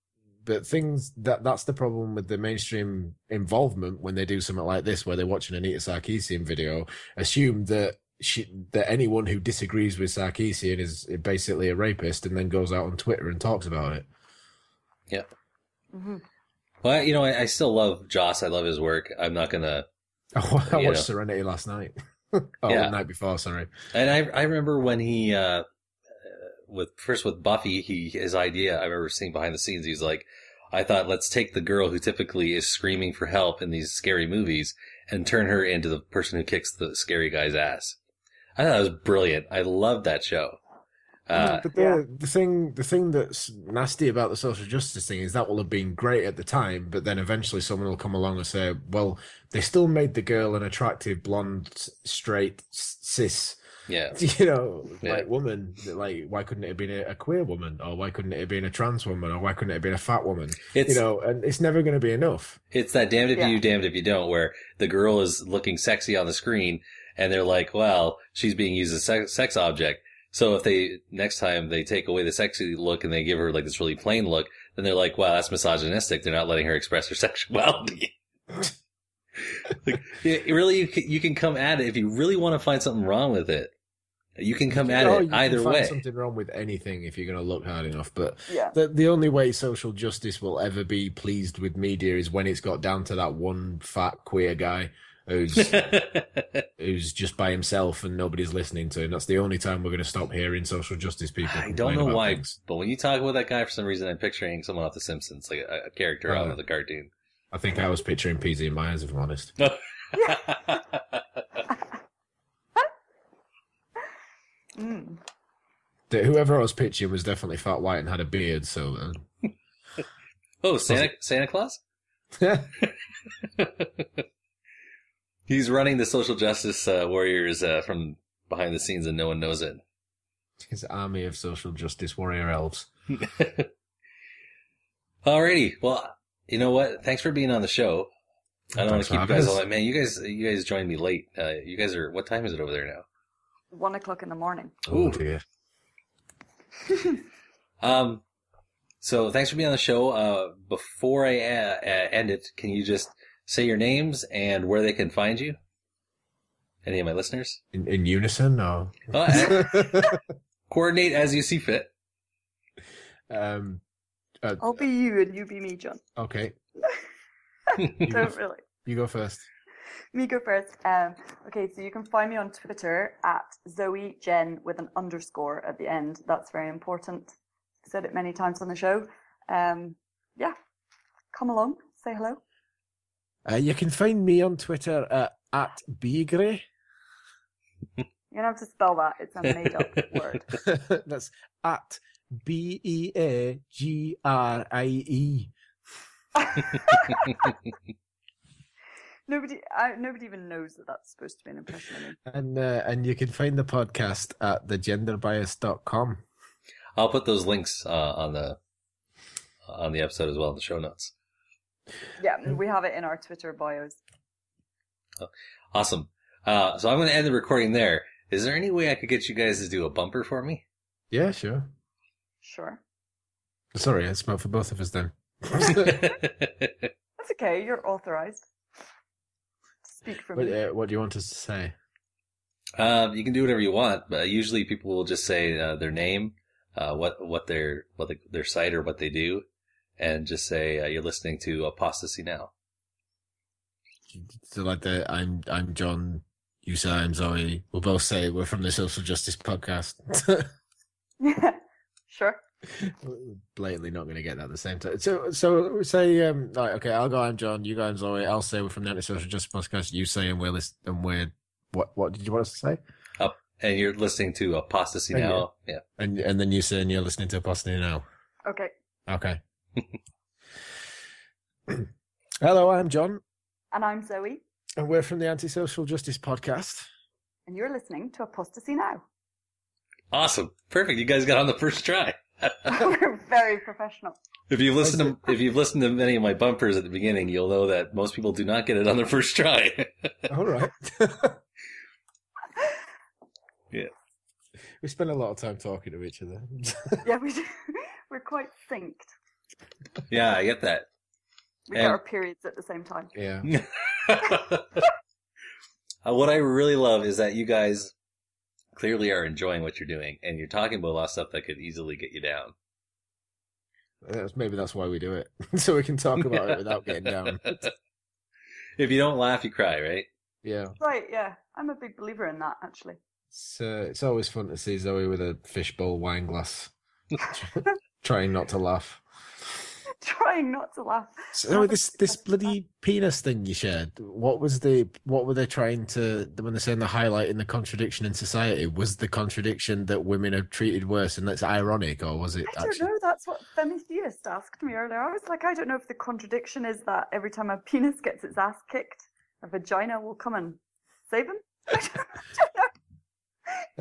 Speaker 14: but things that that's the problem with the mainstream involvement when they do something like this, where they're watching Anita Sarkeesian video, assume that she, that anyone who disagrees with Sarkeesian is basically a rapist, and then goes out on Twitter and talks about it.
Speaker 15: Yeah.
Speaker 13: Mm-hmm.
Speaker 15: Well, you know, I, I still love Joss. I love his work. I'm not gonna.
Speaker 14: Oh, I watched
Speaker 15: know.
Speaker 14: Serenity last night. oh,
Speaker 15: Yeah.
Speaker 14: the night before. Sorry.
Speaker 15: And I I remember when he uh with first with Buffy, he his idea I remember seeing behind the scenes. He's like, I thought let's take the girl who typically is screaming for help in these scary movies and turn her into the person who kicks the scary guy's ass. I thought it was brilliant. I loved that show. Uh,
Speaker 14: but the the thing the thing that's nasty about the social justice thing is that will have been great at the time, but then eventually someone will come along and say, "Well, they still made the girl an attractive blonde, straight, cis."
Speaker 15: Yeah.
Speaker 14: You know,
Speaker 15: Yeah.
Speaker 14: like woman, like why couldn't it have been a, a queer woman, or why couldn't it have been a trans woman, or why couldn't it have been a fat woman?
Speaker 15: It's-
Speaker 14: you know, and it's never going to be enough.
Speaker 15: It's that damned if
Speaker 14: Yeah.
Speaker 15: you damned if you don't, where the girl is looking sexy on the screen and they're like, well, she's being used as a sex, sex object. So if they, next time they take away the sexy look and they give her like this really plain look, then they're like, wow, that's misogynistic. They're not letting her express her sexuality. like, it, it really, you can, you can come at it if you really want to find something wrong with it. You can come at
Speaker 14: Oh,
Speaker 15: it
Speaker 14: you can
Speaker 15: either
Speaker 14: find
Speaker 15: way.
Speaker 14: Something wrong with anything if you're going to look hard enough. But
Speaker 13: Yeah.
Speaker 14: the the only way social justice will ever be pleased with media is when it's got down to that one fat queer guy who's who's just by himself and nobody's listening to him. That's the only time we're going to stop hearing social justice people.
Speaker 15: I don't know
Speaker 14: about
Speaker 15: why,
Speaker 14: things.
Speaker 15: but when you talk about that guy, for some reason, I'm picturing someone off The Simpsons, like a, a character out
Speaker 14: Uh,
Speaker 15: of the cartoon.
Speaker 14: I think I was picturing PZ and Myers, if I'm honest.
Speaker 13: Mm.
Speaker 14: Whoever I was picturing was definitely fat white and had a beard. So uh,
Speaker 15: Oh, Santa Santa Claus? He's running the social justice uh, warriors uh, from behind the scenes, and no one knows it.
Speaker 14: his army of social justice warrior elves.
Speaker 15: Alrighty, well, you know what? Thanks for being on the show. I don't want to keep you guys all man. You guys, you guys joined me late. Uh, you guys are. What time is it over there now?
Speaker 13: One o'clock in the morning.
Speaker 14: Oh dear.
Speaker 15: Um, so thanks for being on the show. Uh, before I uh, uh, end it, can you just say your names and where they can find you? Any of my listeners?
Speaker 14: In, in unison, or
Speaker 15: Oh, uh, coordinate as you see fit.
Speaker 14: um, uh,
Speaker 13: I'll be you and you be me, John.
Speaker 14: okay,
Speaker 13: Don't really.
Speaker 14: you go first.
Speaker 13: Me go first. Um, okay, so you can find me on Twitter at Zoe Jen with an underscore at the end. That's very important. Said it many times on the show. Um, yeah, come along, say hello.
Speaker 14: Uh, you can find me on Twitter at, at Beagrie.
Speaker 13: You don't have to spell that; it's a made-up word.
Speaker 14: That's at B E A G R I E.
Speaker 13: Nobody, I, nobody even knows that that's supposed to be an impression of me.
Speaker 14: And uh, and you can find the podcast at thegenderbias.com.
Speaker 15: I'll put those links uh, on the on the episode as well in the show notes.
Speaker 13: Yeah, we have it in our Twitter bios.
Speaker 15: Awesome. Uh, so I'm going to end the recording there. Is there any way I could get you guys to do a bumper for me?
Speaker 14: Yeah, sure.
Speaker 13: Sure,
Speaker 14: Sorry, I spoke for both of us then.
Speaker 13: that's okay. You're authorized to speak for
Speaker 14: What,
Speaker 13: me.
Speaker 14: uh, what do you want us to say?
Speaker 15: Um, you can do whatever you want, but usually people will just say uh, their name, uh, what what their what the, their site or what they do, and just say uh, you're listening to Apostasy Now.
Speaker 14: So like the I'm I'm John, you say I'm Zoe. We'll both say we're from the Social Justice Podcast.
Speaker 13: yeah, sure.
Speaker 14: We're blatantly not going to get that at the same time. So, so say, um, right, okay, I'll go. I'm John. You go. I'm Zoe. I'll say we're from the Anti-Social Justice Podcast. You say and we're list and we're what? What did you want us to say?
Speaker 15: Up, and you're listening to Apostasy
Speaker 14: Thank you.
Speaker 15: Now. Yeah.
Speaker 14: And and then you say and you're listening to Apostasy now.
Speaker 13: Okay.
Speaker 14: Okay. Hello, I'm John,
Speaker 13: And I'm Zoe,
Speaker 14: and we're from the Anti-Social Justice Podcast.
Speaker 13: and you're listening to Apostasy Now.
Speaker 15: Awesome. Perfect. You guys got on the first try.
Speaker 13: We're very professional.
Speaker 15: If you've listened to if you've listened to many of my bumpers at the beginning, you'll know that most people do not get it on their first try.
Speaker 14: All right.
Speaker 15: yeah.
Speaker 14: We spend a lot of time talking to each other.
Speaker 13: Yeah, we do. We're quite synced.
Speaker 15: Yeah, I get that.
Speaker 13: We
Speaker 15: And-
Speaker 13: get our periods at the same time.
Speaker 14: Yeah.
Speaker 15: Uh, what I really love is that you guys clearly are enjoying what you're doing, and you're talking about a lot of stuff that could easily get you down.
Speaker 14: That's, maybe that's why we do it, so we can talk about it without getting down.
Speaker 15: If you don't laugh, you cry, right?
Speaker 14: Yeah.
Speaker 13: Right, yeah. I'm a big believer in that, actually.
Speaker 14: It's uh, it's always fun to see Zoe with a fishbowl wine glass, trying not to laugh.
Speaker 13: Trying not to laugh.
Speaker 14: So this this bloody penis thing you shared. What was the what were they trying to when they're saying the highlight in the contradiction in society? Was the contradiction that women are treated worse and that's ironic, or was it
Speaker 13: I don't
Speaker 14: actually?
Speaker 13: know. That's what Femi Theist asked me earlier. I was like, I don't know if the contradiction is that every time a penis gets its ass kicked, a vagina will come and save him.
Speaker 14: I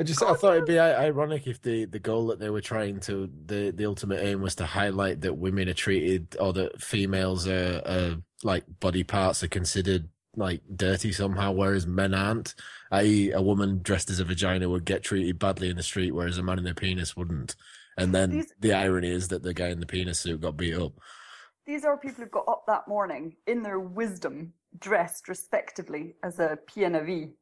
Speaker 14: just I thought it'd be ironic if the the goal that they were trying to the the ultimate aim was to highlight that women are treated or that females are, are like body parts are considered like dirty somehow, whereas men aren't. I.e., a woman dressed as a vagina would get treated badly in the street, whereas a man in a penis wouldn't. And then
Speaker 13: These-
Speaker 14: the irony is that the guy in the penis suit got beat up.
Speaker 13: These are people who got up that morning in their wisdom, dressed respectively as a PNV,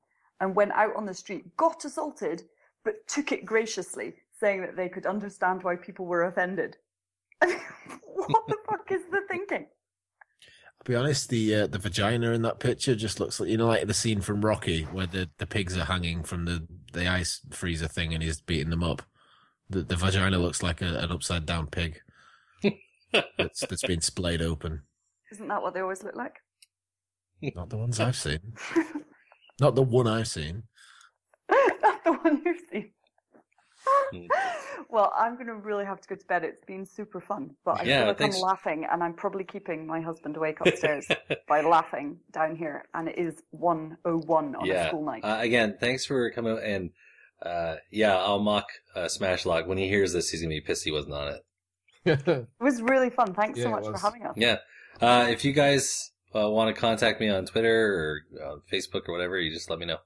Speaker 13: and went out on the street, got assaulted, but took it graciously, saying that they could understand why people were offended. what the fuck is the thinking?
Speaker 14: I'll be honest, the uh, the vagina in that picture just looks like you know, like the scene from Rocky where the, the pigs are hanging from the, the ice freezer thing and he's beating them up. The the vagina looks like a, an upside down pig that's that's been splayed open.
Speaker 13: Isn't that what they always look like?
Speaker 14: Not the ones I've seen. Not the one I've seen.
Speaker 13: Not the one you've seen. well, I'm going to really have to go to bed. It's been super fun, but I
Speaker 15: Yeah,
Speaker 13: feel like
Speaker 15: thanks.
Speaker 13: I'm laughing, and I'm probably keeping my husband awake upstairs by laughing down here. And it is 101 on a school night.
Speaker 15: Uh, again, thanks for coming out and uh, yeah, I'll mock uh, Smash Lock when he hears this. He's gonna be pissed he wasn't on it.
Speaker 13: It was really fun. Thanks
Speaker 15: Yeah,
Speaker 13: so much for having us.
Speaker 15: Yeah. Uh, if you guys uh, want to contact me on Twitter or uh, Facebook or whatever, you just let me know.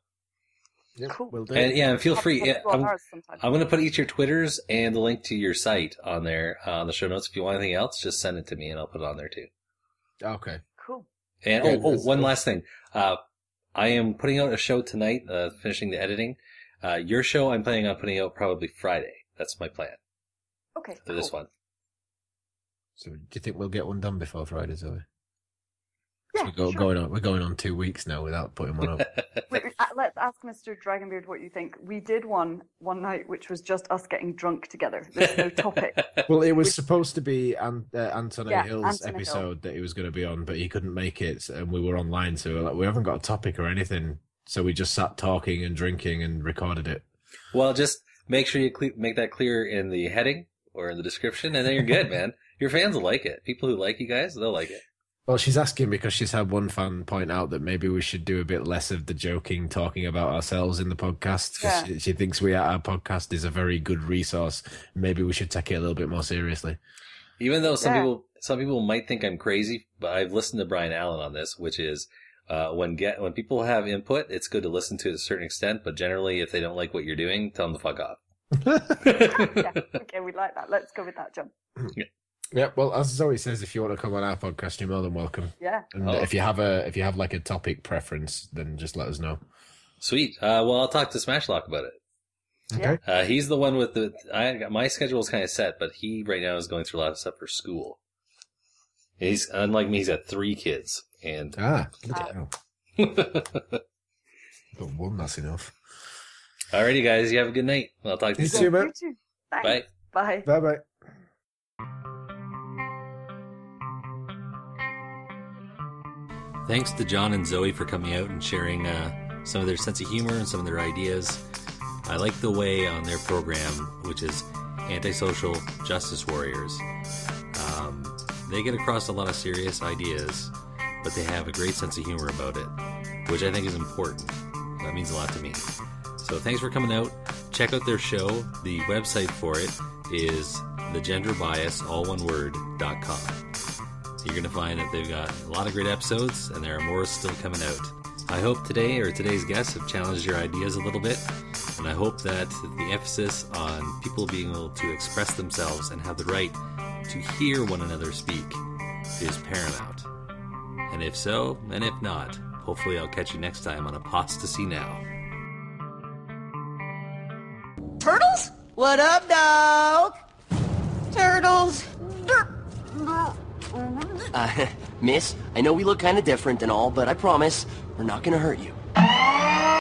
Speaker 13: Cool.
Speaker 14: Will do.
Speaker 15: And yeah, and feel free. Yeah,
Speaker 13: to go on
Speaker 15: I'm. I'm going to put each your Twitters and the link to your site on there uh, on the show notes. If you want anything else, just send it to me and I'll put it on there too.
Speaker 14: Okay.
Speaker 13: Cool.
Speaker 15: And
Speaker 14: Yeah,
Speaker 15: oh, oh,
Speaker 14: that's-
Speaker 15: one last thing. Uh, I am putting out a show tonight, uh, finishing the editing. Uh, your show I'm planning on putting out probably Friday. That's my plan
Speaker 13: Okay.
Speaker 15: for this
Speaker 13: cool.
Speaker 15: one.
Speaker 14: So do you think we'll get one done before Friday, Zoe?
Speaker 13: Yeah,
Speaker 14: we're go,
Speaker 13: sure.
Speaker 14: going on we're going on two weeks now without putting one up.
Speaker 13: Wait, wait, uh, let's ask Mr. Dragonbeard what you think. We did one one night, which was just us getting drunk together. There's no topic.
Speaker 14: Well, it was supposed to be An- uh, Anthony
Speaker 13: Yeah,
Speaker 14: Hill's
Speaker 13: Anthony Hill.
Speaker 14: episode that he was going to be on, but he couldn't make it, and we were online, so we, were like, we haven't got a topic or anything. So we just sat talking and drinking and recorded it.
Speaker 15: Well, just make sure you cle- make that clear in the heading or in the description, and then you're good, man. Your fans will like it. People who like you guys, they'll like it.
Speaker 14: Well, she's asking because she's had one fan point out that maybe we should do a bit less of the joking, talking about ourselves in the podcast.
Speaker 13: Yeah.
Speaker 14: She, she thinks we our podcast is a very good resource. Maybe we should take it a little bit more seriously.
Speaker 15: Even though some
Speaker 13: Yeah.
Speaker 15: people some people might think I'm crazy, but I've listened to Brian Allen on this, which is uh, when get when people have input, it's good to listen to it to a certain extent. But generally, if they don't like what you're doing, tell them to fuck off.
Speaker 13: yeah. Okay, we like that. Let's go with that, John.
Speaker 14: Yeah, well, as Zoe says, if you want to come on our podcast, you're more than welcome.
Speaker 13: Yeah.
Speaker 14: And
Speaker 15: Oh.
Speaker 14: if you have a if you have like a topic preference, then just let us know.
Speaker 15: Sweet. Uh, well, I'll talk to Smashlock about it.
Speaker 14: Okay.
Speaker 15: Uh, he's the one with the. I got my schedule is kind of set, but he right now is going through a lot of stuff for school. He's unlike me. He's got three kids, and
Speaker 14: Ah, bloody hell. Got one, that's enough.
Speaker 15: alrighty, guys, you have a good night. I'll talk to you
Speaker 14: You
Speaker 15: soon.
Speaker 14: too, man.
Speaker 13: You too.
Speaker 15: Bye.
Speaker 13: Bye.
Speaker 14: Bye bye.
Speaker 15: Thanks to John and Zoe for coming out and sharing uh, some of their sense of humor and some of their ideas. I like the way on their program, which is Antisocial Justice Warriors, um, they get across a lot of serious ideas, but they have a great sense of humor about it, which I think is important. That means a lot to me. So thanks for coming out. Check out their show. The website for it is thegenderbias, all one word, dot com. So you're going to find that they've got a lot of great episodes, and there are more still coming out. I hope today or today's guests have challenged your ideas a little bit, and I hope that the emphasis on people being able to express themselves and have the right to hear one another speak is paramount. And if so, and if not, hopefully I'll catch you next time on Apostasy Now.
Speaker 12: Turtles? What up, dog? Turtles. Derp. Derp.
Speaker 19: Uh, miss, I know we look kind of different and all, but I promise we're not going to hurt you.